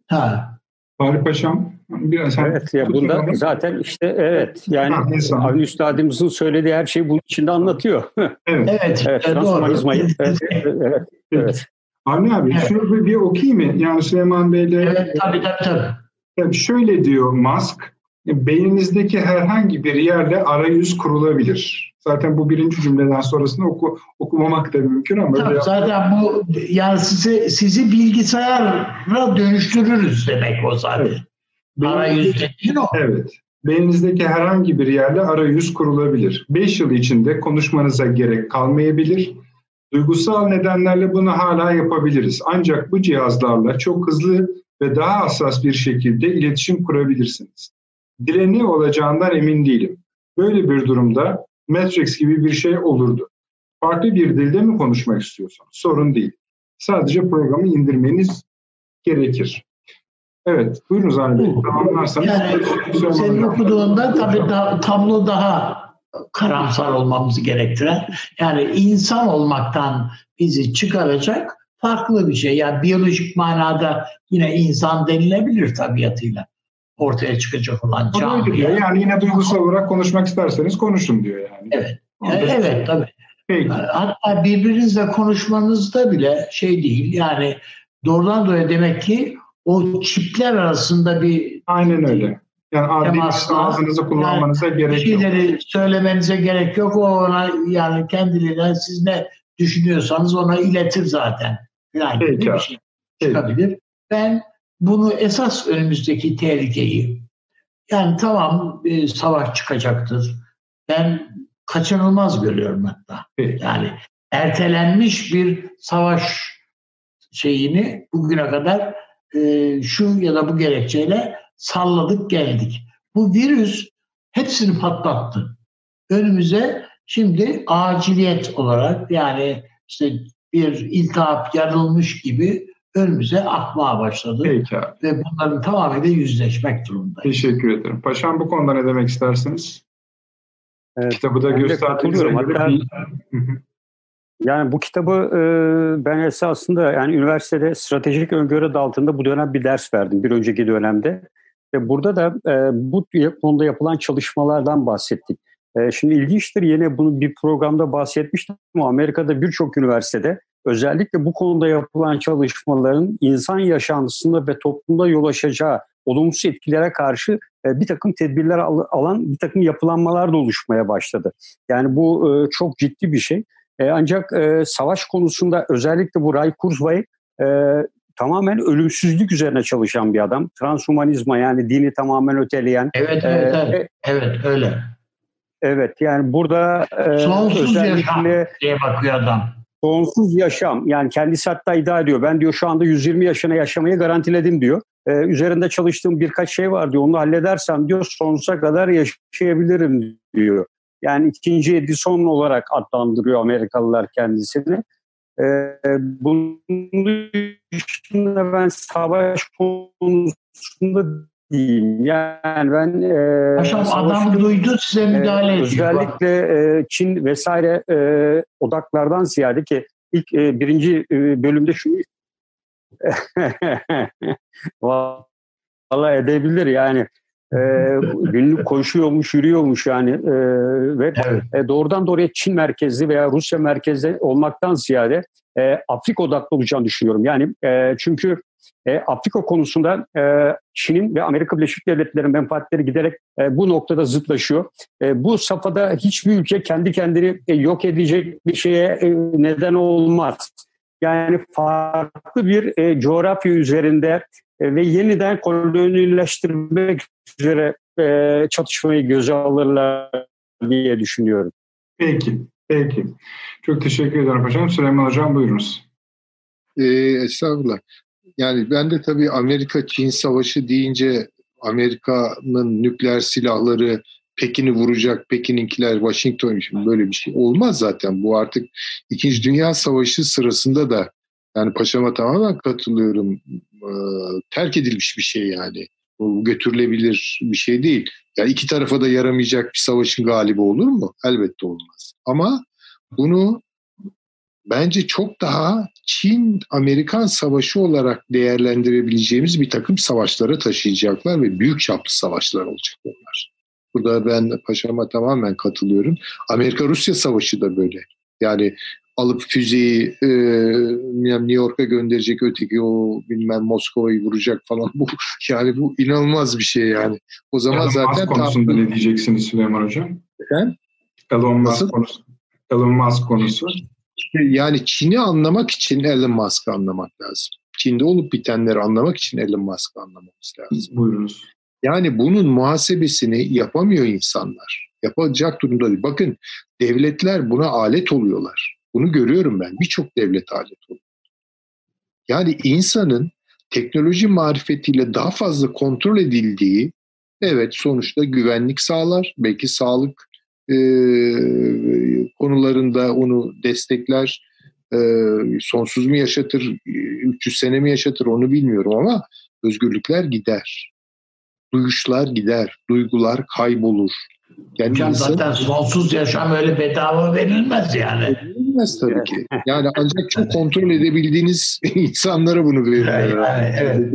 Ha. Fahri Paşam biraz Evet ya bunda zaten işte evet yani ha, abi üstadımızın söylediği her şeyi bunun içinde anlatıyor. evet. Evet. evet transhumanizmayı. evet, evet, evet. Avni abi evet. şunu bir, bir okuyayım mı? Yani Süleyman Bey'le Evet tabii tabii tabii. tabii şöyle diyor Musk beyninizdeki herhangi bir yerde arayüz kurulabilir. Zaten bu birinci cümleden sonrasını oku, okumamak da mümkün ama. Tabii, zaten bu yani sizi, sizi bilgisayara dönüştürürüz demek o zaten. Evet. Arayüz dediğin o. Evet. Beyninizdeki herhangi bir yerde arayüz kurulabilir. 5 yıl içinde konuşmanıza gerek kalmayabilir. Duygusal nedenlerle bunu hala yapabiliriz. Ancak bu cihazlarla çok hızlı ve daha hassas bir şekilde iletişim kurabilirsiniz. Dile ne olacağından emin değilim. Böyle bir durumda Matrix gibi bir şey olurdu. Farklı bir dilde mi konuşmak istiyorsanız sorun değil. Sadece programı indirmeniz gerekir. Evet, buyurunuz Ali Tamamlarsanız. Yani senin okuduğunda tabii da, tablo daha karamsar olmamızı gerektiren, yani insan olmaktan bizi çıkaracak farklı bir şey. Yani biyolojik manada yine insan denilebilir tabiatıyla ortaya çıkacak olan canlı. Yani yine duygusal olarak konuşmak isterseniz konuşun diyor yani. Evet. Yani, evet tabii. Peki. Hatta birbirinizle konuşmanızda bile şey değil yani doğrudan doğruya demek ki o çipler arasında bir Aynen öyle. Yani adil ağzınızı kullanmanıza yani gerek yok. Şeyleri söylemenize gerek yok. O ona yani kendiliğinden siz ne düşünüyorsanız ona iletir zaten. Yani bir şey çıkabilir. Ben bunu esas önümüzdeki tehlikeyi yani tamam bir savaş çıkacaktır. Ben kaçınılmaz görüyorum hatta. Yani ertelenmiş bir savaş şeyini bugüne kadar e, şu ya da bu gerekçeyle salladık geldik. Bu virüs hepsini patlattı. Önümüze şimdi aciliyet olarak yani işte bir iltihap yarılmış gibi önümüze akmaya başladı. Peki abi. Ve bunların tamamıyla yüzleşmek durumundayız. Teşekkür ederim. Paşam bu konuda ne demek istersiniz? Evet, Kitabı da Hatta- bir- Yani bu kitabı e, ben esasında yani üniversitede stratejik öngörü adı altında bu dönem bir ders verdim bir önceki dönemde. Ve burada da e, bu konuda yapılan çalışmalardan bahsettik. E, şimdi ilginçtir yine bunu bir programda bahsetmiştim ama Amerika'da birçok üniversitede özellikle bu konuda yapılan çalışmaların insan yaşantısında ve toplumda yol açacağı olumsuz etkilere karşı e, bir takım tedbirler al- alan bir takım yapılanmalar da oluşmaya başladı. Yani bu e, çok ciddi bir şey. E, ancak savaş konusunda özellikle bu Ray Kurzweil tamamen ölümsüzlük üzerine çalışan bir adam. Transhumanizma yani dini tamamen öteleyen. Evet, evet, evet. Evet, öyle. evet yani burada Sonsuz yaşam özellikle diye bakıyor adam. Sonsuz yaşam yani kendisi hatta iddia ediyor. Ben diyor şu anda 120 yaşına yaşamayı garantiledim diyor. Ee, üzerinde çalıştığım birkaç şey var diyor. Onu halledersem diyor sonsuza kadar yaşayabilirim diyor. Yani ikinci Edison olarak adlandırıyor Amerikalılar kendisini. Ee, bunun dışında ben savaş konusunda diyeyim. Yani ben e, Paşam duydu size müdahale ee, ediyor. Özellikle e, Çin vesaire e, odaklardan ziyade ki ilk e, birinci e, bölümde şunu Valla edebilir yani e, günlük koşuyormuş yürüyormuş yani e, ve Evet. e, doğrudan doğruya Çin merkezli veya Rusya merkezli olmaktan ziyade e, Afrika odaklı olacağını düşünüyorum. Yani e, çünkü e, Afrika konusunda e, Çin'in ve Amerika Birleşik Devletleri'nin menfaatleri giderek e, bu noktada zıtlaşıyor. E, bu safhada hiçbir ülke kendi kendini e, yok edecek bir şeye e, neden olmaz. Yani farklı bir e, coğrafya üzerinde e, ve yeniden kolonileştirmek üzere e, çatışmayı göze alırlar diye düşünüyorum. Peki, peki. Çok teşekkür ederim paşam. Süleyman Hocam buyurunuz. Ee, estağfurullah. Yani ben de tabii Amerika-Çin savaşı deyince Amerika'nın nükleer silahları Pekin'i vuracak, Pekin'inkiler Washington için böyle bir şey olmaz zaten. Bu artık İkinci Dünya Savaşı sırasında da yani paşama tamamen katılıyorum. Ee, terk edilmiş bir şey yani. Bu götürülebilir bir şey değil. Ya iki tarafa da yaramayacak bir savaşın galibi olur mu? Elbette olmaz. Ama bunu bence çok daha Çin-Amerikan savaşı olarak değerlendirebileceğimiz bir takım savaşlara taşıyacaklar ve büyük çaplı savaşlar olacak onlar. Burada ben paşama tamamen katılıyorum. Amerika-Rusya savaşı da böyle. Yani alıp füzeyi e, New York'a gönderecek öteki o bilmem Moskova'yı vuracak falan bu yani bu inanılmaz bir şey yani. O zaman Elon zaten Musk konusunda ne diyeceksiniz Süleyman Hocam? Efendim? Elon Musk Nasıl? konusu. Elon Musk konusu. Yani Çin'i anlamak için Elon Musk'ı anlamak lazım. Çin'de olup bitenleri anlamak için Elon Musk'ı anlamamız lazım. Buyurunuz. Yani bunun muhasebesini yapamıyor insanlar. Yapacak durumda değil. Bakın devletler buna alet oluyorlar. Bunu görüyorum ben. Birçok devlet alet oluyor. Yani insanın teknoloji marifetiyle daha fazla kontrol edildiği evet sonuçta güvenlik sağlar. Belki sağlık e, konularında onu destekler. E, sonsuz mu yaşatır, 300 sene mi yaşatır onu bilmiyorum ama özgürlükler gider duyuşlar gider, duygular kaybolur. Yani Hocam insan zaten sonsuz yaşam öyle bedava verilmez yani. Verilmez tabii ki. Yani ancak çok kontrol edebildiğiniz insanlara bunu verirler. Yani, evet.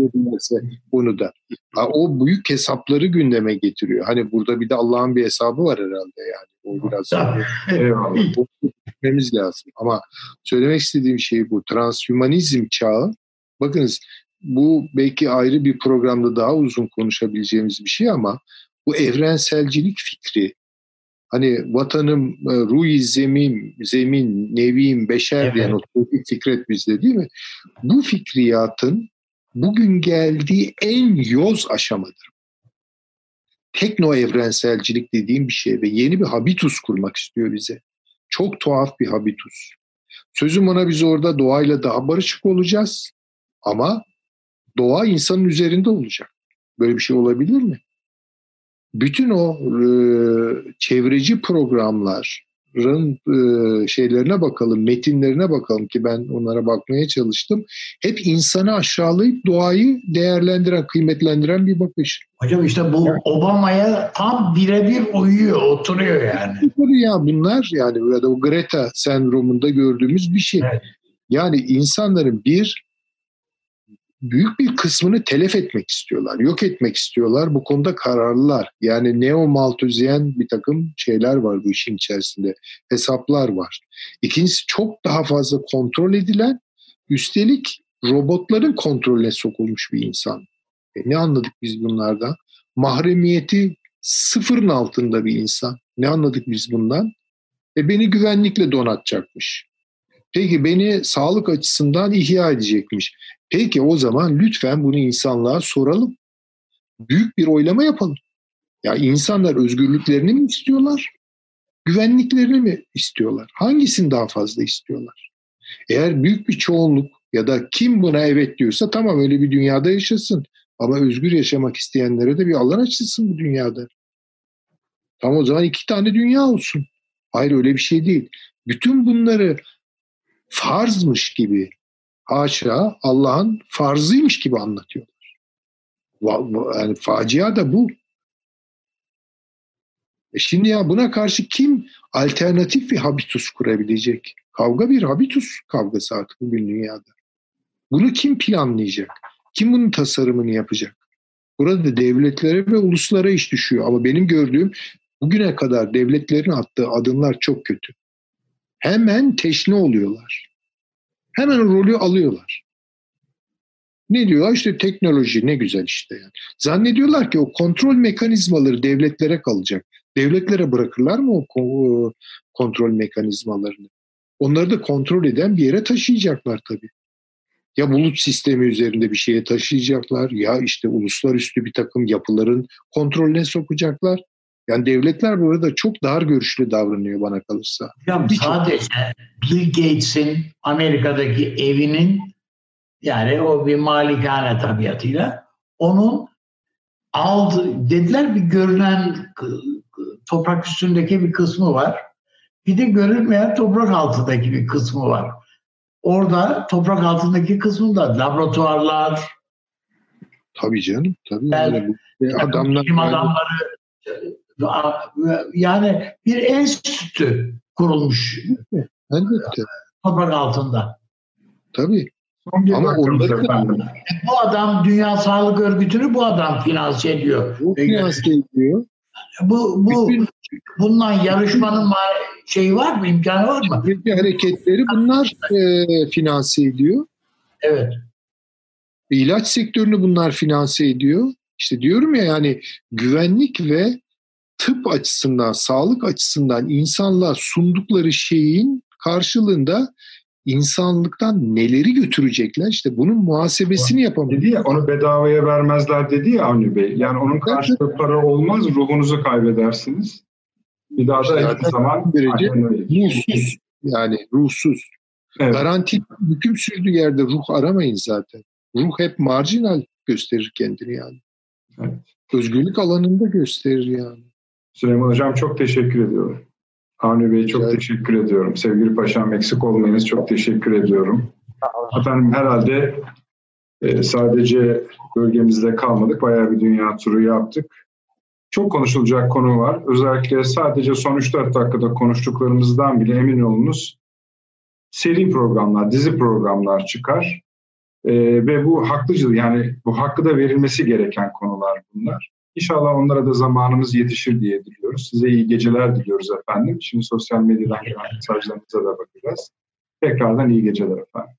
Bunu da. Ha, o büyük hesapları gündeme getiriyor. Hani burada bir de Allah'ın bir hesabı var herhalde yani. O biraz düşünmemiz lazım. Ama söylemek istediğim şey bu. Transhümanizm çağı. Bakınız bu belki ayrı bir programda daha uzun konuşabileceğimiz bir şey ama bu evrenselcilik fikri Hani vatanım, e, ruh zemin, zemin, nevim, beşer evet. diyen o Fikret bizde değil mi? Bu fikriyatın bugün geldiği en yoz aşamadır. Tekno evrenselcilik dediğim bir şey ve yeni bir habitus kurmak istiyor bize. Çok tuhaf bir habitus. Sözüm ona biz orada doğayla daha barışık olacağız ama doğa insanın üzerinde olacak. Böyle bir şey olabilir mi? Bütün o e, çevreci programların e, şeylerine bakalım, metinlerine bakalım ki ben onlara bakmaya çalıştım. Hep insanı aşağılayıp doğayı değerlendiren, kıymetlendiren bir bakış. Hocam işte bu yani, Obama'ya tam birebir uyuyor, oturuyor yani. Ya bunlar yani burada o Greta sendromunda gördüğümüz bir şey. Evet. Yani insanların bir büyük bir kısmını telef etmek istiyorlar, yok etmek istiyorlar. Bu konuda kararlılar. Yani neo malthusian bir takım şeyler var bu işin içerisinde. Hesaplar var. İkincisi çok daha fazla kontrol edilen, üstelik robotların kontrolüne sokulmuş bir insan. E ne anladık biz bunlardan? Mahremiyeti sıfırın altında bir insan. Ne anladık biz bundan? E beni güvenlikle donatacakmış. Peki beni sağlık açısından ihya edecekmiş. Peki o zaman lütfen bunu insanlığa soralım. Büyük bir oylama yapalım. Ya insanlar özgürlüklerini mi istiyorlar? Güvenliklerini mi istiyorlar? Hangisini daha fazla istiyorlar? Eğer büyük bir çoğunluk ya da kim buna evet diyorsa tamam öyle bir dünyada yaşasın. Ama özgür yaşamak isteyenlere de bir alan açılsın bu dünyada. Tamam o zaman iki tane dünya olsun. Hayır öyle bir şey değil. Bütün bunları farzmış gibi haşa Allah'ın farzıymış gibi anlatıyorlar. Yani facia da bu. E şimdi ya buna karşı kim alternatif bir habitus kurabilecek? Kavga bir habitus kavgası artık bugün dünyada. Bunu kim planlayacak? Kim bunun tasarımını yapacak? Burada devletlere ve uluslara iş düşüyor. Ama benim gördüğüm bugüne kadar devletlerin attığı adımlar çok kötü. Hemen teşne oluyorlar. Hemen rolü alıyorlar. Ne diyorlar? İşte teknoloji ne güzel işte. Yani. Zannediyorlar ki o kontrol mekanizmaları devletlere kalacak. Devletlere bırakırlar mı o kontrol mekanizmalarını? Onları da kontrol eden bir yere taşıyacaklar tabii. Ya bulut sistemi üzerinde bir şeye taşıyacaklar ya işte uluslararası bir takım yapıların kontrolüne sokacaklar. Yani devletler burada çok dar görüşlü davranıyor bana kalırsa. Ya sadece Bill Gates'in Amerika'daki evinin yani o bir malikane tabiatıyla onun aldı dediler bir görünen toprak üstündeki bir kısmı var. Bir de görünmeyen toprak altındaki bir kısmı var. Orada toprak altındaki kısmında laboratuvarlar. Tabii canım. Tabii. Yani, yani adamlar, bilim adamları yani bir enstitü kurulmuş. Elbette. Toprak altında. Tabii. Ama onları da, bu adam Dünya Sağlık Örgütü'nü bu adam finanse ediyor. Bu finanse ediyor. Bu, bu bundan yarışmanın şeyi var mı, imkanı var mı? hareketleri bunlar e, finanse ediyor. Evet. İlaç sektörünü bunlar finanse ediyor. İşte diyorum ya yani güvenlik ve tıp açısından, sağlık açısından insanlığa sundukları şeyin karşılığında insanlıktan neleri götürecekler işte bunun muhasebesini yapamıyor. Dedi ya onu bedavaya vermezler dedi ya Avni Bey. Yani onun karşılığı para olmaz ruhunuzu kaybedersiniz. Bir daha da hiçbir zaman derece ruhsuz yani ruhsuz. Evet. Garanti hüküm sürdüğü yerde ruh aramayın zaten. Ruh hep marjinal gösterir kendini yani. Evet. Özgürlük alanında gösterir yani. Süleyman Hocam çok teşekkür ediyorum. Avni Bey çok evet. teşekkür ediyorum. Sevgili Paşam eksik olmayınız çok teşekkür ediyorum. Efendim herhalde e, sadece bölgemizde kalmadık. Bayağı bir dünya turu yaptık. Çok konuşulacak konu var. Özellikle sadece son 3-4 dakikada konuştuklarımızdan bile emin olunuz seri programlar, dizi programlar çıkar. E, ve bu haklıcı yani bu hakkı da verilmesi gereken konular bunlar. İnşallah onlara da zamanımız yetişir diye diliyoruz. Size iyi geceler diliyoruz efendim. Şimdi sosyal medyadan gelen mesajlarınıza da bakacağız. Tekrardan iyi geceler efendim.